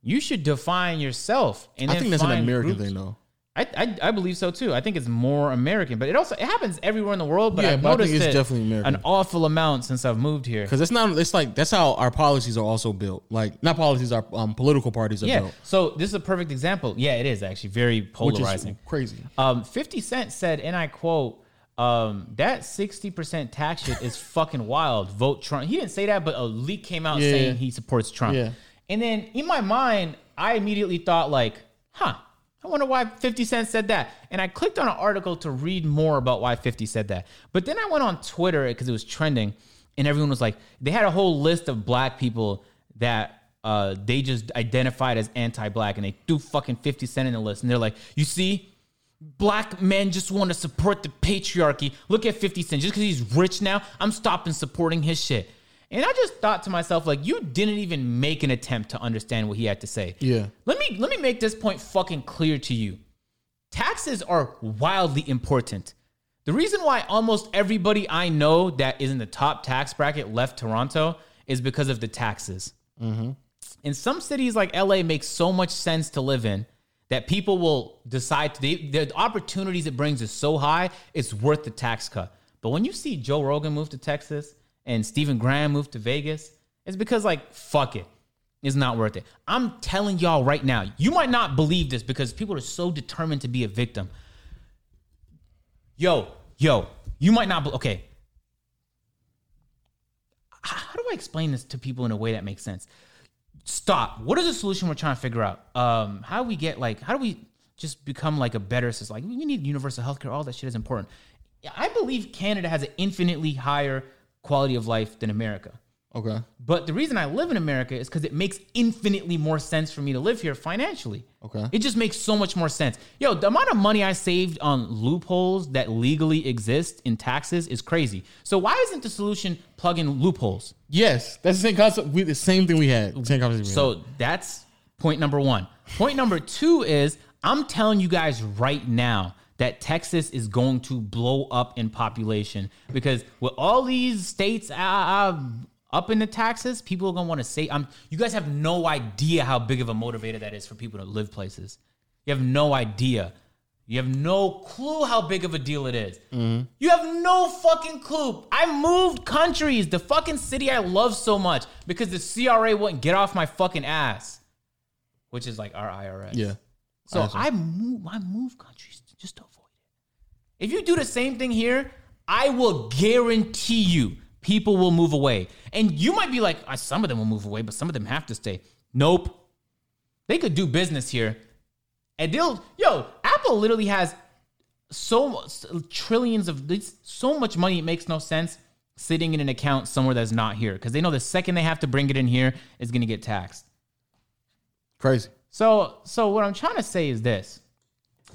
You should define yourself. And I think that's an American groups. thing, though. I, I I believe so too. I think it's more American, but it also it happens everywhere in the world. But Yeah, I've but noticed it's it definitely American. an awful amount since I've moved here. Because it's not. It's like that's how our policies are also built. Like not policies, our um, political parties are Yeah. built. So this is a perfect example. Yeah, it is actually very Which polarizing. is crazy. Um, 50 Cent said, and I quote, um, that 60% tax shit is fucking wild. Vote Trump. He didn't say that, but a leak came out Yeah. saying he supports Trump. Yeah. And then in my mind, I immediately thought, like, huh, I wonder why 50 Cent said that. And I clicked on an article to read more about why 50 said that. But then I went on Twitter because it was trending, and everyone was like, they had a whole list of black people that uh, they just identified as anti-black, and they threw fucking 50 Cent in the list, and they're like, you see, black men just want to support the patriarchy. Look at 50 Cent. Just because he's rich now, I'm stopping supporting his shit. And I just thought to myself, like, you didn't even make an attempt to understand what he had to say. Yeah. Let me let me make this point fucking clear to you. Taxes are wildly important. The reason why almost everybody I know that is in the top tax bracket left Toronto is because of the taxes. Mm-hmm. In some cities like LA makes so much sense to live in that people will decide to, the opportunities it brings is so high, it's worth the tax cut. But when you see Joe Rogan move to Texas and Stephen Graham moved to Vegas, it's because like fuck it. It's not worth it. I'm telling y'all right now, you might not believe this because people are so determined to be a victim. Yo, yo, you might not. Be, okay, how do I explain this to people in a way that makes sense? Stop. What is the solution we're trying to figure out? Um, how do we get like? How do we just become like a better society? Like we need universal healthcare. All that shit is important. I believe Canada has an infinitely higher quality of life than America. Okay. But the reason I live in America is because it makes infinitely more sense for me to live here financially. Okay. It just makes so much more sense. Yo, the amount of money I saved on loopholes that legally exist in taxes is crazy. So why isn't the solution plug in loopholes? Yes, that's the same concept. We the same thing we had. Same conversation. we had. So that's point number one. Point number two is I'm telling you guys right now that Texas is going to blow up in population because with all these states uh, uh, up in the taxes, people are gonna want to say, "I'm." You guys have no idea how big of a motivator that is for people to live places. You have no idea. You have no clue how big of a deal it is. You have no fucking clue. I moved countries, the fucking city I love so much, because the CRA wouldn't get off my fucking ass, which is like our IRS. yeah. So Awesome. I move, I move countries just to. If you do the same thing here, I will guarantee you people will move away. And you might be like, "Ah, some of them will move away, but some of them have to stay. Nope. They could do business here. And they'll, yo, Apple literally has so much, trillions of, this- so much money, it makes no sense sitting in an account somewhere that's not here. Because they know the second they have to bring it in here is going to get taxed. Crazy. So, so what I'm trying to say is this: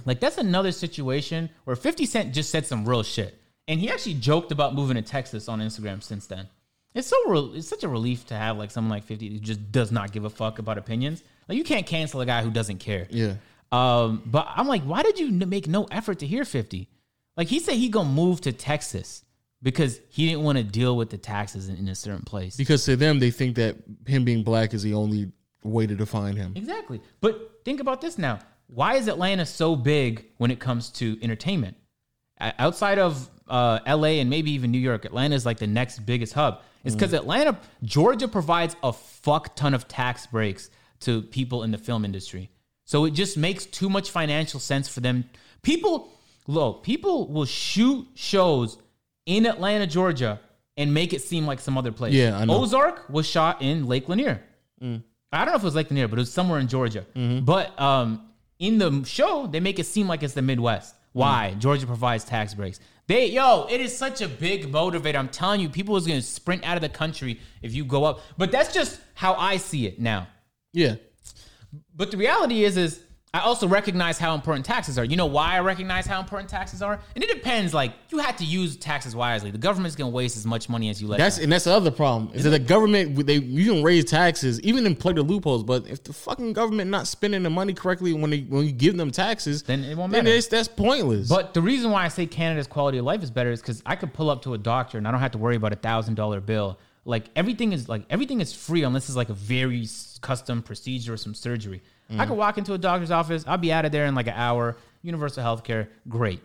like, that's another situation where 50 Cent just said some real shit, and he actually joked about moving to Texas on Instagram since then. It's so re- it's such a relief to have like someone like 50 who just does not give a fuck about opinions. Like, you can't cancel a guy who doesn't care. Yeah. Um, but I'm like, why did you make no effort to hear 50? Like, he said he gonna move to Texas because he didn't want to deal with the taxes in, in a certain place. Because to them, they think that him being black is the only way to define him. Exactly. But think about this now. Why is Atlanta so big when it comes to entertainment? Outside of uh, LA and maybe even New York, Atlanta is like the next biggest hub. It's because Atlanta, Georgia provides a fuck ton of tax breaks to people in the film industry. So it just makes too much financial sense for them. People, look, people will shoot shows in Atlanta, Georgia, and make it seem like some other place. Yeah, I know. Ozark was shot in Lake Lanier. I don't know if it was Lake Lanier, but it was somewhere in Georgia. Mm-hmm. But um, in the show, they make it seem like it's the Midwest. Why? Mm. Georgia provides tax breaks. They yo, it is such a big motivator. I'm telling you, people is gonna sprint out of the country if you go up. But that's just how I see it now. Yeah. But the reality is, is I also recognize how important taxes are. You know why I recognize how important taxes are? And it depends. Like you have to use taxes wisely. The government's gonna waste as much money as you let. That's and that's the other problem is that the government they you can raise taxes even and plug the loopholes, but if the fucking government not spending the money correctly when they when you give them taxes, Then it won't then matter. it's, that's pointless. But the reason why I say Canada's quality of life is better is because I could pull up to a doctor and I don't have to worry about a thousand dollar bill. Like everything is like everything is free unless it's like a very custom procedure or some surgery. I could walk into a doctor's office. I'll be out of there in like an hour. Universal healthcare, great.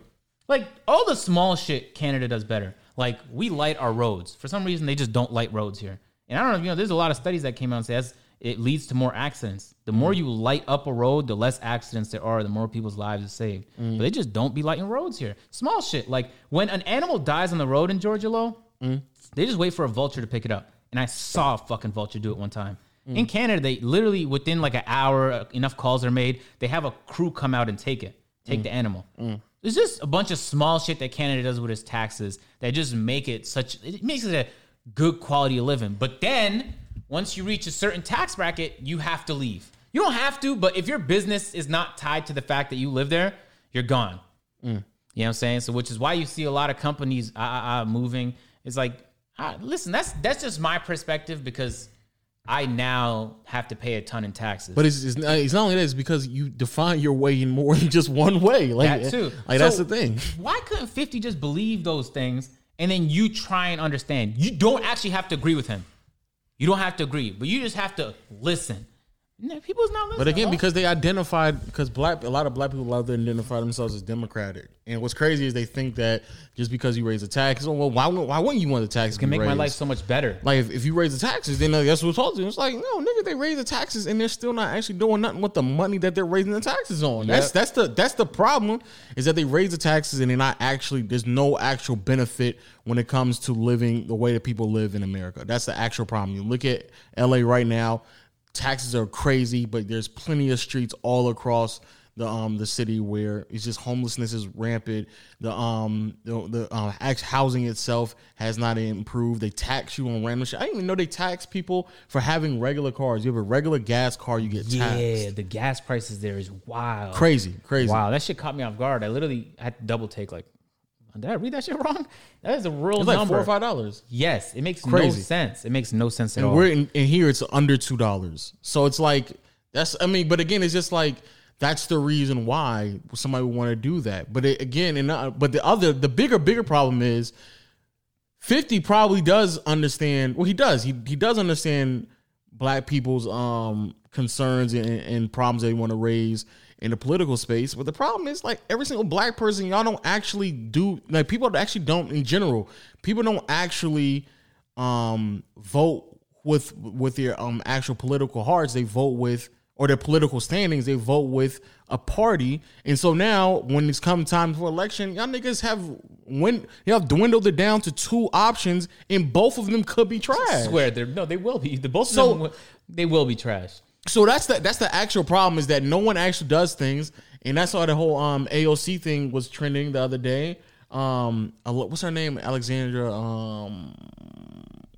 Like all the small shit Canada does better. Like we light our roads. For some reason, they just don't light roads here. And I don't know. You know, there's a lot of studies that came out and says it leads to more accidents. The more you light up a road, the less accidents there are. The more people's lives are saved. Mm. But they just don't be lighting roads here. Small shit. Like when an animal dies on the road in Georgia, low, mm. they just wait for a vulture to pick it up. And I saw a fucking vulture do it one time. In Canada, they literally within like an hour, uh, enough calls are made. They have a crew come out and take it, take the animal. There's just a bunch of small shit that Canada does with its taxes that just make it such. It makes it a good quality of living. But then once you reach a certain tax bracket, you have to leave. You don't have to, but if your business is not tied to the fact that you live there, you're gone. You know what I'm saying? So, which is why you see a lot of companies uh, uh, uh, moving. It's like, uh, listen, that's that's just my perspective because I now have to pay a ton in taxes. But it's, it's, not, it's not only that; it's because you define your way in more than just one way. Like That too. Like that's the thing. why couldn't 50 just believe those things and then you try and understand? You don't actually have to agree with him. You don't have to agree, but you just have to listen. No, People's not listening. But again, because they identified, because black, a lot of black people out there identify themselves as Democratic, and what's crazy is they think that just because you raise the taxes, oh, well, why wou- why wouldn't you want the taxes? it can make my life so much better. Like if, if you raise the taxes, then uh, that's what's told you. It's like no, nigga, they raise the taxes and they're still not actually doing nothing with the money that they're raising the taxes on. That's that's the that's the problem is that they raise the taxes and they're not actually there's no actual benefit when it comes to living the way that people live in America. That's the actual problem. You look at LA right now, taxes are crazy, but there's plenty of streets all across the um the city where it's just homelessness is rampant. The um the the uh, housing itself has not improved. They tax you on random shit. I didn't even know they tax people for having regular cars. You have a regular gas car, you get taxed. Yeah, the gas prices there is wild. Crazy, crazy. Wow, that shit caught me off guard. I literally had to double take. Like, did I read that shit wrong? That is a real It's like number. four or five dollars. Yes, it makes no sense. It makes no sense at And all. we're in, and here it's under two dollars. So it's like that's I mean, but again, it's just like that's the reason why somebody would want to do that. But it, again, and uh, but the other the bigger bigger problem is fifty probably does understand. Well, he does. He he does understand black people's um concerns and, and problems they want to raise in the political space. But the problem is like every single black person, y'all don't actually do like people actually don't in general. People don't actually um vote with with their um actual political hearts. They vote with or their political standings. They vote with a party. And so now when it's come time for election, y'all niggas have when y'all dwindled it down to two options, and both of them could be trash. I swear, they're, no, they will be. The both So- of them, will- they will be trash. So that's the that's the actual problem is that no one actually does things, and that's why the whole um AOC thing was trending the other day. Um, what's her name? Alexandra. Um,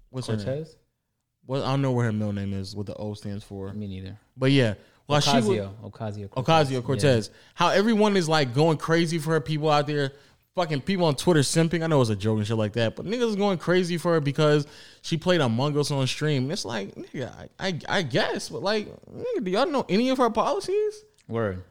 what's her name? Cortez? Well, I don't know what her middle name is. What the O stands for. Me neither. But yeah, well, she was, Ocasio. Ocasio. Ocasio Cortez. How everyone is like going crazy for her. People out there, fucking people on Twitter simping. I know it's a joke and shit like that, but niggas is going crazy for her because she played Among Us on stream. It's like, nigga, I, I, I guess, but like, nigga, do y'all know any of her policies? Word.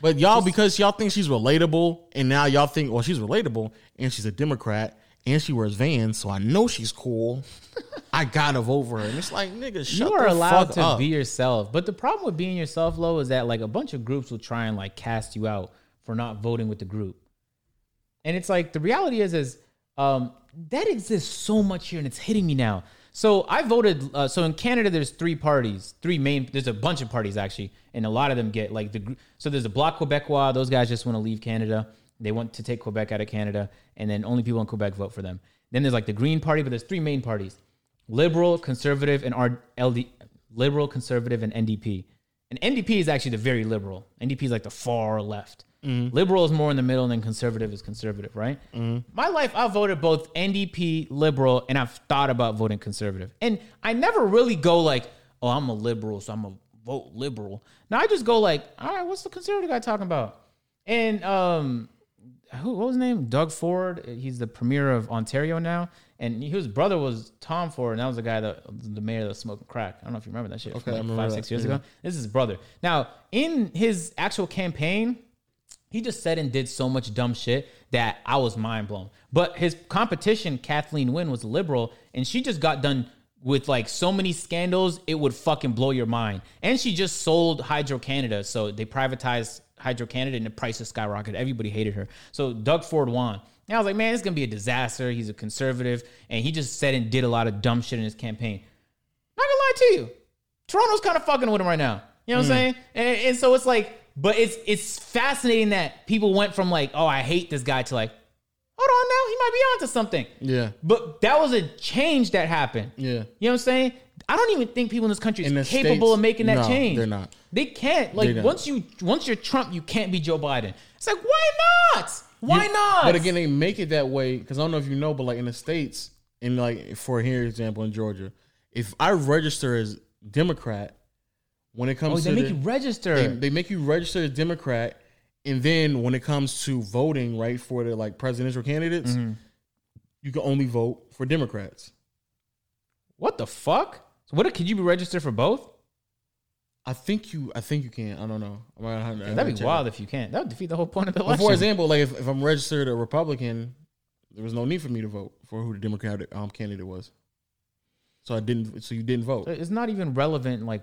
But y'all, because y'all think she's relatable, and now y'all think, well, she's relatable, and she's a Democrat, and she wears Vans, so I know she's cool. I gotta vote for her. And it's like, nigga, shut you are the allowed to up. be yourself. But the problem with being yourself, low, is that like a bunch of groups will try and like cast you out for not voting with the group. And it's like the reality is is um, that exists so much here, and it's hitting me now. So I voted. Uh, so in Canada, there's three parties, three main. There's a bunch of parties actually, and a lot of them get like the. So there's the Bloc Quebecois. Those guys just want to leave Canada. They want to take Quebec out of Canada, and then only people in Quebec vote for them. Then there's like the Green Party, but there's three main parties: Liberal, Conservative, and R- LD. Liberal, Conservative, and NDP. And NDP is actually the very liberal. NDP is like the far left. Liberal is more in the middle, and then conservative is conservative, right? My life, I've voted both NDP, liberal, and I've thought about voting conservative. And I never really go like, oh, I'm a liberal, so I'm a vote liberal. Now I just go like, all right, what's the conservative guy talking about? And um, who what was his name? Doug Ford. He's the premier of Ontario now, and his brother was Tom Ford, and that was the guy that the mayor that was smoking crack. I don't know if you remember that shit. Okay, like five that, six years yeah. ago. This is his brother. Now in his actual campaign, he just said and did so much dumb shit that I was mind blown. But his competition, Kathleen Wynne, was liberal, and she just got done with like so many scandals, it would fucking blow your mind. And she just sold Hydro Canada, so they privatized Hydro Canada, and the prices skyrocketed. Everybody hated her. So Doug Ford won. And I was like, man, it's gonna be a disaster. He's a conservative, and he just said and did a lot of dumb shit in his campaign. Not gonna lie to you, Toronto's kind of fucking with him right now. You know what I'm hmm. saying? And, and so it's like, but it's it's fascinating that people went from like, oh, I hate this guy to like, hold on now, he might be onto something. Yeah. But that was a change that happened. Yeah. You know what I'm saying? I don't even think people in this country In the is capable States, of making that no, change. they're not. They can't. Like They once you once you're Trump, you can't be Joe Biden. It's like why not? Why You- not? But again, they make it that way because I don't know if you know, but like in the states, in like for here example in Georgia, if I register as Democrat, when it oh, comes they to make the- you register. they, they make you register as Democrat, and then when it comes to voting, right for the like presidential candidates, Mm-hmm. you can only vote for Democrats. what the fuck? So what could you be registered for both? I think you, I think you can. I don't know. I might to- That'd be wild if you can't. That would defeat the whole point of the But election. for example, like if, if I'm registered a Republican, there was no need for me to vote for who the Democratic um, candidate was. So I didn't. So you didn't vote, it's not even relevant. Like,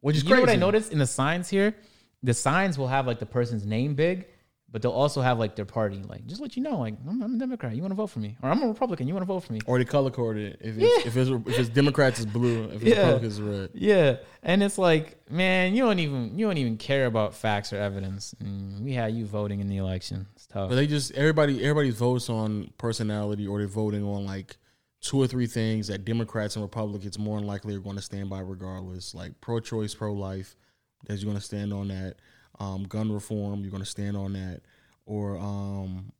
which is you crazy. know what I noticed in the signs here? The signs will have like the person's name big, but they'll also have like their party. Like, just let you know, like, I'm, I'm a Democrat. You want to vote for me, or I'm a Republican. You want to vote for me? Or they color coded it. If it's, if it's if it's Democrats, it's blue. If it's Yeah. Republicans, red. Yeah, and it's like, man, you don't even you don't even care about facts or evidence. And we had you voting in the election. It's tough. But they just everybody everybody votes on personality, or they're voting on like two or three things that Democrats and Republicans more than likely are going to stand by regardless. Like pro-choice, pro-life, that you're going to stand on that. Um, gun reform, you're going to stand on that, or um,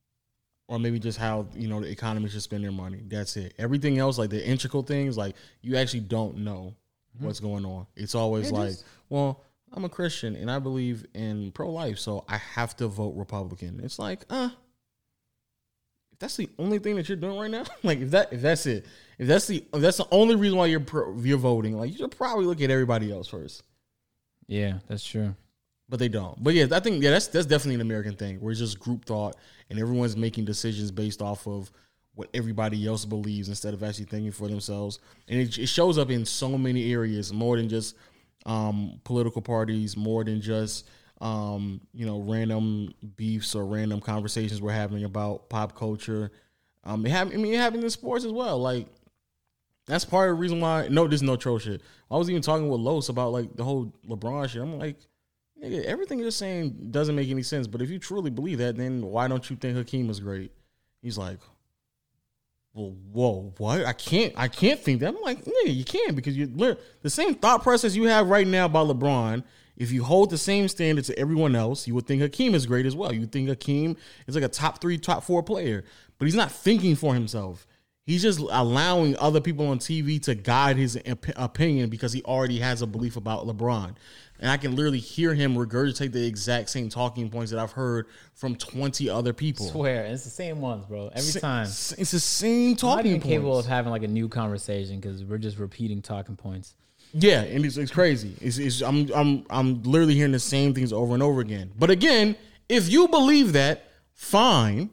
or maybe just how you know the economy should spend their money. That's it. Everything else, like the integral things, like you actually don't know what's going on. It's always Yeah, like, just- well, I'm a Christian and I believe in pro life, so I have to vote Republican. It's like, uh, if that's the only thing that you're doing right now, like if that if that's it, if that's the if that's the only reason why you're pro, you're voting, like you should probably look at everybody else first. yeah, that's true. But they don't. But yeah, I think yeah, that's that's definitely an American thing where it's just group thought and everyone's making decisions based off of what everybody else believes instead of actually thinking for themselves. And it, it shows up in so many areas, more than just um, political parties, more than just um, you know random beefs or random conversations we're having about pop culture. Um, it have, I mean, it happened in sports as well. Like that's part of the reason why. No, this is no troll shit. I was even talking with Los about like the whole LeBron shit. I'm like, nigga, everything you're saying doesn't make any sense. But if you truly believe that, then why don't you think Hakeem was great? He's like, well, whoa, what? I can't, I can't think that. I'm like, nigga, you can because you the same thought process you have right now about LeBron. If you hold the same standard to everyone else, you would think Hakeem is great as well. You think Hakeem is like a top three, top four player, but he's not thinking for himself. He's just allowing other people on TV to guide his op- opinion because he already has a belief about LeBron. And I can literally hear him regurgitate the exact same talking points that I've heard from 20 other people. Swear, it's the same ones, bro. Every Sa- time. It's the same I'm not talking even points. capable of having like a new conversation because we're just repeating talking points. Yeah, and it's, it's crazy. It's, it's I'm I'm I'm literally hearing the same things over and over again. But again, if you believe that, fine.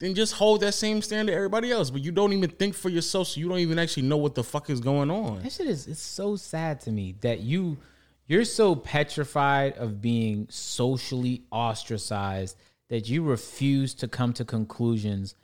then just hold that same standard everybody else. But you don't even think for yourself, so you don't even actually know what the fuck is going on. That shit is it's so sad to me that you you're so petrified of being socially ostracized that you refuse to come to conclusions.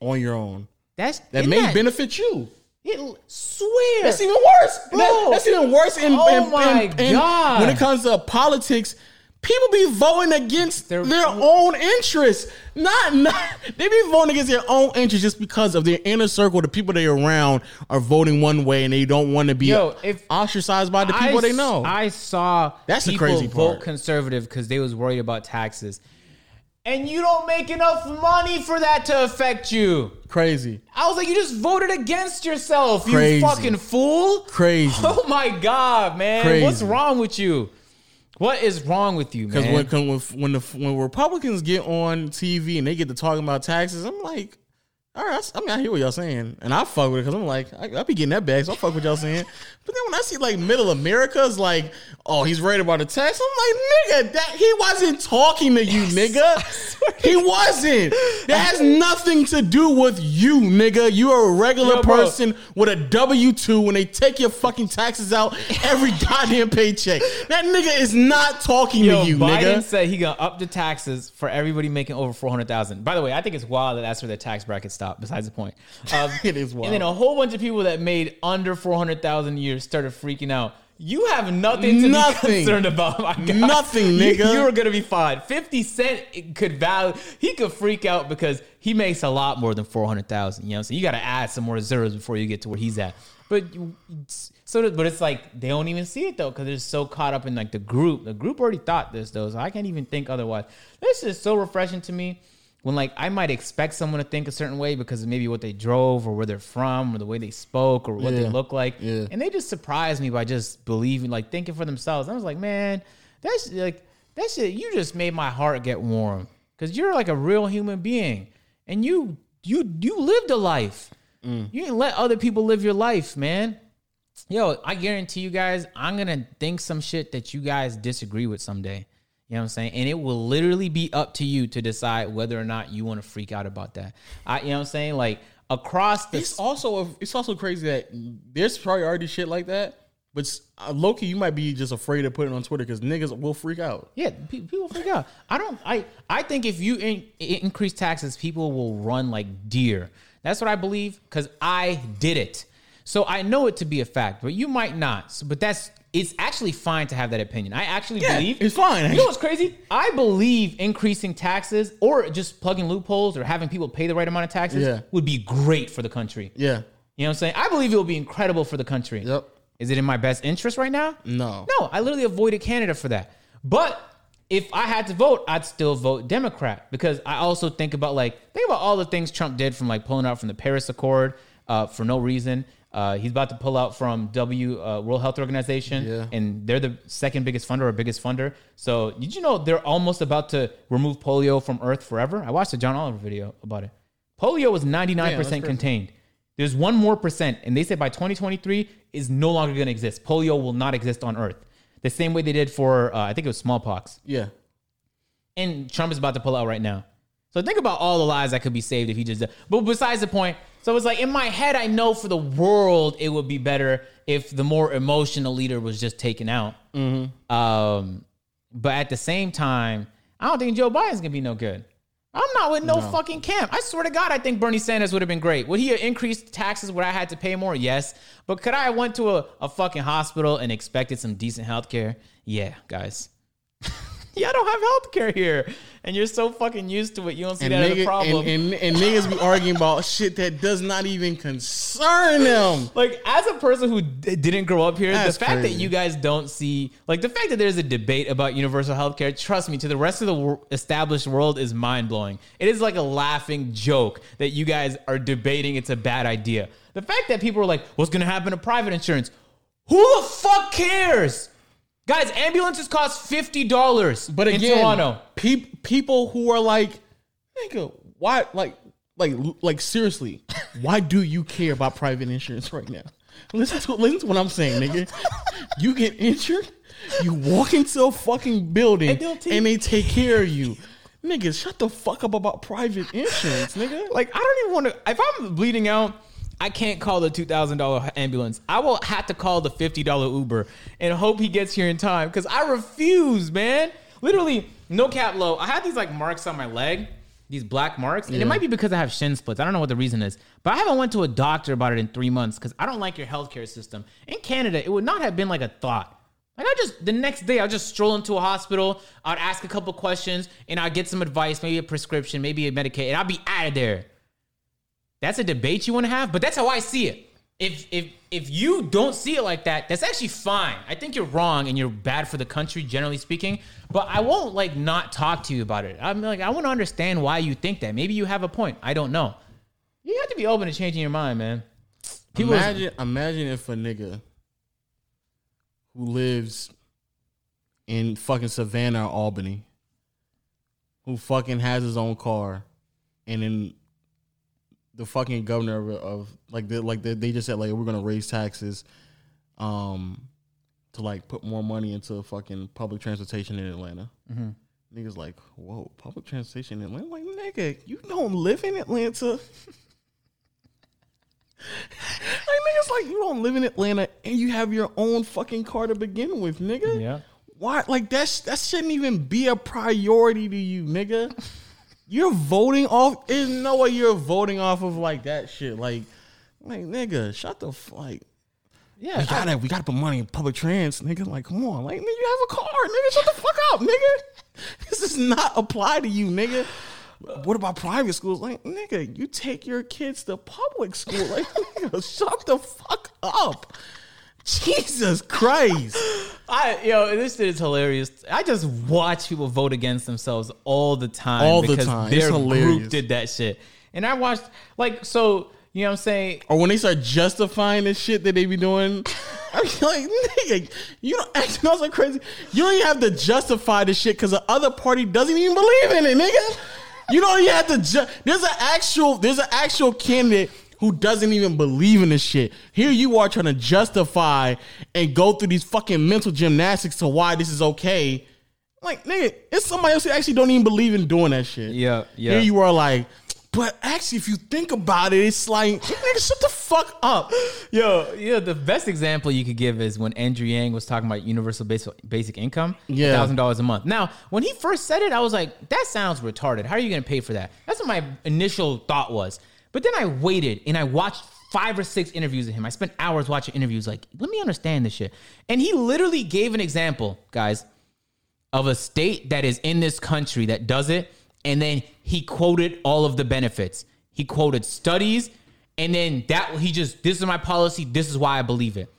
On your own. That's That may benefit you. It swear. That's even worse, Bro. That- that's even worse. In, Oh in- my in- God. When it comes to politics, people be voting against Their- their, own interests. Not, not they be voting against their own interests just because of their inner circle. The people they're around are voting one way, and they don't want to be Yo, if- ostracized by the people I they know. I saw That's the crazy vote part. conservative because they was worried about taxes. And you don't make enough money for that to affect you. Crazy, I was like, you just voted against yourself, Crazy. you fucking fool. crazy. Oh my god, man! Crazy. What's wrong with you? What is wrong with you, Because man? when when when the when Republicans get on TV and they get to talking about taxes, I'm like, all right, I I mean, I hear what y'all saying, and I fuck with it because I'm like, I, I be getting that bag, so I fuck with y'all saying. But then when I see like Middle America's like, oh, he's right about the tax, I'm like, nigga, that he wasn't talking to you, nigga. He wasn't. That has nothing to do with you, nigga. You are a regular Yo, person with a W two when they take your fucking taxes out every goddamn paycheck. That nigga is not talking Yo, to you, Biden nigga. said he gonna up the taxes for everybody making over four hundred thousand. By the way, I think it's wild that that's where the tax bracket stopped. Besides the point, um, It is wild. And then a whole bunch of people that made under four hundred thousand a year started freaking out. You have nothing to Nothing. be concerned about, my guy. Nothing, nigga. You, are gonna be fine. Fifty Cent could value. He could freak out because he makes a lot more than four hundred thousand. You know what I'm saying? You got to add some more zeros before you get to where he's at. But you- so, but it's like they don't even see it though because they're so caught up in like the group. The group already thought this though, so I can't even think otherwise. This is so refreshing to me when like I might expect someone to think a certain way because of maybe what they drove or where they're from or the way they spoke or what they look like, Yeah. and they just surprised me by just believing, like thinking for themselves. I was like, man, that's like that shit. You just made my heart get warm because you're like a real human being, and you you you lived a life. Mm. You didn't let other people live your life, man. Yo, I guarantee you guys, I'm gonna think some shit that you guys disagree with someday. You know what I'm saying? And it will literally be up to you to decide whether or not you want to freak out about that. I, you know what I'm saying? Like across the It's also it's also crazy that there's probably already shit like that. But uh, Loki, you might be just afraid to put it on Twitter because niggas will freak out. Yeah, pe- people freak out. I don't. I I think if you in, increase taxes, people will run like deer. That's what I believe because I did it. So I know it to be a fact, but you might not. So, but that's it's actually fine to have that opinion. I actually believe it's fine. You know what's crazy? I believe increasing taxes or just plugging loopholes or having people pay the right amount of taxes Yeah. would be great for the country. Yeah. You know what I'm saying? I believe it will be incredible for the country. Yep. Is it in my best interest right now? No. No, I literally avoided Canada for that. But if I had to vote, I'd still vote Democrat because I also think about like think about all the things Trump did from like pulling out from the Paris Accord uh, for no reason. Uh, he's about to pull out from W uh, World Health Organization, Yeah. and they're the second biggest funder or biggest funder. So did you know they're almost about to remove polio from Earth forever? I watched a John Oliver video about it. Polio was ninety nine percent contained. There's one more percent, and they said by 2023 is no longer going to exist. Polio will not exist on Earth. The same way they did for uh, I think it was smallpox, Yeah. and Trump is about to pull out right now. So think about all the lives that could be saved if he just. But besides the point, so it's like in my head, I know for the world it would be better if the more emotional leader was just taken out. Um, but at the same time, I don't think Joe Biden's gonna be no good. I'm not with no, fucking camp. I swear to God, I think Bernie Sanders would have been great. Would he have increased taxes where I had to pay more? Yes. But could I have went to a, a fucking hospital and expected some decent health care? Yeah, guys. Y'all don't have health care here. And you're so fucking used to it. You don't see And, that as a problem. and, and, and niggas be arguing about shit that does not even concern them. like as a person who d- didn't grow up here, That's the fact crazy. that you guys don't see, like the fact that there's a debate about universal healthcare, trust me, to the rest of the wor- established world is mind blowing. It is like a laughing joke that you guys are debating it's a bad idea. The fact that people are like, "What's going to happen to private insurance?" Who the fuck cares? Guys, ambulances cost fifty dollars. But in again, Toronto, peop, people who are like, nigga, why, like, like, like, seriously, why do you care about private insurance right now? Listen to listen to what I'm saying, nigga. You get injured, you walk into a fucking building, And take- and they take care of you. Nigga, shut the fuck up about private insurance, nigga. Like I don't even want to. If I'm bleeding out, I can't call the two thousand dollar ambulance. I will have to call the fifty dollar Uber and hope he gets here in time because I refuse, man. Literally, no cap low. I have these like marks on my leg, these black marks, and Yeah. it might be because I have shin splits. I don't know what the reason is, but I haven't went to a doctor about it in three months because I don't like your healthcare system. In Canada, it would not have been like a thought. Like I just the next day I'll just stroll into a hospital, I'd ask a couple questions, and I'd get some advice, maybe a prescription, maybe a Medicaid, and I'd be out of there. That's a debate you want to have, but that's how I see it. If if if you don't see it like that, that's actually fine. I think you're wrong and you're bad for the country, generally speaking. But I won't like not talk to you about it. I'm like I want to understand why you think that. Maybe you have a point. I don't know. You have to be open to changing your mind, man. People- imagine, imagine if a nigga who lives in fucking Savannah or Albany, who fucking has his own car, and then the fucking governor of, of like the, like the, they just said like we're gonna raise taxes, um, to like put more money into fucking public transportation in Atlanta. Niggas like, whoa, public transportation in Atlanta? Like, nigga, you don't live in Atlanta. Like niggas like you don't live in Atlanta and you have your own fucking car to begin with, nigga. Yeah. Why like that sh- that shouldn't even be a priority to you, nigga. You're voting off there's no way you're voting off of like that shit. Like like nigga, shut the f- like Yeah, we gotta we gotta put money in public trans, nigga. Like, come on, like nigga, you have a car, nigga. Shut the fuck up, nigga. This does not apply to you, nigga. What about private schools? Like, nigga, you take your kids to public school. Like, nigga, shut the fuck up. Jesus Christ. I yo, this shit is hilarious. I just watch people vote against themselves all the time. All the because time. Their hilarious. group did that shit, and I watched like so. You know what I'm saying? Or when they start justifying the shit that they be doing. I'm like, nigga, you don't act you know so crazy. You don't even have to justify the shit because the other party doesn't even believe in it, nigga. You don't even have to. Ju- there's an actual. There's an actual candidate who doesn't even believe in this shit. Here you are trying to justify and go through these fucking mental gymnastics to why this is okay. Like, nigga, it's somebody else who actually don't even believe in doing that shit. Yeah, yeah. Here you are like, but actually, if you think about it, it's like, nigga, shut the fuck up. Yo, yeah, the best example you could give is when Andrew Yang was talking about universal basic, basic income, Yeah. thousand dollars a month. Now, when he first said it, I was like, that sounds retarded. How are you going to pay for that? That's what my initial thought was. But then I waited and I watched five or six interviews of him. I spent hours watching interviews. Like, let me understand this shit. And he literally gave an example, guys, of a state that is in this country that does it, and then he quoted all of the benefits. He quoted studies, and then that he just this is my policy. This is why I believe it.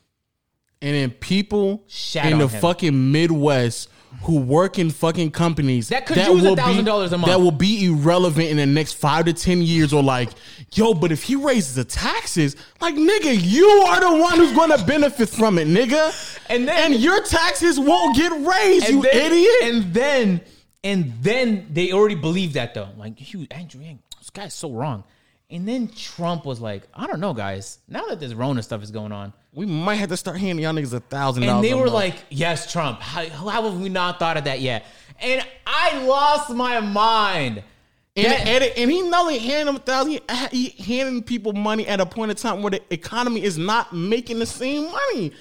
And then people Shat in the him. fucking Midwest who work in fucking companies That could use will $1,000 a month. That will be irrelevant in the next five to ten years, or like, yo, but if he raises the taxes, like, nigga, you are the one who's going to benefit from it, nigga. And then- and your taxes won't get raised, you then, idiot. And then and then they already believe that though. Like, you Andrew Yang, this guy's so wrong. And then Trump was like, I don't know, guys. Now that this Rona stuff is going on, we might have to start handing y'all niggas a thousand and dollars. they were month. like, "Yes, Trump. How, how have we not thought of that yet?" And I lost my mind. And, That- and, and he not only handing them a thousand, he, he handing people money at a point in time where the economy is not making the same money.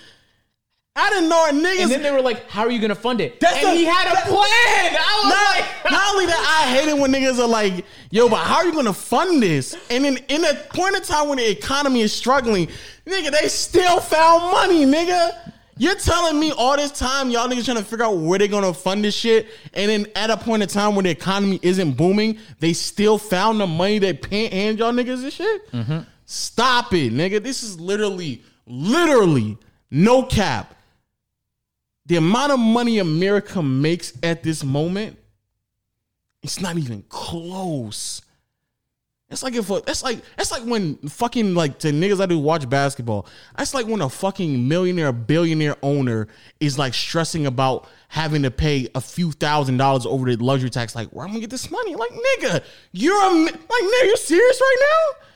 I didn't know a niggas. And then they were like, "How are you to fund it?" That's and the- he had a plan. I was not, like, not only that, I hate it when niggas are like, yo, but how are you gonna fund this? And then in a point in time when the economy is struggling, nigga, they still found money, nigga. You're telling me all this time y'all niggas trying to figure out where they're gonna fund this shit, and then at a point in time when the economy isn't booming, they still found the money they hand y'all niggas and shit? Mm-hmm. Stop it, nigga. This is literally, literally no cap. The amount of money America makes at this moment it's not even close. It's like if a, that's like that's like when fucking like to niggas I do watch basketball. That's like when a fucking millionaire, billionaire owner is like stressing about having to pay a few thousand dollars over the luxury tax. Like, where am I gonna get this money? Like, nigga, you're a like, nigga, you serious right now?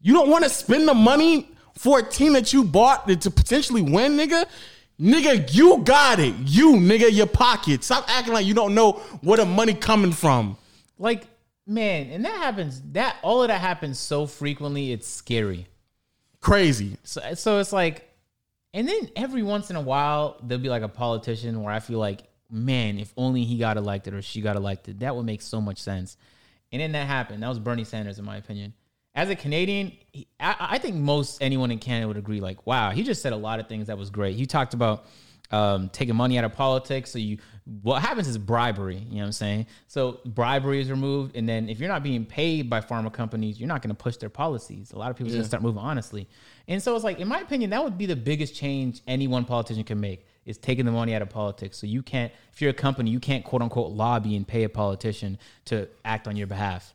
You don't want to spend the money for a team that you bought to potentially win, nigga. Nigga, you got it. You, nigga, your pocket. Stop acting like you don't know where the money coming from. Like, man, and that happens. That all of that happens so frequently. It's scary. Crazy. So, so it's like, and then every once in a while there'll be like a politician where I feel like, man, if only he got elected or she got elected, that would make so much sense. And then that happened. That was Bernie Sanders, in my opinion. As a Canadian, he, I, I think most anyone in Canada would agree. Like, wow, he just said a lot of things that was great. He talked about um, taking money out of politics. So you, what happens is bribery. You know what I'm saying? So bribery is removed, and then if you're not being paid by pharma companies, you're not going to push their policies. A lot of people are going to start moving honestly. And so it's like, in my opinion, that would be the biggest change any one politician can make is taking the money out of politics. So you can't, if you're a company, you can't quote unquote lobby and pay a politician to act on your behalf.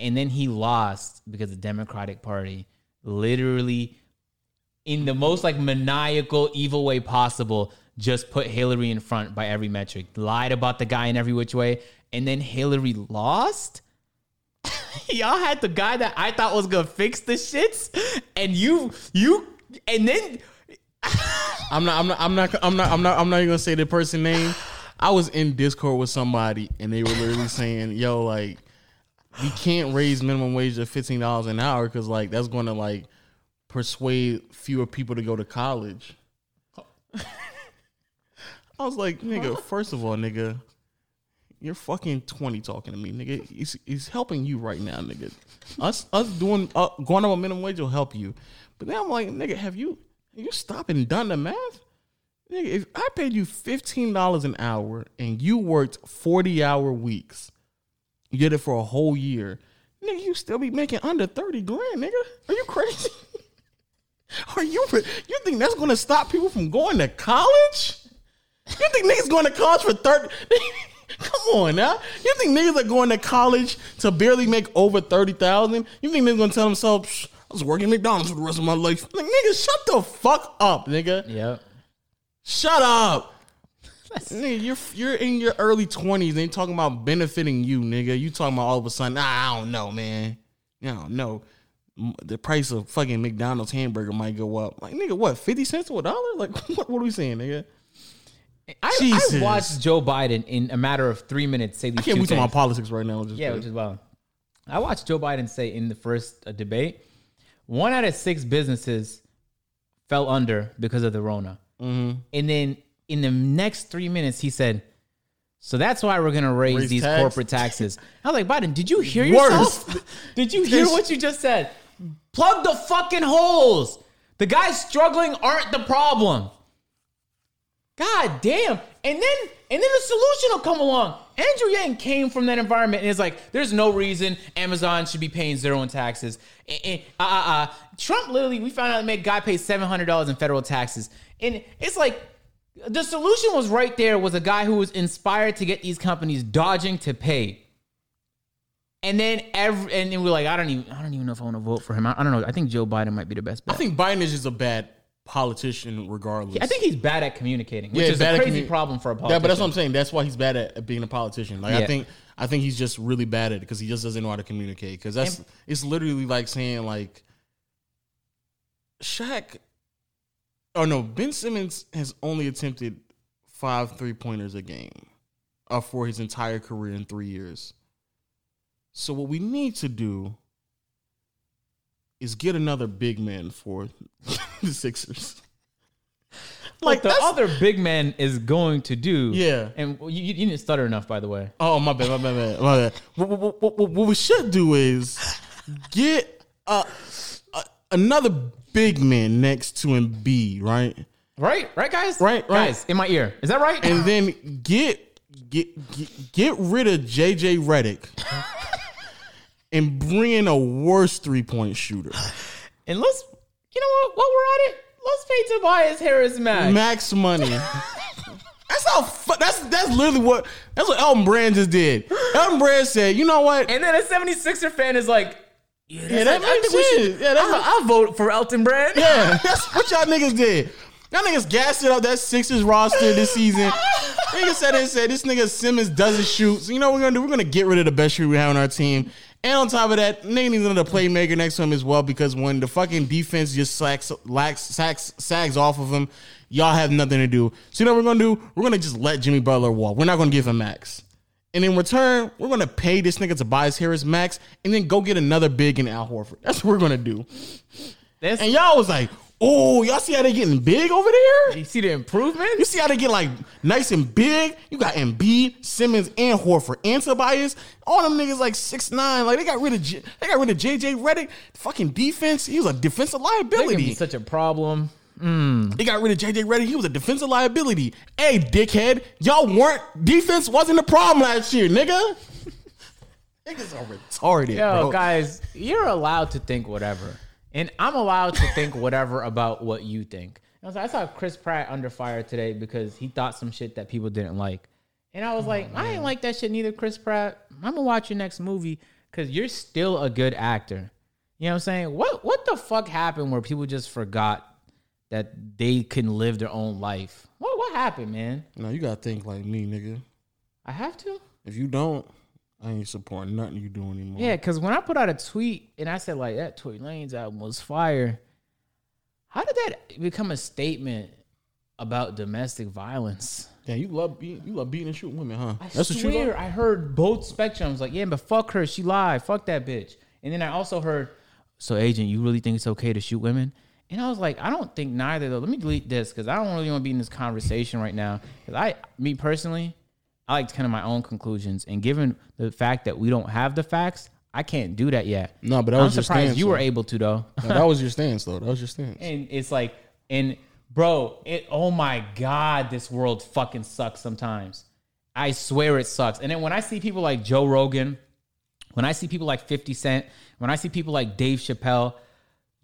And then he lost because the Democratic Party literally in the most like maniacal, evil way possible, just put Hillary in front by every metric, lied about the guy in every which way, and then Hillary lost. Y'all had the guy that I thought was gonna fix the shits, and you, you, and then I'm not. I'm not. I'm not. I'm not. I'm not. I'm not even gonna say the person name. I was in Discord with somebody, and they were literally saying, "Yo, like, we can't raise minimum wage to fifteen dollars an hour because like that's going to like persuade fewer people to go to college." I was like, "Nigga, first of all, nigga, you're fucking twenty talking to me, nigga. He's, he's helping you right now, nigga. Us us doing uh, going up a minimum wage will help you." But then I'm like, "Nigga, have you?" You stop and done the math? Nigga, if I paid you fifteen dollars an hour and you worked forty hour weeks, you did it for a whole year, nigga, you still be making under thirty grand, nigga. Are you crazy? Are you you think that's gonna stop people from going to college? You think niggas going to college for thirty? Come on now. You think niggas are going to college to barely make over thirty thousand? You think they're gonna tell themselves? I was working at McDonald's for the rest of my life. Like, nigga, shut the fuck up, nigga. Yep. Shut up. Nigga, you're you're in your early twenties. Ain't talking about benefiting you, nigga. You talking about all of a sudden? Nah, I don't know, man. I don't know. The price of fucking McDonald's hamburger might go up. Like, nigga, what? Fifty cents to a dollar? Like, what? What are we saying, nigga? I, Jesus. I watched Joe Biden in a matter of three minutes say these I can't two we talking things. about politics right now. Just Yeah, which is wild. I watched Joe Biden say in the first uh, debate, one out of six businesses fell under because of the Rona. Mm-hmm. And then in the next three minutes, he said, "So that's why we're gonna raise, Raise these tax? corporate taxes." I was like, Biden, did you hear Worse. yourself? did you hear what you just said? Plug the fucking holes. The guys struggling aren't the problem. God damn. And then and then the solution will come along. Andrew Yang came from that environment and is like, there's no reason Amazon should be paying zero in taxes. Uh, uh, uh. Trump literally, we found out made guy pay seven hundred dollars in federal taxes. And it's like the solution was right there was a guy who was inspired to get these companies dodging to pay. And then every and then we're like, I don't even I don't even know if I want to vote for him. I, I don't know. I think Joe Biden might be the best bet. I think Biden is just a bad politician, regardless. I think he's bad at communicating, which Yeah, is a crazy communi- problem for a politician. Yeah, but that's what I'm saying. That's why he's bad at, being a politician. Like I think I think he's just really bad at it because he just doesn't know how to communicate. Because that's And- it's literally like saying like Shaq. Oh no, Ben Simmons has only attempted five three pointers a game, uh, for his entire career in three years. So what we need to do is get another big man for the Sixers. like the other big man is going to do. Yeah. And you, you didn't stutter enough, by the way. Oh my bad, my bad, my bad. My bad. What, what, what, what, we should do is get uh, uh, another big man next to Embiid, right? Right, right, guys. Right, right. guys. In my ear, is that right? And then get get get, get rid of JJ Redick and bring in a worse three point shooter, And let's, you know what? While we're at it, let's pay Tobias Harris max. max money. That's how. Fu- that's that's literally what that's what Elton Brand just did. Elton Brand said, "You know what? and then a 76er fan is like, yeah, Yeah, that I, I makes sense. should. Yeah, that's I'll vote for Elton Brand. Yeah, that's what y'all niggas did. Y'all niggas gassed it up that Sixers roster this season. Niggas said they said this nigga Simmons doesn't shoot. So you know what we're gonna do? We're gonna get rid of the best shooter we have on our team. And on top of that, nigga needs another playmaker next to him as well because when the fucking defense just slacks, lacks, sacks, sags off of him, y'all have nothing to do. So you know what we're gonna do? We're gonna just let Jimmy Butler walk. We're not gonna give him max. And in return, we're gonna pay this nigga Tobias Harris max, and then go get another big in Al Horford. That's what we're gonna do. That's, And y'all was like, "Oh, y'all see how they getting big over there? you see the improvement? You see how they get like nice and big? You got Embiid, Simmons, and Horford, and Tobias. All them niggas like six nine. Like they got rid of J- they got rid of JJ Redick. Fucking defense. He was a defensive They're gonna be liability. such a problem. Mm. They got rid of JJ Redick. He was a defensive liability. Hey, dickhead, y'all weren't defense wasn't a problem last year, nigga. Niggas are retarded, Yo, bro. guys, you're allowed to think whatever, and I'm allowed to think whatever about what you think. I, saw Chris Pratt under fire today because he thought some shit that people didn't like, and I was like, oh, I ain't like that shit neither, Chris Pratt. I'm gonna watch your next movie because you're still a good actor. You know what I'm saying? What what the fuck happened where people just forgot that they can live their own life? What what happened, man? No, you gotta think like me, nigga. I have to. If you don't, I ain't supporting nothing you do anymore. Yeah, because when I put out a tweet and I said like that Tory Lanez album was fire, how did that become a statement about domestic violence? Yeah, you love beating, you love beating and shooting women, huh? I That's what you swear love. I heard both spectrums like, yeah, but fuck her, she lied, fuck that bitch. And then I also heard, so agent, you really think it's okay to shoot women? And I was like, I don't think neither though. Let me delete this because I don't really want to be in this conversation right now. Because I, me personally, I like to come to my own conclusions. And given the fact that we don't have the facts, I can't do that yet. No, but that I'm was your surprised stance, you were though. able to though. No, that was your stance, though. That was your stance. and it's like, and bro, it. Oh my god, this world fucking sucks sometimes. I swear it sucks. And then when I see people like Joe Rogan, when I see people like 50 Cent, when I see people like Dave Chappelle,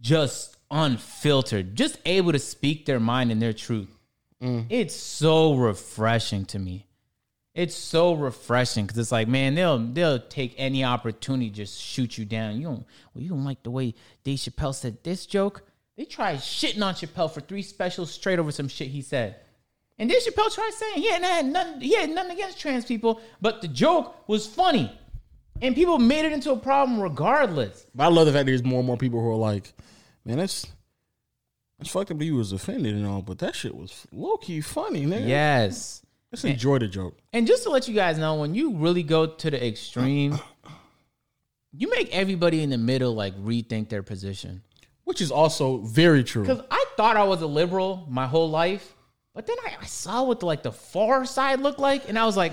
just unfiltered, just able to speak their mind and their truth, mm. it's so refreshing to me. It's so refreshing because it's like, man, they'll they'll take any opportunity just shoot you down. You don't well, you don't like the way Dave Chappelle said this joke. They tried shitting on Chappelle for three specials straight over some shit he said. And Dave Chappelle tried saying he had nothing, he had nothing against trans people, but the joke was funny. And people made it into a problem regardless. But I love the fact that there's more and more people who are like, man, that's that's fucked up that you was offended and all, but that shit was low key funny, nigga. Yes. Let's enjoy the joke. And just to let you guys know, when you really go to the extreme, you make everybody in the middle like rethink their position. Which is also very true. Because I thought I was a liberal my whole life, but then I, I saw what the, like the far side looked like, and I was like,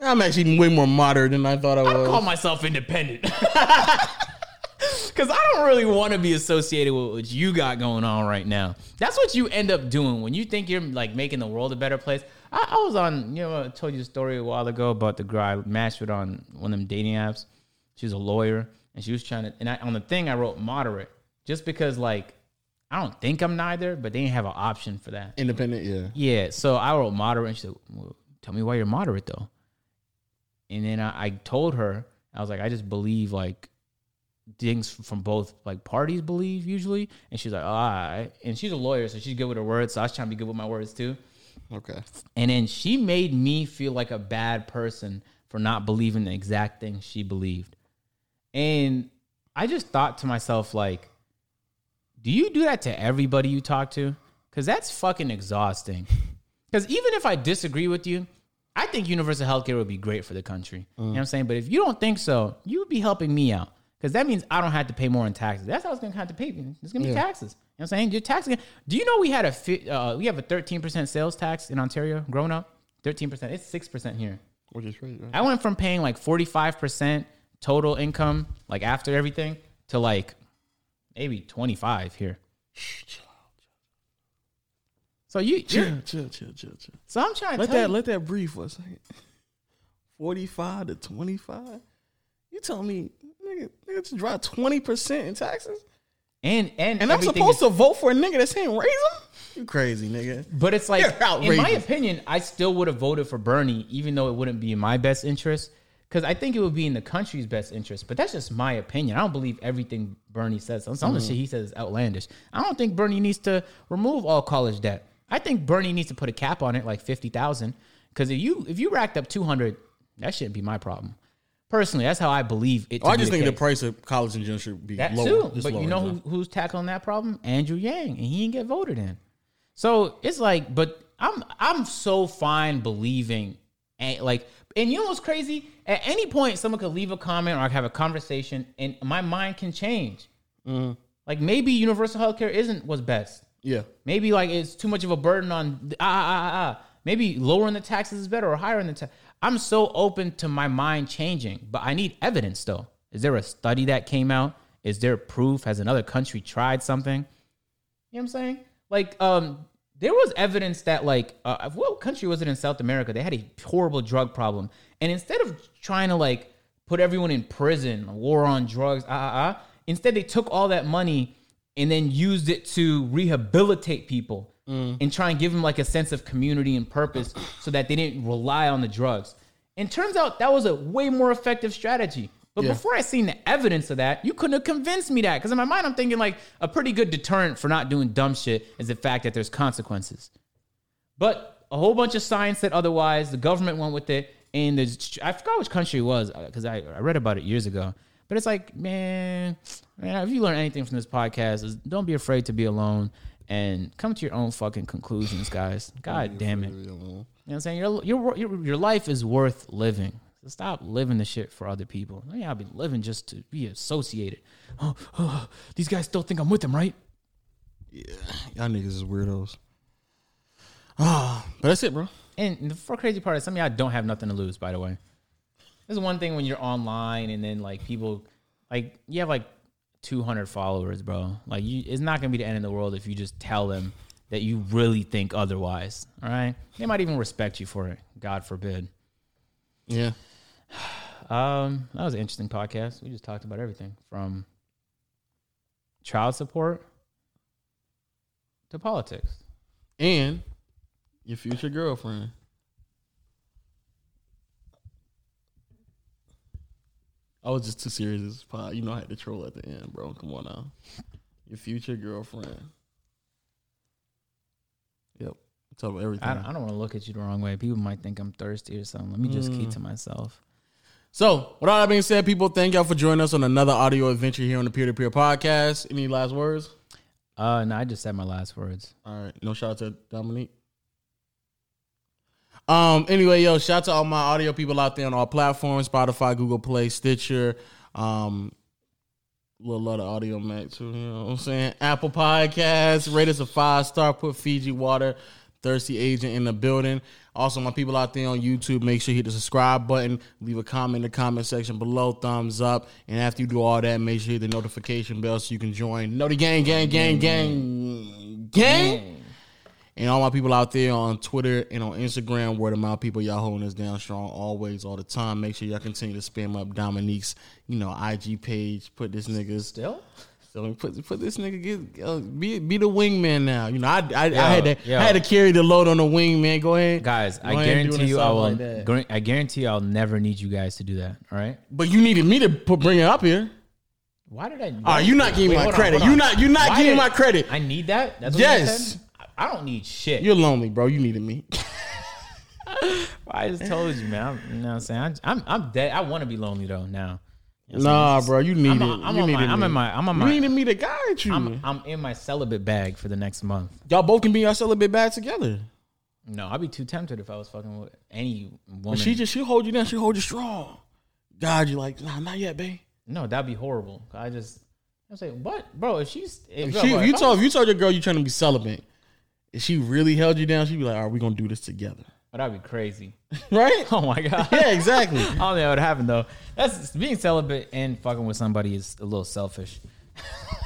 I'm actually way more moderate than I thought I was. I was. call myself independent. Because I don't really want to be associated with what you got going on right now. That's what you end up doing when you think you're like making the world a better place. I, I was on, you know, I told you a story a while ago about the girl I matched with on one of them dating apps. She was a lawyer and she was trying to, and I, on the thing I wrote moderate just because like I don't think I'm neither, but they didn't have an option for that. Independent, yeah. Yeah, so I wrote moderate, and she said, well, "Tell me why you're moderate, though." And then I, I told her, I was like, "I just believe like things from both like parties believe usually." And she's like, "Oh, all right." And she's a lawyer, so she's good with her words. So I was trying to be good with my words too. Okay. And then she made me feel like a bad person for not believing the exact thing she believed. And I just thought to myself, like, do you do that to everybody you talk to? Because that's fucking exhausting. Because even if I disagree with you, I think universal healthcare would be great for the country. You know mm. what I'm saying? But if you don't think so, you would be helping me out. Because that means I don't have to pay more in taxes. That's how it's going to have to pay. It's going to be Yeah. taxes. You know what I'm saying? Your tax. Do you know we had a uh, we have a 13% sales tax in Ontario growing up? 13%. It's 6% here. Which is crazy. Right? I went from paying like 45% total income, like after everything, to like maybe 25 here. So you, Chill, chill, chill, chill, chill. so I'm trying to Let that you, let that breathe for a second. Forty five to twenty five. You tell me, nigga, nigga just drop twenty percent in taxes, and and and I'm supposed is- to vote for a nigga that's saying raise them? You crazy, nigga. But it's like, in my opinion, I still would have voted for Bernie, even though it wouldn't be in my best interest, because I think it would be in the country's best interest. But that's just my opinion. I don't believe everything Bernie says. Some of the mm-hmm. shit he says is outlandish. I don't think Bernie needs to remove all college debt. I think Bernie needs to put a cap on it, like fifty thousand. Because if you if you racked up two hundred, that shouldn't be my problem. Personally, that's how I believe it. Oh, I just the think the case. price of college in general should be That lower. too. But you know who, who's tackling that problem? Andrew Yang, and he didn't get voted in. So it's like, but I'm I'm so fine believing And like, and you know what's crazy? At any point, someone could leave a comment or I have a conversation, and my mind can change. Like maybe universal healthcare isn't what's best. Yeah. Maybe like it's too much of a burden on ah ah ah ah. Maybe lowering the taxes is better or higher in the tax. I'm so open to my mind changing, but I need evidence though. Is there a study that came out? Is there proof? Has another country tried something? You know what I'm saying? Like, um, there was evidence that like, uh, what country was it in South America? They had a horrible drug problem, and instead of trying to like put everyone in prison, war on drugs, ah ah ah, instead they took all that money and then used it to rehabilitate people Mm. and try and give them like a sense of community and purpose so that they didn't rely on the drugs. And turns out that was a way more effective strategy. But Yeah. before I seen the evidence of that, you couldn't have convinced me that. Because in my mind, I'm thinking like a pretty good deterrent for not doing dumb shit is the fact that there's consequences. But a whole bunch of science said otherwise. The government went with it, and there's I forgot which country it was uh, because I, I read about it years ago. But it's like, man, man, if you learn anything from this podcast, is don't be afraid to be alone and come to your own fucking conclusions, guys. God damn it. You know what I'm saying? Your, your, your, your life is worth living. So stop living the shit for other people. Yeah, I've been living just to be associated. Oh, oh, these guys still think I'm with them, right? Yeah, y'all niggas is weirdos. Ah, but that's it, bro. And the for crazy part is some of y'all don't have nothing to lose, by the way. This is one thing when you're online and then like people like you have like 200 followers, bro. Like you it's not going to be the end of the world if you just tell them that you really think otherwise, all right? They might even respect you for it, God forbid. Yeah. Um that was an interesting podcast. We just talked about everything from child support to politics. And your future girlfriend. I was just too serious this pod. You know I had to troll at the end, bro. Come on now. Your future girlfriend. Yep. Talk about everything. I don't, I don't want to look at you the wrong way. People might think I'm thirsty or something. Let me just keep to myself. So, with all that being said, people, thank y'all for joining us on another audio adventure here on the Peer to Peer Podcast. Any last words? Uh, no, I just said my last words. All right. No shout out to Dominique. Um. Anyway, yo, shout out to all my audio people out there on all platforms: Spotify, Google Play, Stitcher. Um. Little lot of Audiomack too. You know what I'm saying? Apple Podcasts. Rate us a five star. Put Fiji water. Thirsty agent in the building. Also, my people out there on YouTube, make sure you hit the subscribe button. Leave a comment in the comment section below. Thumbs up. And after you do all that, make sure you hit the notification bell so you can join. Know the gang, gang, gang, gang, gang. And all my people out there on Twitter and on Instagram, word of mouth people, y'all holding us down strong always, all the time. Make sure y'all continue to spam up Dominique's, you know, IG page. Put this nigga Still? so put put this nigga get uh, be be the wingman now. You know, I I, I had to yo. I had to carry the load on the wingman. Go ahead, Guys, I ahead guarantee you I will like I guarantee I'll never need you guys to do that. All right? But you needed me to put bring it up here. Why did I Ah, you not giving Wait, my on, credit. You not you not Why giving did- my credit. I need that? That's what Yes. I don't need shit. You're lonely, bro. You needed me. I just told you, man. I'm, you know what I'm saying? I'm I'm dead. I want to be lonely though now. You know nah, bro. You needed. I'm, I'm you my, needed I'm in my I'm on You needed me to guide you. I'm I'm in my celibate bag for the next month. Y'all both can be in your celibate bag together. No, I'd be too tempted if I was fucking with any woman. But she just she hold you down. She hold you strong. God, you like nah, not yet, babe. no, that'd be horrible. I just I'm saying, what, bro? If she's if, If she, bro, if you I- told if you told your girl you're trying to be celibate, if she really held you down, she'd be like, "All right, we gonna do this together." oh, that'd be crazy. right? Oh my god. yeah, exactly. I don't think that would happen though. That's being celibate and fucking with somebody is a little selfish.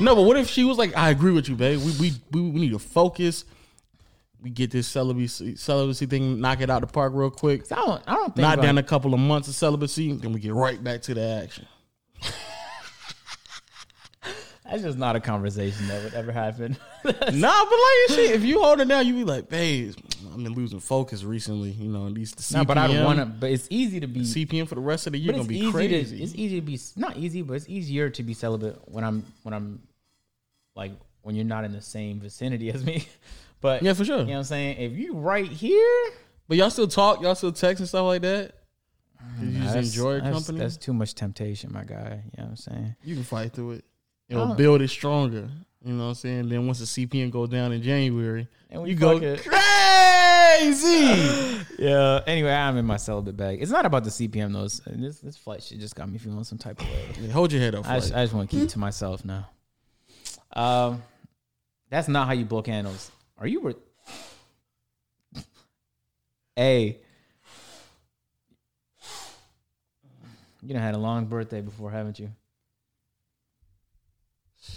No, but what if she was like, "I agree with you, babe. We we we, we need to focus. We get this celibacy celibacy thing, knock it out the park real quick. I don't. I don't think. Not like- down a couple of months of celibacy, then we get right back to the action." That's just not a conversation that would ever happen. nah, but like shit, if you hold it down, you be like, "Babe, I've been losing focus recently. You know, at least the CPM, no, but I don't want to. But it's easy to be. CPM for the rest of the year gonna be crazy. to. It's easy to be not easy, but it's easier to be celibate when I'm when I'm like when you're not in the same vicinity as me. But yeah, for sure. you know what I'm saying. If you right here, But y'all still talk, y'all still text and stuff like that. Mm, you just enjoy that's, company. That's too much temptation, my guy. You know what I'm saying. you can fight through it. It'll don't- build it stronger. You know what I'm saying? Then once the CPM goes down in January, And we you go it. crazy. yeah. Anyway, I'm in my celibate bag. It's not about the CPM though. It's- This this flight shit just got me feeling some type of way. Yeah, hold your head up. I just. I just want to keep it to myself now. Um, that's not how you blow candles. Are you? Re- hey, you done had a long birthday before, haven't you?